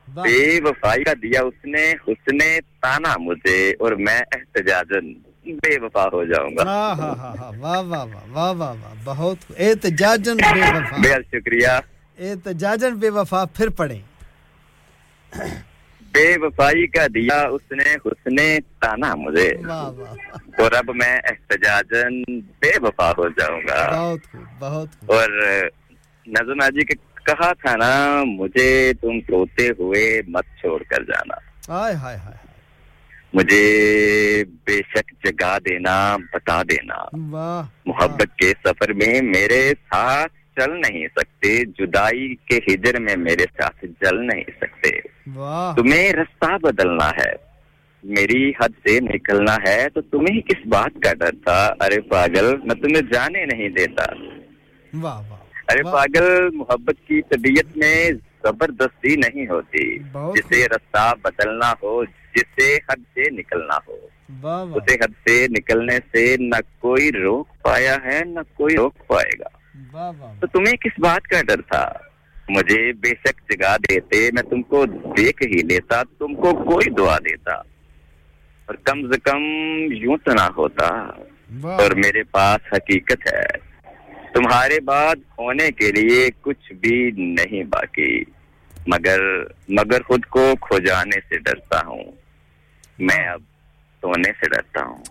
بے وفائی کا دیا اس نے اس نے تانا مجھے اور میں احتجاجن بے وفا ہو جاؤں گا واہ واہ واہ واہ واہ واہ بہت احتجاجن بے وفا بے شکریہ احتجاجن بے وفا پھر پڑے بے وفائی کا دیا اس نے حسن تانا مجھے۔ اور اب میں احتجاجن بے وفا ہو جاؤں گا۔ بہت بہت اور نظم جی کے کہا تھا نا مجھے تم سوتے ہوئے مت چھوڑ کر جانا۔ آئے آئے آئے مجھے بے شک جگا دینا بتا دینا۔ محبت کے سفر میں میرے ساتھ چل نہیں سکتے جدائی کے ہجر میں میرے ساتھ جل نہیں سکتے۔ تمہیں رستہ بدلنا ہے میری حد سے نکلنا ہے تو تمہیں کس بات کا ڈر تھا؟ ارے پاگل میں تمہیں جانے نہیں دیتا۔ ارے پاگل محبت کی طبیعت میں زبردستی نہیں ہوتی۔ جسے رستہ بدلنا ہو جسے حد سے نکلنا ہو۔ اسے حد سے نکلنے سے نہ کوئی روک پایا ہے نہ کوئی روک پائے گا۔ تو تمہیں کس بات کا ڈر تھا۔ مجھے بے شک جگا دیتے میں تم کو دیکھ ہی لیتا تم کو کوئی دعا دیتا۔ اور کم سے کم یوں تو نہ ہوتا۔ اور میرے پاس حقیقت ہے۔ تمہارے بعد ہونے کے لیے کچھ بھی نہیں باقی۔ مگر مگر خود کو کھو جانے سے ڈرتا ہوں۔ میں اب سونے سے ڈرتا ہوں۔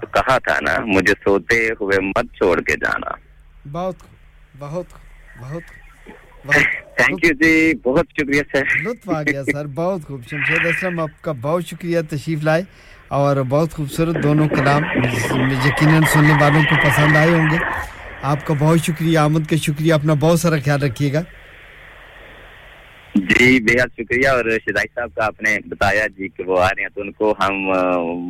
تو کہا تھا نا مجھے سوتے ہوئے مت چھوڑ کے جانا۔ بہت بہت بہت تھینک یو جی بہت شکریہ سر لطف آ گیا سر بہت خوب شمشید اسلم آپ کا بہت شکریہ تشریف لائے اور بہت خوبصورت دونوں کلام یقیناً سننے والوں کو پسند آئے ہوں گے آپ کا بہت شکریہ آمد کا شکریہ اپنا بہت سارا خیال رکھیے گا جی بے حد شکریہ اور شدائی صاحب کا آپ نے بتایا جی کہ وہ آ رہے ہیں تو ان کو ہم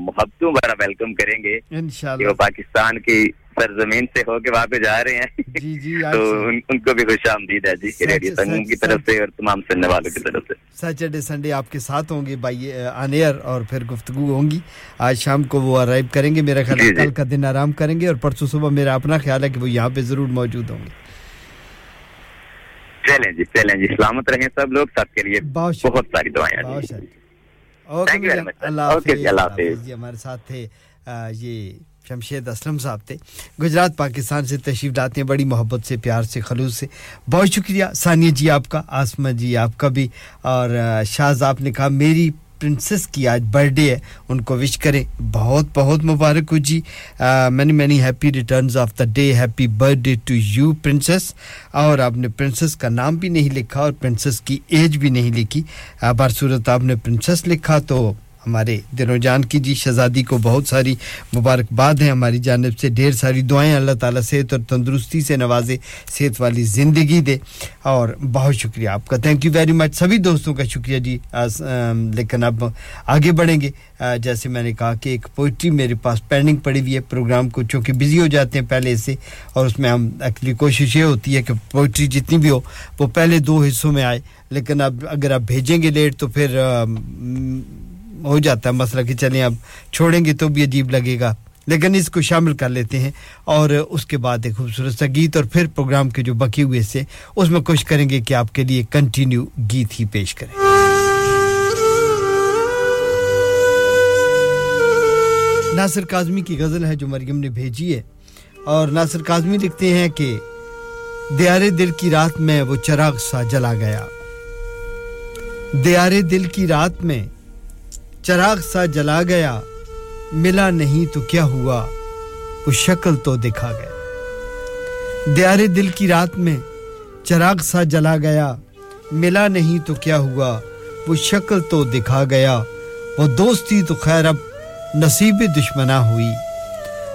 محبتوں بڑا ویلکم کریں گے انشاءاللہ کہ وہ پاکستان کی سرزمین سے ہو کے وہاں پہ جا رہے ہیں۔ جی جی تو ان ان کو بھی خوش آمدید ہے۔ جی ریڈیو سنگم کی طرف سے اور تمام سننے والوں کی طرف سے۔ سیٹرڈے سنڈے آپ کے ساتھ ہوں گے بھائی آن ایئر اور پھر گفتگو ہوں گی۔ آج شام کو وہ ارائیو کریں گے میرا خیال جی، جی۔ کل کا دن آرام کریں گے اور پرسوں صبح میرا اپنا خیال ہے کہ وہ یہاں پہ ضرور موجود ہوں گے۔ چلیں جی چلیں جی سلامت رہیں سب لوگ سب کے لیے بہت ساری دعائیں بہت ساری اوکے اللہ حافظ جی، اللہ حافظ۔ ہمارے ساتھ تھے یہ شمشید اسلم صاحب تھے۔ گجرات، پاکستان سے تشریف لاتے ہیں، بڑی محبت سے، پیار سے، خلوص سے۔ بہت شکریہ۔ ثانیہ جی آپ کا، آسمہ جی آپ کا بھی۔ اور شاز آپ نے کہا، میری پرنسس کی آج برتھ ڈے ہے، ان کو وش کریں۔ بہت بہت مبارک ہو جی۔ Many many happy returns of the day happy birthday to you princess اور آپ نے پرنسس کا نام بھی نہیں لکھا اور پرنسس کی ایج بھی نہیں لکھی۔ بار صورت آپ نے پرنسس لکھا تو ہمارے دل و جان کی جی شہزادی کو بہت ساری مبارکباد ہیں۔ ہماری جانب سے ڈھیر ساری دعائیں اللہ تعالیٰ صحت اور تندرستی سے نوازے، صحت والی زندگی دے۔ اور بہت شکریہ آپ کا۔ تھینک یو ویری مچ سبھی دوستوں کا شکریہ جی۔ لیکن اب آگے بڑھیں گے۔ جیسے میں نے کہا کہ ایک پوئٹری میرے پاس پینڈنگ پڑی ہوئی ہے۔ پروگرام کو چونکہ بزی ہو جاتے ہیں پہلے سے۔ اور اس میں ہم ایکچولی کوشش یہ ہوتی ہے کہ پوئٹری جتنی بھی ہو، وہ پہلے دو حصوں میں آئے۔ لیکن اب اگر آپ بھیجیں گے لیٹ تو پھر ہو جاتا ہے۔ مسئلہ کہ چلیں اب چھوڑیں گے تو بھی عجیب لگے گا۔ لیکن اس کو شامل کر لیتے ہیں اور اس کے بعد ایک خوبصورت سا گیت اور پھر پروگرام کے جو بکی ہوئے سے اس میں کوشش کریں گے کہ آپ کے لیے کنٹینیو گیت ہی پیش کریں۔ ناصر کاظمی کی غزل ہے جو مریم نے بھیجی ہے۔ اور ناصر کاظمی لکھتے ہیں کہ، دیارے دل کی رات میں وہ چراغ سا جلا گیا۔ دیارے دل کی رات میں چراغ سا جلا گیا۔ ملا نہیں تو کیا ہوا؟ وہ شکل تو دکھا گیا۔ دیارے دل کی رات میں چراغ سا جلا گیا۔ ملا نہیں تو کیا ہوا؟ وہ شکل تو دکھا گیا۔ وہ دوستی تو خیر اب نصیب دشمنا ہوئی۔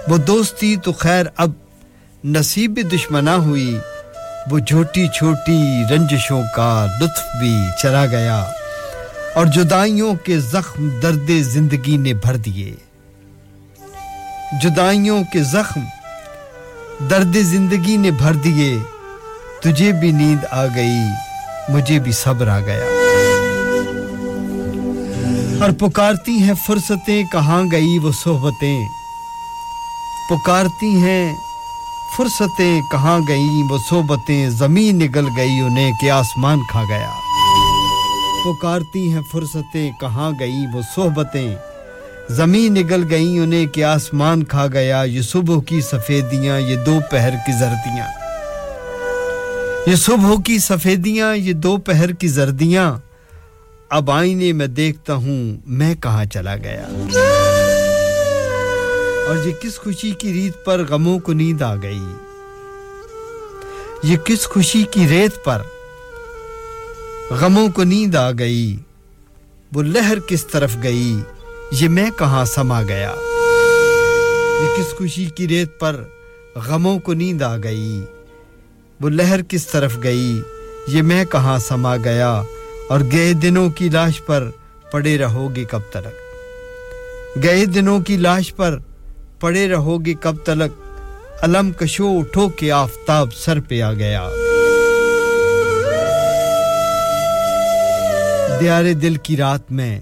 وہ دوستی تو خیر اب نصیب دشمنا ہوئی۔ وہ چھوٹی چھوٹی رنجشوں کا لطف بھی چلا گیا۔ اور جدائیوں کے زخم درد زندگی نے بھر دیے۔ جدائیوں کے زخم درد زندگی نے بھر دیے۔ تجھے بھی نیند آ گئی، مجھے بھی صبر آ گیا۔ اور پکارتی ہیں فرصتیں، کہاں گئی وہ صحبتیں؟ پکارتی ہیں فرصتیں، کہاں گئیں وہ صحبتیں؟ زمین نگل گئی، انہیں کہ آسمان کھا گیا۔ پکارتی ہیں فرصتیں، کہاں گئی وہ صحبتیں؟ زمین نگل گئیں، انہیں کہ آسمان کھا گیا، یہ صبح کی سفیدیاں، یہ دو پہر کی زردیاں۔ یہ صبح کی سفیدیاں، یہ دو پہر کی زردیاں۔ اب آئینے میں دیکھتا ہوں میں کہاں چلا گیا۔ اور یہ کس خوشی کی ریت پر غموں کو نیند آ گئی۔ یہ کس خوشی کی ریت پر غموں کو نیند آ گئی۔ وہ لہر کس طرف گئی؟ یہ میں کہاں سما گیا؟ یہ کس خوشی کی ریت پر غموں کو نیند آ گئی؟ وہ لہر کس طرف گئی؟ یہ میں کہاں سما گیا؟ اور گئے دنوں کی لاش پر پڑے رہو گے کب تلک؟ گئے دنوں کی لاش پر پڑے رہو گے کب تلک؟ علم کشو اٹھو کے آفتاب سر پہ آ گیا۔ دیار دل کی رات میں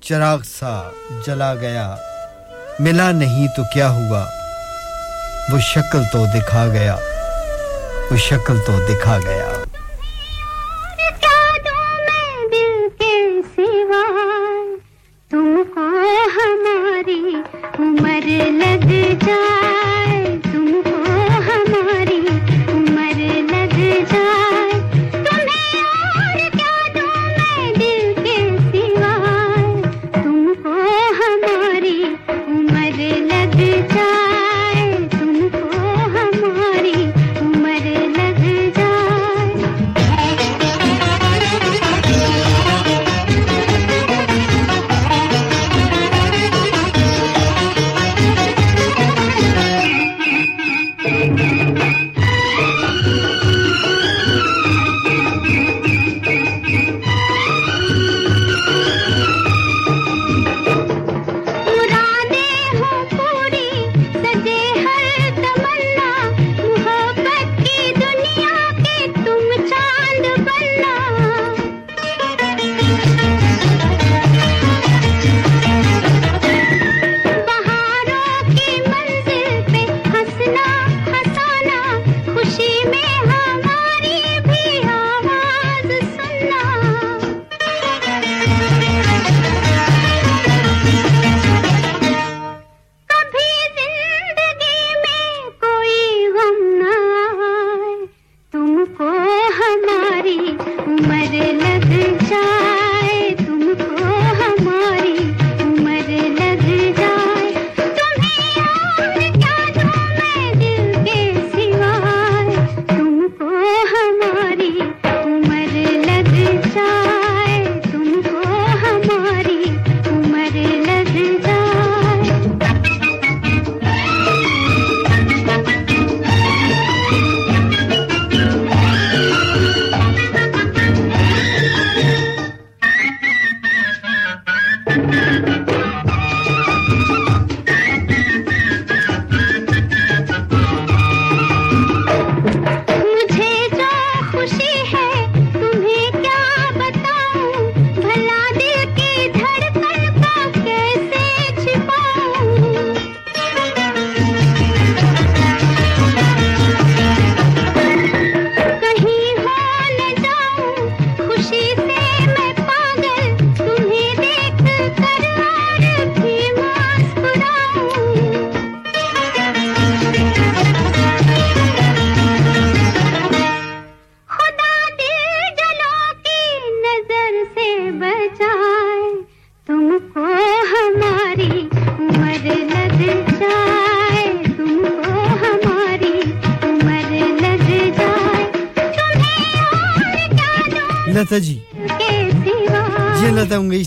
چراغ سا جلا گیا۔ ملا نہیں تو کیا ہوا؟ وہ شکل تو دکھا گیا۔ وہ شکل تو دکھا گیا۔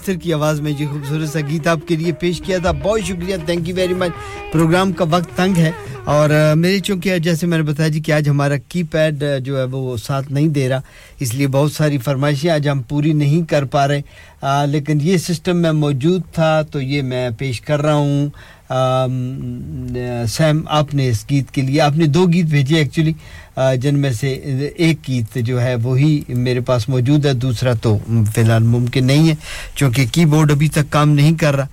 بیشتر کی آواز میں جی خوبصورت سا گیت آپ کے لیے پیش کیا تھا۔ بہت شکریہ thank you very much programme کا وقت تنگ ہے اور میرے چونکہ جیسے میں نے بتایا جی کہ آج ہمارا کی پیڈ جو ہے وہ ساتھ نہیں دے رہا، اس لیے بہت ساری فرمائشیں آج ہم پوری نہیں کر پا رہے۔ لیکن یہ سسٹم میں موجود تھا تو یہ میں پیش کر رہا ہوں۔ سیم، آپ نے اس گیت کے لیے، آپ نے دو گیت بھیجے ایکچولی جن میں سے ایک گیت جو ہے وہی میرے پاس موجود ہے، دوسرا تو فی الحال ممکن نہیں ہے چونکہ کی بورڈ ابھی تک کام نہیں کر رہا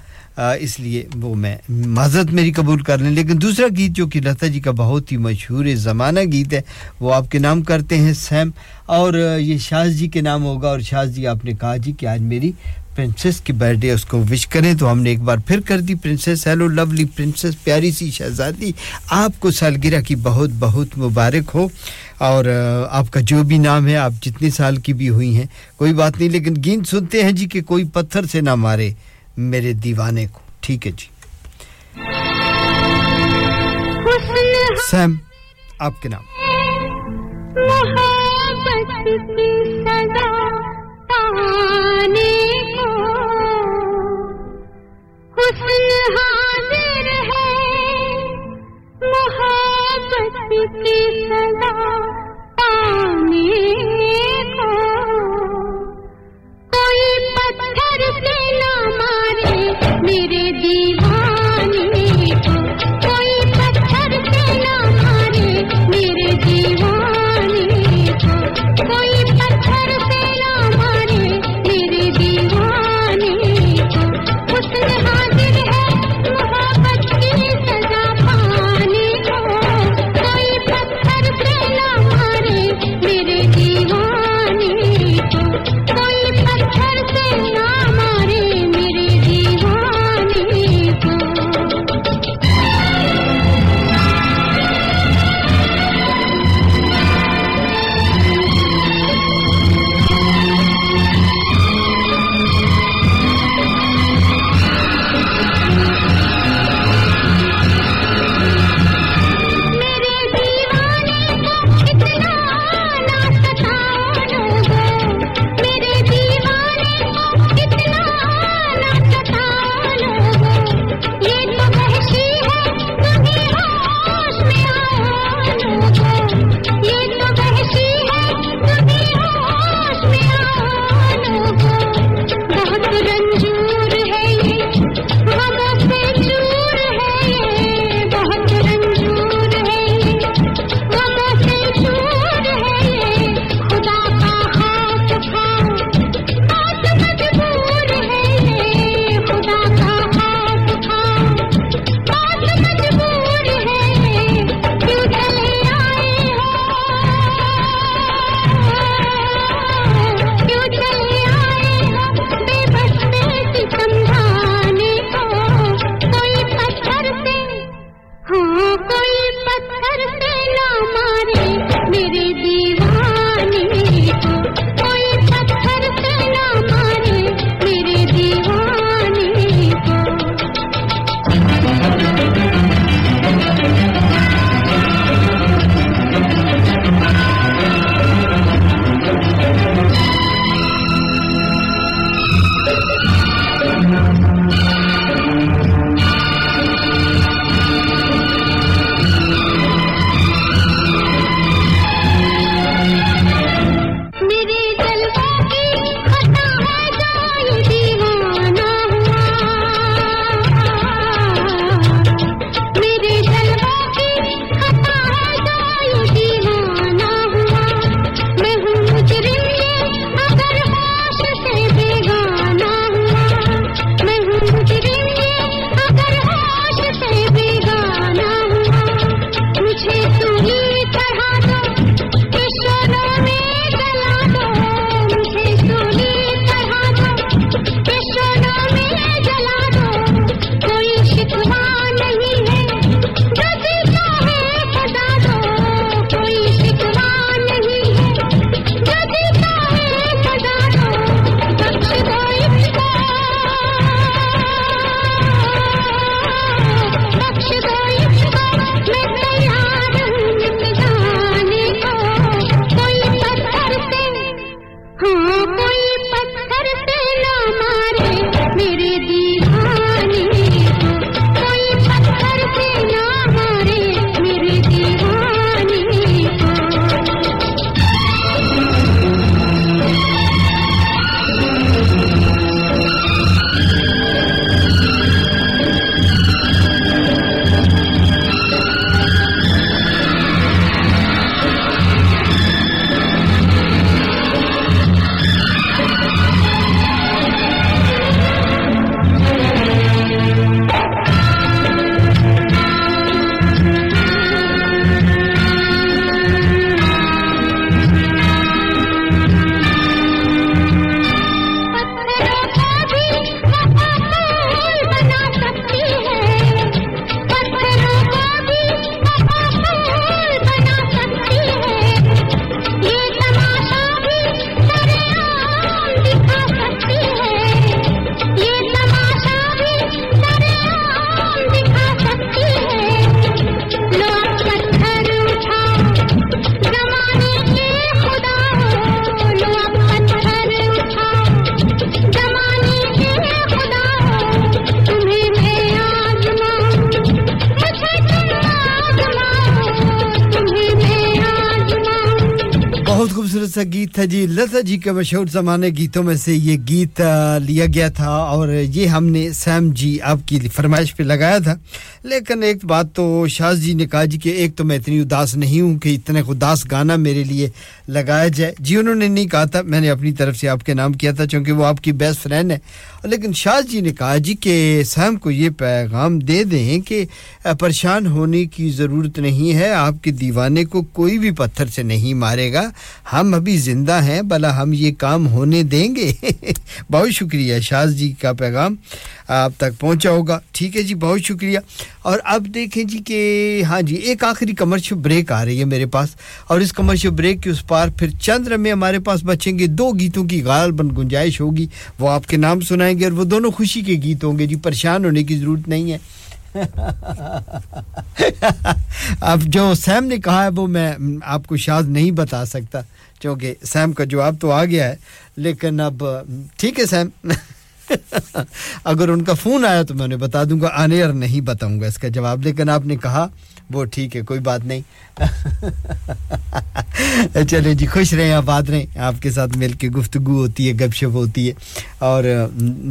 اس لیے وہ میں معذرت میری قبول کر لیں۔ لیکن دوسرا گیت جو کہ لتا جی کا بہت ہی مشہور زمانہ گیت ہے، وہ آپ کے نام کرتے ہیں سیم، اور یہ شاہ جی کے نام ہوگا اور شاہ جی آپ نے کہا جی کہ آج میری پرنسس کی برتھ ڈے اس کو وش کریں تو ہم نے ایک بار پھر کر دی پرنسس۔ ہیلو لولی پرنسس پیاری سی شہزادی، آپ کو سالگرہ کی بہت بہت مبارک ہو۔ اور آپ کا جو بھی نام ہے، آپ جتنے سال کی بھی ہوئی ہیں، کوئی بات نہیں، لیکن گیند سنتے ہیں جی کہ کوئی پتھر سے نہ مارے میرے دیوانے کو۔ ٹھیک ہے جی۔ سیم، آپ کے نام۔ محبت کی صدا تانے حسن حاضر ہے محبت کی صدا پانے کو۔ کوئی پتھر سے نہ مارے میرے دیوانے کو۔ کوئی پتھر سے نہ مارے میرے دیوانے جی لتا جی کے مشہور زمانے گیتوں میں سے یہ گیت لیا گیا تھا اور یہ ہم نے سیم جی آپ کی فرمائش پہ لگایا تھا۔ لیکن ایک بات تو شاہ جی نے کہا جی کہ ایک تو میں اتنی اداس نہیں ہوں کہ اتنے اداس گانا میرے لیے لگایا جائے۔ جی انہوں نے نہیں کہا تھا، میں نے اپنی طرف سے آپ کے نام کیا تھا چونکہ وہ آپ کی بیسٹ فرینڈ ہے لیکن شاہ جی نے کہا جی کہ سہم کو یہ پیغام دے دیں کہ پریشان ہونے کی ضرورت نہیں ہے، آپ کے دیوانے کو کوئی بھی پتھر سے نہیں مارے گا۔ ہم ابھی زندہ ہیں، بھلا ہم یہ کام ہونے دیں گے۔ بہت شکریہ شاہ جی کا پیغام آپ تک پہنچا ہوگا۔ ٹھیک ہے جی بہت شکریہ۔ اور اب دیکھیں جی کہ ہاں جی ایک آخری کمرشل بریک آ رہی ہے میرے پاس اور اس کمرشل بریک کے اس پار پھر چند میں ہمارے پاس بچیں گے، دو گیتوں کی غالباً گنجائش ہوگی، وہ آپ کے نام سنائیں گے اور وہ دونوں خوشی کے گیت ہوں گے جی پریشان ہونے کی ضرورت نہیں ہے۔ اب جو سیم نے کہا ہے وہ میں آپ کو شاد نہیں بتا سکتا، چونکہ سیم کا جواب تو آ گیا ہے، لیکن اب ٹھیک ہے سیم اگر ان کا فون آیا تو میں انہیں بتا دوں گا، آنے اور نہیں بتاؤں گا۔ اس کا جواب لیکن آپ نے کہا وہ ٹھیک ہے، کوئی بات نہیں۔ چلے جی خوش رہیں آباد رہیں۔ آپ کے ساتھ مل کے گفتگو ہوتی ہے، گپ شپ ہوتی ہے۔ اور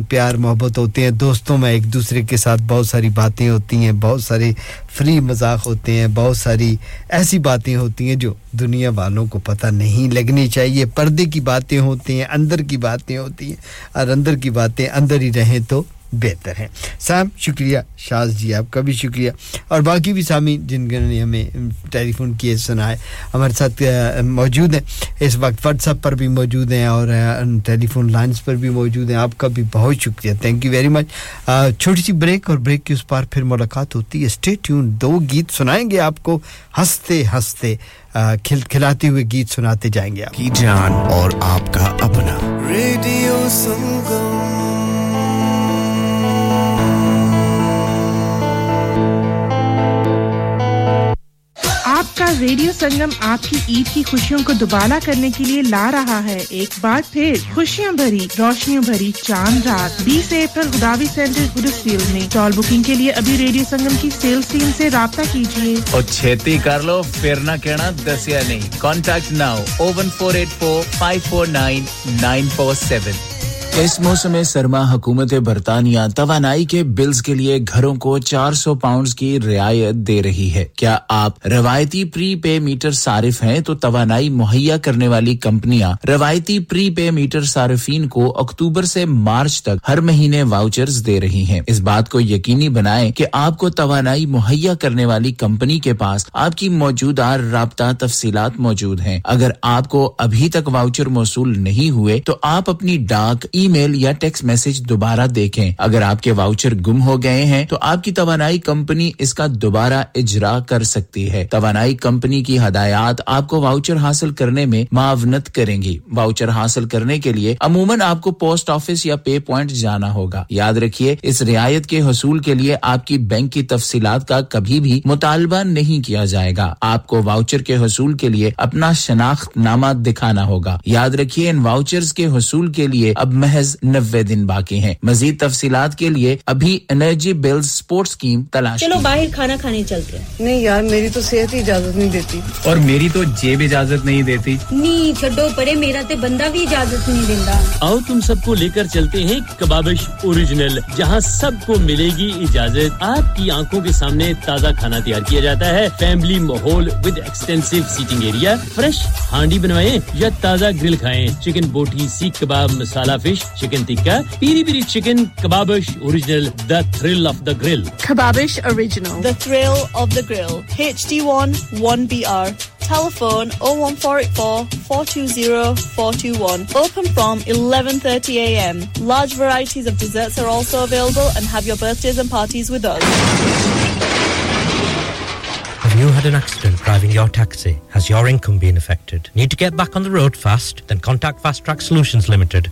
پیار، محبت ہوتے ہیں۔ دوستوں میں ایک دوسرے کے ساتھ بہت ساری باتیں ہوتی ہیں، بہت سارے فری مذاق ہوتے ہیں، بہت ساری ایسی باتیں ہوتی ہیں جو دنیا والوں کو پتہ نہیں لگنی چاہیے۔ پردے کی باتیں ہوتی ہیں، اندر کی باتیں ہوتی ہیں۔ اور اندر کی باتیں اندر ہی رہیں تو بہتر ہیں۔ صاحب شکریہ۔ شاز جی آپ کا بھی شکریہ۔ اور باقی بھی سامی جن نے ہمیں ٹیلیفون کیے سنا ہے ہمارے ساتھ موجود ہیں۔ اس وقت واٹس ایپ پر بھی موجود ہیں اور ٹیلی فون لائنس پر بھی موجود ہیں۔ آپ کا بھی بہت شکریہ۔ تھینک یو ویری مچ چھوٹی سی بریک اور بریک کے اس پار پھر ملاقات ہوتی ہے۔ اسٹے ٹیون دو گیت سنائیں گے آپ کو۔ ہنستے ہنستے کھل کھلاتے ہوئے گیت سناتے جائیں گے آپ۔ کی جان اور آپ کا اپنا۔ ریڈیو سنگم آپ کا ریڈیو سنگم آپ کی عید کی خوشیوں کو دوبالا کرنے کے لیے لا رہا ہے۔ ایک بار پھر خوشیاں بھری روشنیوں بھری چاند رات۔ بیس اپریل خداوی سینٹر گرسیل میں۔ ٹال بکنگ کے لیے ابھی ریڈیو سنگم کی سیلس ٹیم سے رابطہ کیجیے۔ اور چھیتی کر لو، پھر نہ کہنا دس یا نہیں۔ Contact now O one four eight four five four nine nine four seven اس موسم سرما حکومت برطانیہ توانائی کے بلز کے لیے گھروں کو چار سو پاؤنڈز کی رعایت دے رہی ہے۔ کیا آپ روایتی پری پے میٹر صارف ہیں تو توانائی مہیا کرنے والی کمپنیاں روایتی پری پے میٹر صارفین کو اکتوبر سے مارچ تک ہر مہینے واؤچرز دے رہی ہیں۔ اس بات کو یقینی بنائیں کہ آپ کو توانائی مہیا کرنے والی کمپنی کے پاس آپ کی موجودہ رابطہ تفصیلات موجود ہیں۔ اگر آپ کو ابھی تک واؤچر موصول نہیں ہوئے تو آپ اپنی ڈاک، ای میل یا ٹیکسٹ میسج دوبارہ دیکھیں۔ اگر آپ کے واؤچر گم ہو گئے ہیں، تو آپ کی توانائی کمپنی اس کا دوبارہ اجرا کر سکتی ہے۔ توانائی کمپنی کی ہدایات آپ کو واؤچر حاصل کرنے میں معاونت کریں گی۔ واؤچر حاصل کرنے کے لیے عموماً آپ کو پوسٹ آفس یا پے پوائنٹ جانا ہوگا۔ یاد رکھیے، اس رعایت کے حصول کے لیے آپ کی بینک کی تفصیلات کا کبھی بھی مطالبہ نہیں کیا جائے گا۔ آپ کو واؤچر کے حصول کے لیے اپنا شناخت نامہ دکھانا ہوگا۔ یاد رکھیے، ان واؤچرز کے حصول کے لیے اب محض محض نوے دن باقی ہیں۔ مزید تفصیلات کے لیے ابھی انرجی بل سپورٹ سکیم تلاش چلو باہر کھانا کھانے چلتے نہیں یار میری تو صحت ہی اجازت نہیں دیتی۔ اور میری تو جیب اجازت نہیں دیتی۔ نہیں چھڈو پڑے میرا تے بندہ بھی اجازت نہیں دینا آؤ تم سب کو لے کر چلتے ہیں کبابش اوریجنل جہاں سب کو ملے گی اجازت۔ آپ کی آنکھوں کے سامنے تازہ کھانا تیار کیا جاتا ہے۔ فیملی ماحول with extensive seating area fresh ہانڈی بنوائیں یا تازہ گرل کھائیں۔ Chicken boti seekh kebab masala fish fish chicken tikka, piri piri chicken, kababish original, the thrill of the grill. Kababish original, the thrill of the grill. HD1 1BR. Telephone 01484 420 421. Open from 11:30 a.m. Large varieties of desserts are also available and have your birthdays and parties with us. Have you had an accident driving your taxi? Has your income been affected? Need to get back on the road fast? Then contact Fast Track Solutions Limited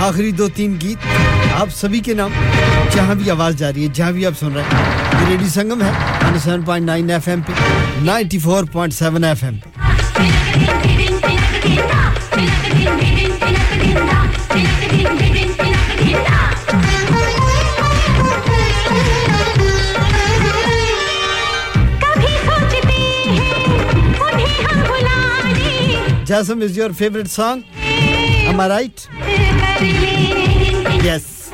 آخری دو تین گیت آپ سبھی کے نام جہاں بھی آواز جا رہی ہے جہاں بھی آپ سن رہے ہیں۔ یہ ریڈی سنگم ہے seven point nine F M پہ ninety four point seven F M پہ۔ جیسم is your favourite song? Right Yes.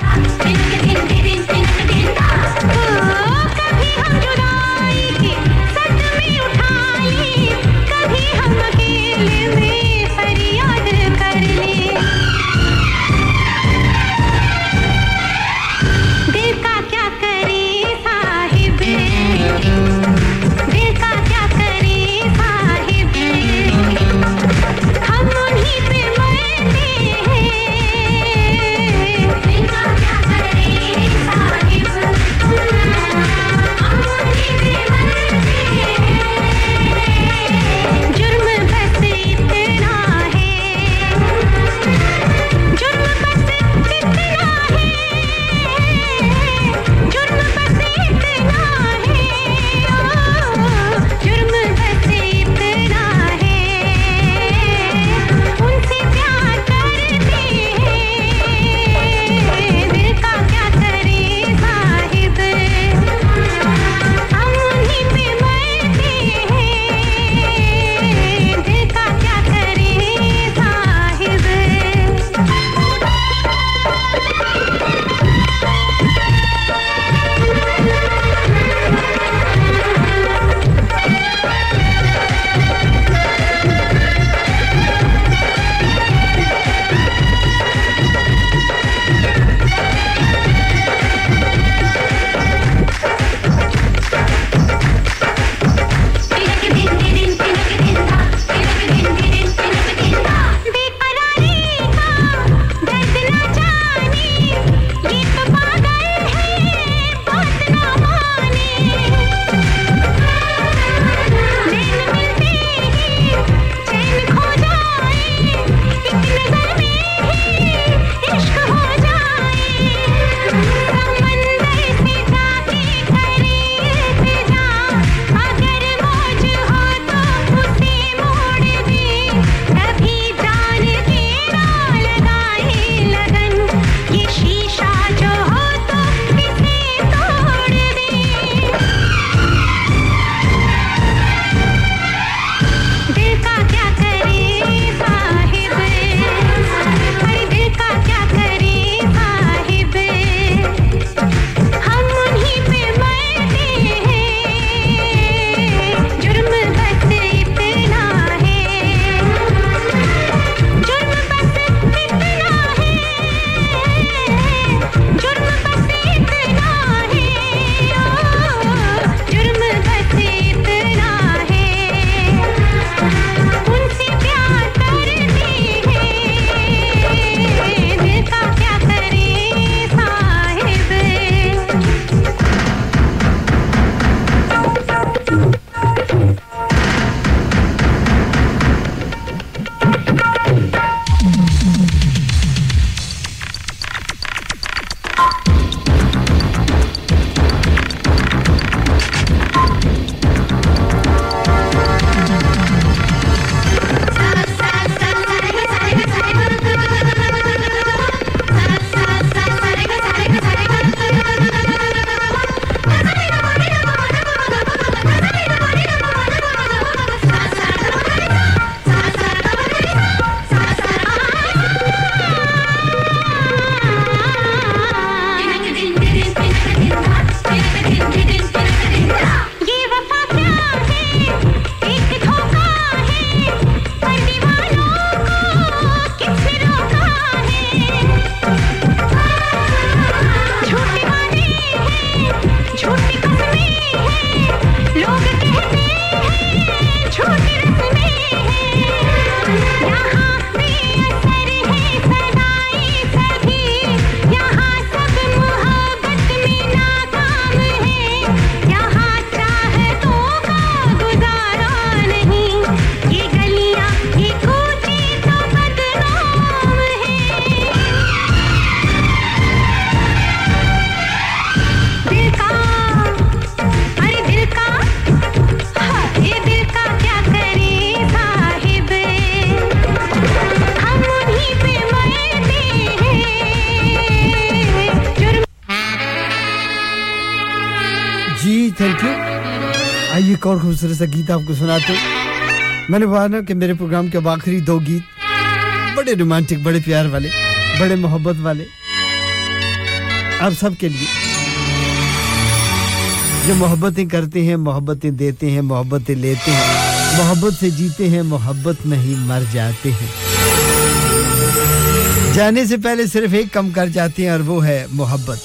خوبصورت سا گیت آپ کو سناتے میں نے بولا کہ میرے پروگرام کے آخری دو گیت بڑے رومانٹک، بڑے پیار والے، بڑے محبت والے۔ آپ سب کے لیے۔ جو محبتیں کرتے ہیں، محبتیں دیتے ہیں، محبتیں لیتے ہیں۔ محبت سے جیتے ہیں، محبت میں ہی مر جاتے ہیں۔ جانے سے پہلے صرف ایک کم کر جاتے ہیں اور وہ ہے محبت۔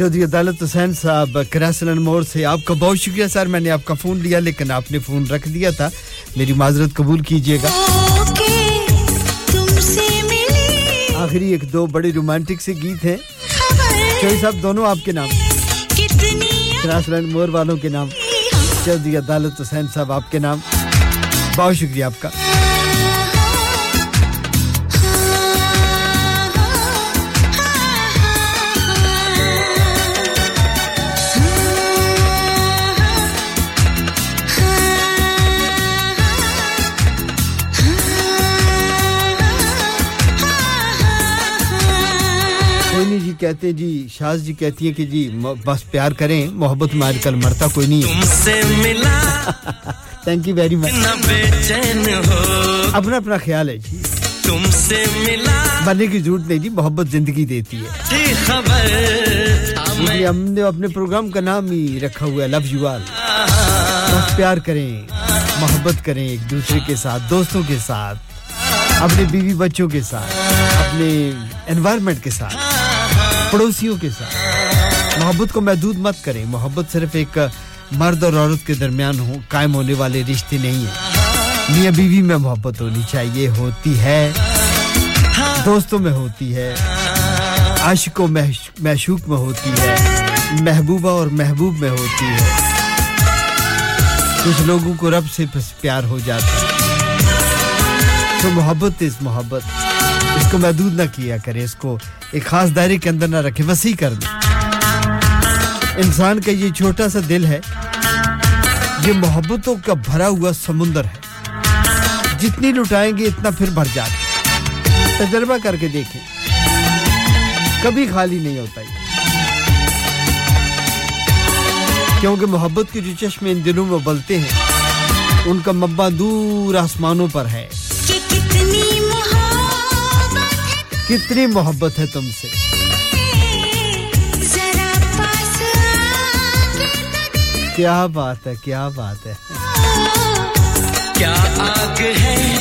چودھری عدالت حسین صاحب کراسن مور سے آپ کا بہت شکریہ سر میں نے آپ کا فون لیا لیکن آپ نے فون رکھ دیا تھا۔ میری معذرت قبول کیجیے گا۔ آخری ایک دو بڑے رومانٹک سے گیت ہیں۔ چوہی صاحب دونوں آپ کے نام۔ کراسلن مور والوں کے نام۔ چودھری عدالت حسین صاحب آپ کے نام۔ بہت شکریہ آپ کا۔ کہتے ہیں جی شاز جی کہتی ہیں کہ جی بس پیار کریں محبت میں آج کل مرتا کوئی نہیں سے ملا تھینک یو ویری مچ اپنا اپنا خیال ہے جی۔ تم سے ملا بننے کی ضرورت نہیں جی محبت زندگی دیتی ہے۔ خبر۔ ہم نے اپنے پروگرام کا نام ہی رکھا ہوا ہے لو یو آل بس پیار کریں محبت کریں ایک دوسرے کے ساتھ دوستوں کے ساتھ اپنے بیوی بچوں کے ساتھ اپنے انوائرمنٹ کے ساتھ۔ پڑوسیوں کے ساتھ۔ محبت کو محدود مت کریں۔ محبت صرف ایک مرد اور عورت کے درمیان ہو قائم ہونے والے رشتے نہیں ہیں۔ میاں بیوی میں محبت ہونی چاہیے، ہوتی ہے۔ دوستوں میں ہوتی ہے۔ عاشق و محشوق میں ہوتی ہے۔ محبوبہ اور محبوب میں ہوتی ہے۔ کچھ لوگوں کو رب سے پیار ہو جاتا ہے۔ تو محبت اس محبت۔ کو محدود نہ کیا کرے، اس کو ایک خاص دائرے کے اندر نہ رکھے، وسیع کر دے۔ انسان کا یہ چھوٹا سا دل ہے، یہ محبتوں کا بھرا ہوا سمندر ہے۔ جتنی لٹائیں گے، اتنا پھر بھر جائے تجربہ کر کے دیکھیں، کبھی خالی نہیں ہوتا یہ۔ کیونکہ محبت کے جو چشمے ان دنوں میں بلتے ہیں، ان کا مبا دور آسمانوں پر ہے۔ کتنی محبت ہے تم سے۔ کیا بات ہے کیا بات ہے۔ کیا آگ ہے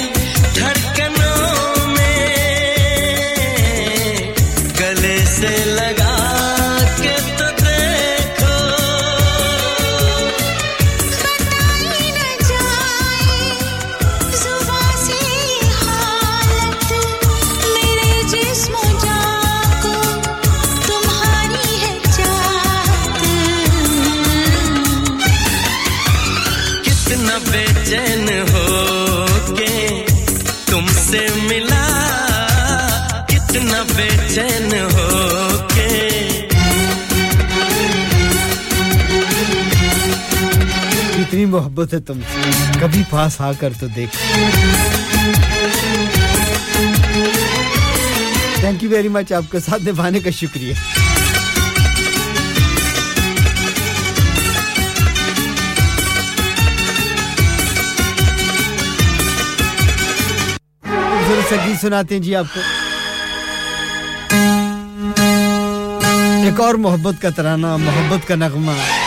محبت ہے تم سے۔ کبھی پاس آ کر تو دیکھ۔ تھینک یو ویری مچ آپ کا ساتھ نبھانے کا شکریہ۔ سنگیت سناتے ہیں جی آپ کو۔ ایک اور محبت کا ترانہ، محبت کا نغمہ۔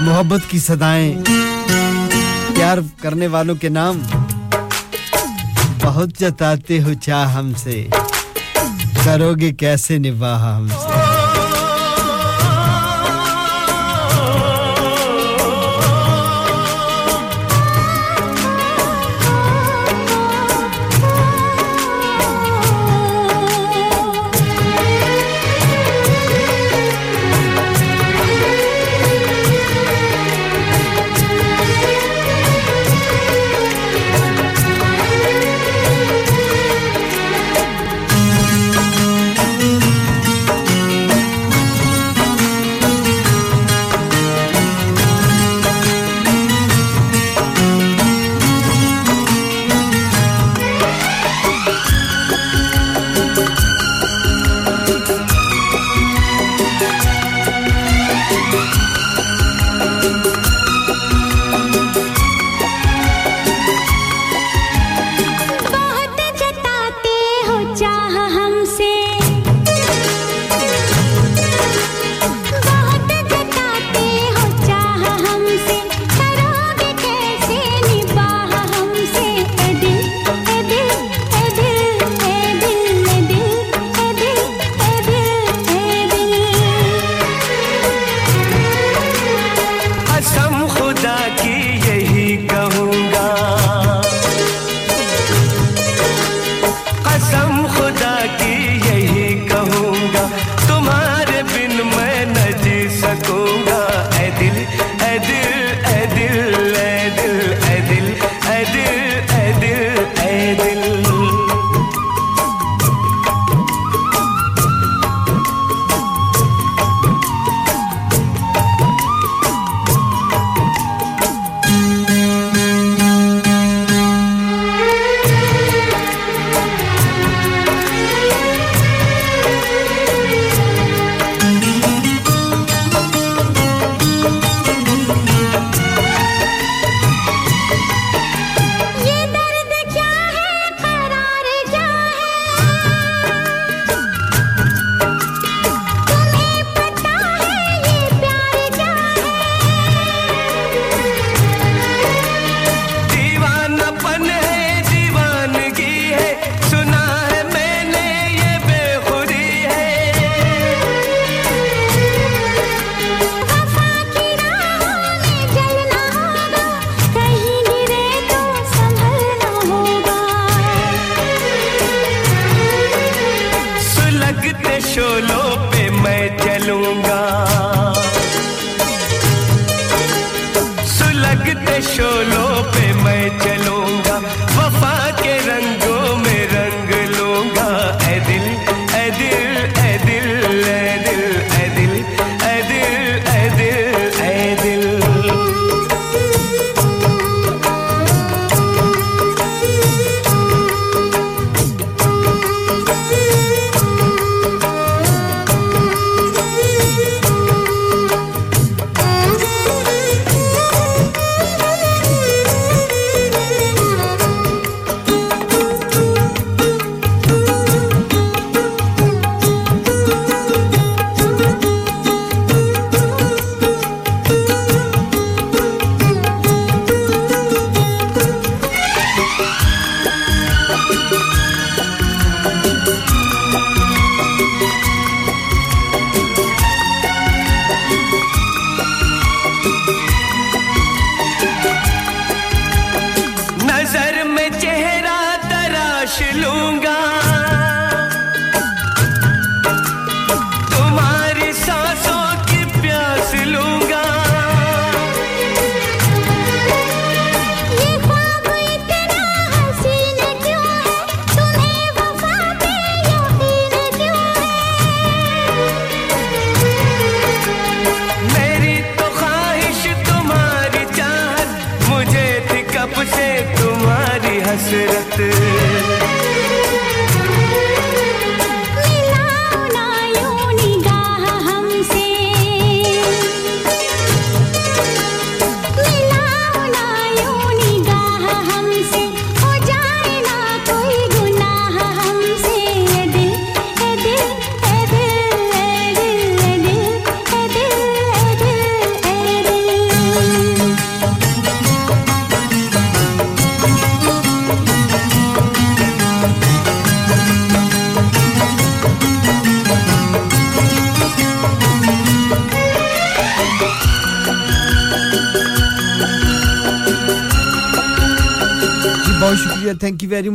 محبت کی صدائیں پیار کرنے والوں کے نام۔ بہت جتاتے ہو چاہ ہم سے۔ کرو گے کیسے نباہ ہم سے۔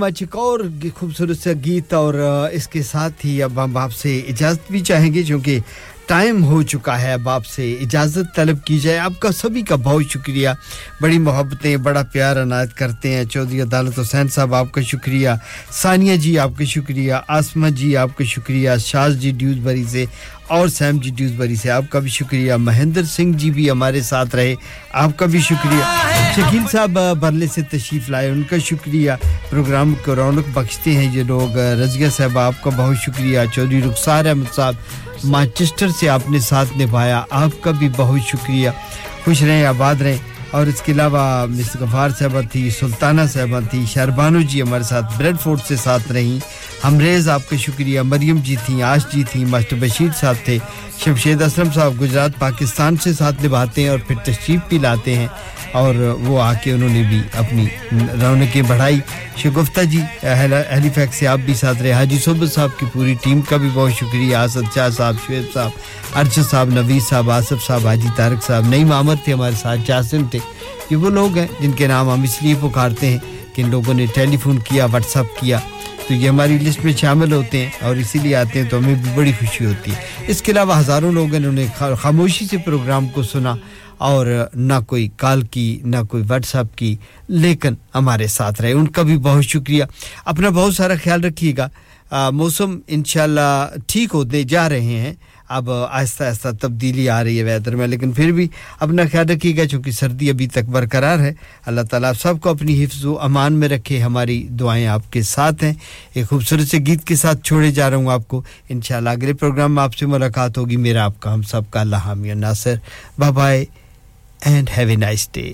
ہم اور خوبصورت سا گیت اور اس کے ساتھ ہی اب ہم آپ سے اجازت بھی چاہیں گے چونکہ ٹائم ہو چکا ہے، اب آپ سے اجازت طلب کی جائے۔ آپ کا سبھی کا بہت شکریہ۔ بڑی محبتیں، بڑا پیار عنایت کرتے ہیں۔ چودھری عدالت حسین صاحب، آپ کا شکریہ۔ ثانیہ جی آپ کا شکریہ۔ آسمہ جی آپ کا شکریہ۔ شاز جی ڈیوز بری سے اور سیم جی ڈیوز بری سے آپ کا بھی شکریہ۔ مہندر سنگھ جی بھی ہمارے ساتھ رہے، آپ کا بھی شکریہ۔ شکیل صاحب برلے سے تشریف لائے، ان کا شکریہ۔ پروگرام کو رونق بخشتے ہیں یہ لوگ۔ رضیہ صاحب، آپ کا بہت شکریہ۔ چودھری رخسار احمد صاحب، مانچسٹر سے آپ نے ساتھ نبھایا۔ آپ کا بھی بہت شکریہ۔ خوش رہیں، آباد رہیں۔ اور اس کے علاوہ مس غفار صاحبہ تھی، سلطانہ صاحبہ تھی، شہربانو جی ہمارے ساتھ بریڈ فورٹ سے ساتھ رہیں۔ ہمریز آپ کا شکریہ۔ مریم جی تھیں، آش جی تھیں، ماسٹر بشیر صاحب تھے۔ شمشید اسلم صاحب گجرات، پاکستان سے ساتھ نبھاتے ہیں اور پھر تشریف بھی لاتے ہیں۔ اور وہ آ کے انہوں نے بھی اپنی رونقیں بڑھائی۔ شگفتہ جی اہلی فیکس سے آپ بھی ساتھ رہے۔ حاجی صوبت صاحب کی پوری ٹیم کا بھی بہت شکریہ۔ آسد شاہ صاحب، شعیب صاحب، ارشد صاحب نویز صاحب، آصف صاحب، حاجی طارق صاحب نئی معمر تھے ہمارے ساتھ جاسم تھے۔ یہ وہ لوگ ہیں جن کے نام ہم اس لیے پکارتے ہیں کہ ان لوگوں نے ٹیلی فون کیا واٹس اپ کیا۔ تو یہ ہماری لسٹ میں شامل ہوتے ہیں اور اسی لیے آتے ہیں تو ہمیں بھی بڑی خوشی ہوتی ہے۔ اس کے علاوہ ہزاروں لوگ انہوں نے خاموشی سے پروگرام کو سنا اور نہ کوئی کال کی نہ کوئی واٹس اپ کی لیکن ہمارے ساتھ رہے۔ ان کا بھی بہت شکریہ۔ اپنا بہت سارا خیال رکھیے گا۔ آ, موسم انشاءاللہ ٹھیک ہوتے جا رہے ہیں۔ اب آہستہ آہستہ تبدیلی آ رہی ہے ویدر میں، لیکن پھر بھی اپنا خیال رکھیے گا، چونکہ سردی ابھی تک برقرار ہے۔ اللہ تعالیٰ آپ سب کو اپنی حفظ و امان میں رکھے، ہماری دعائیں آپ کے ساتھ ہیں۔ ایک خوبصورت سے گیت کے ساتھ چھوڑے جا رہا ہوں آپ کو۔ انشاءاللہ اگلے پروگرام میں آپ سے ملاقات ہوگی۔ میرا آپ کا، ہم سب کا، اللہ حامی ناصر۔ Bye bye and have a nice day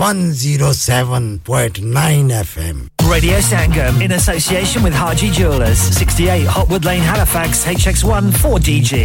107.9 FM Radio Sangam in association with Haji Jewelers, 68 Hotwood Lane, Halifax, HX1 4DG.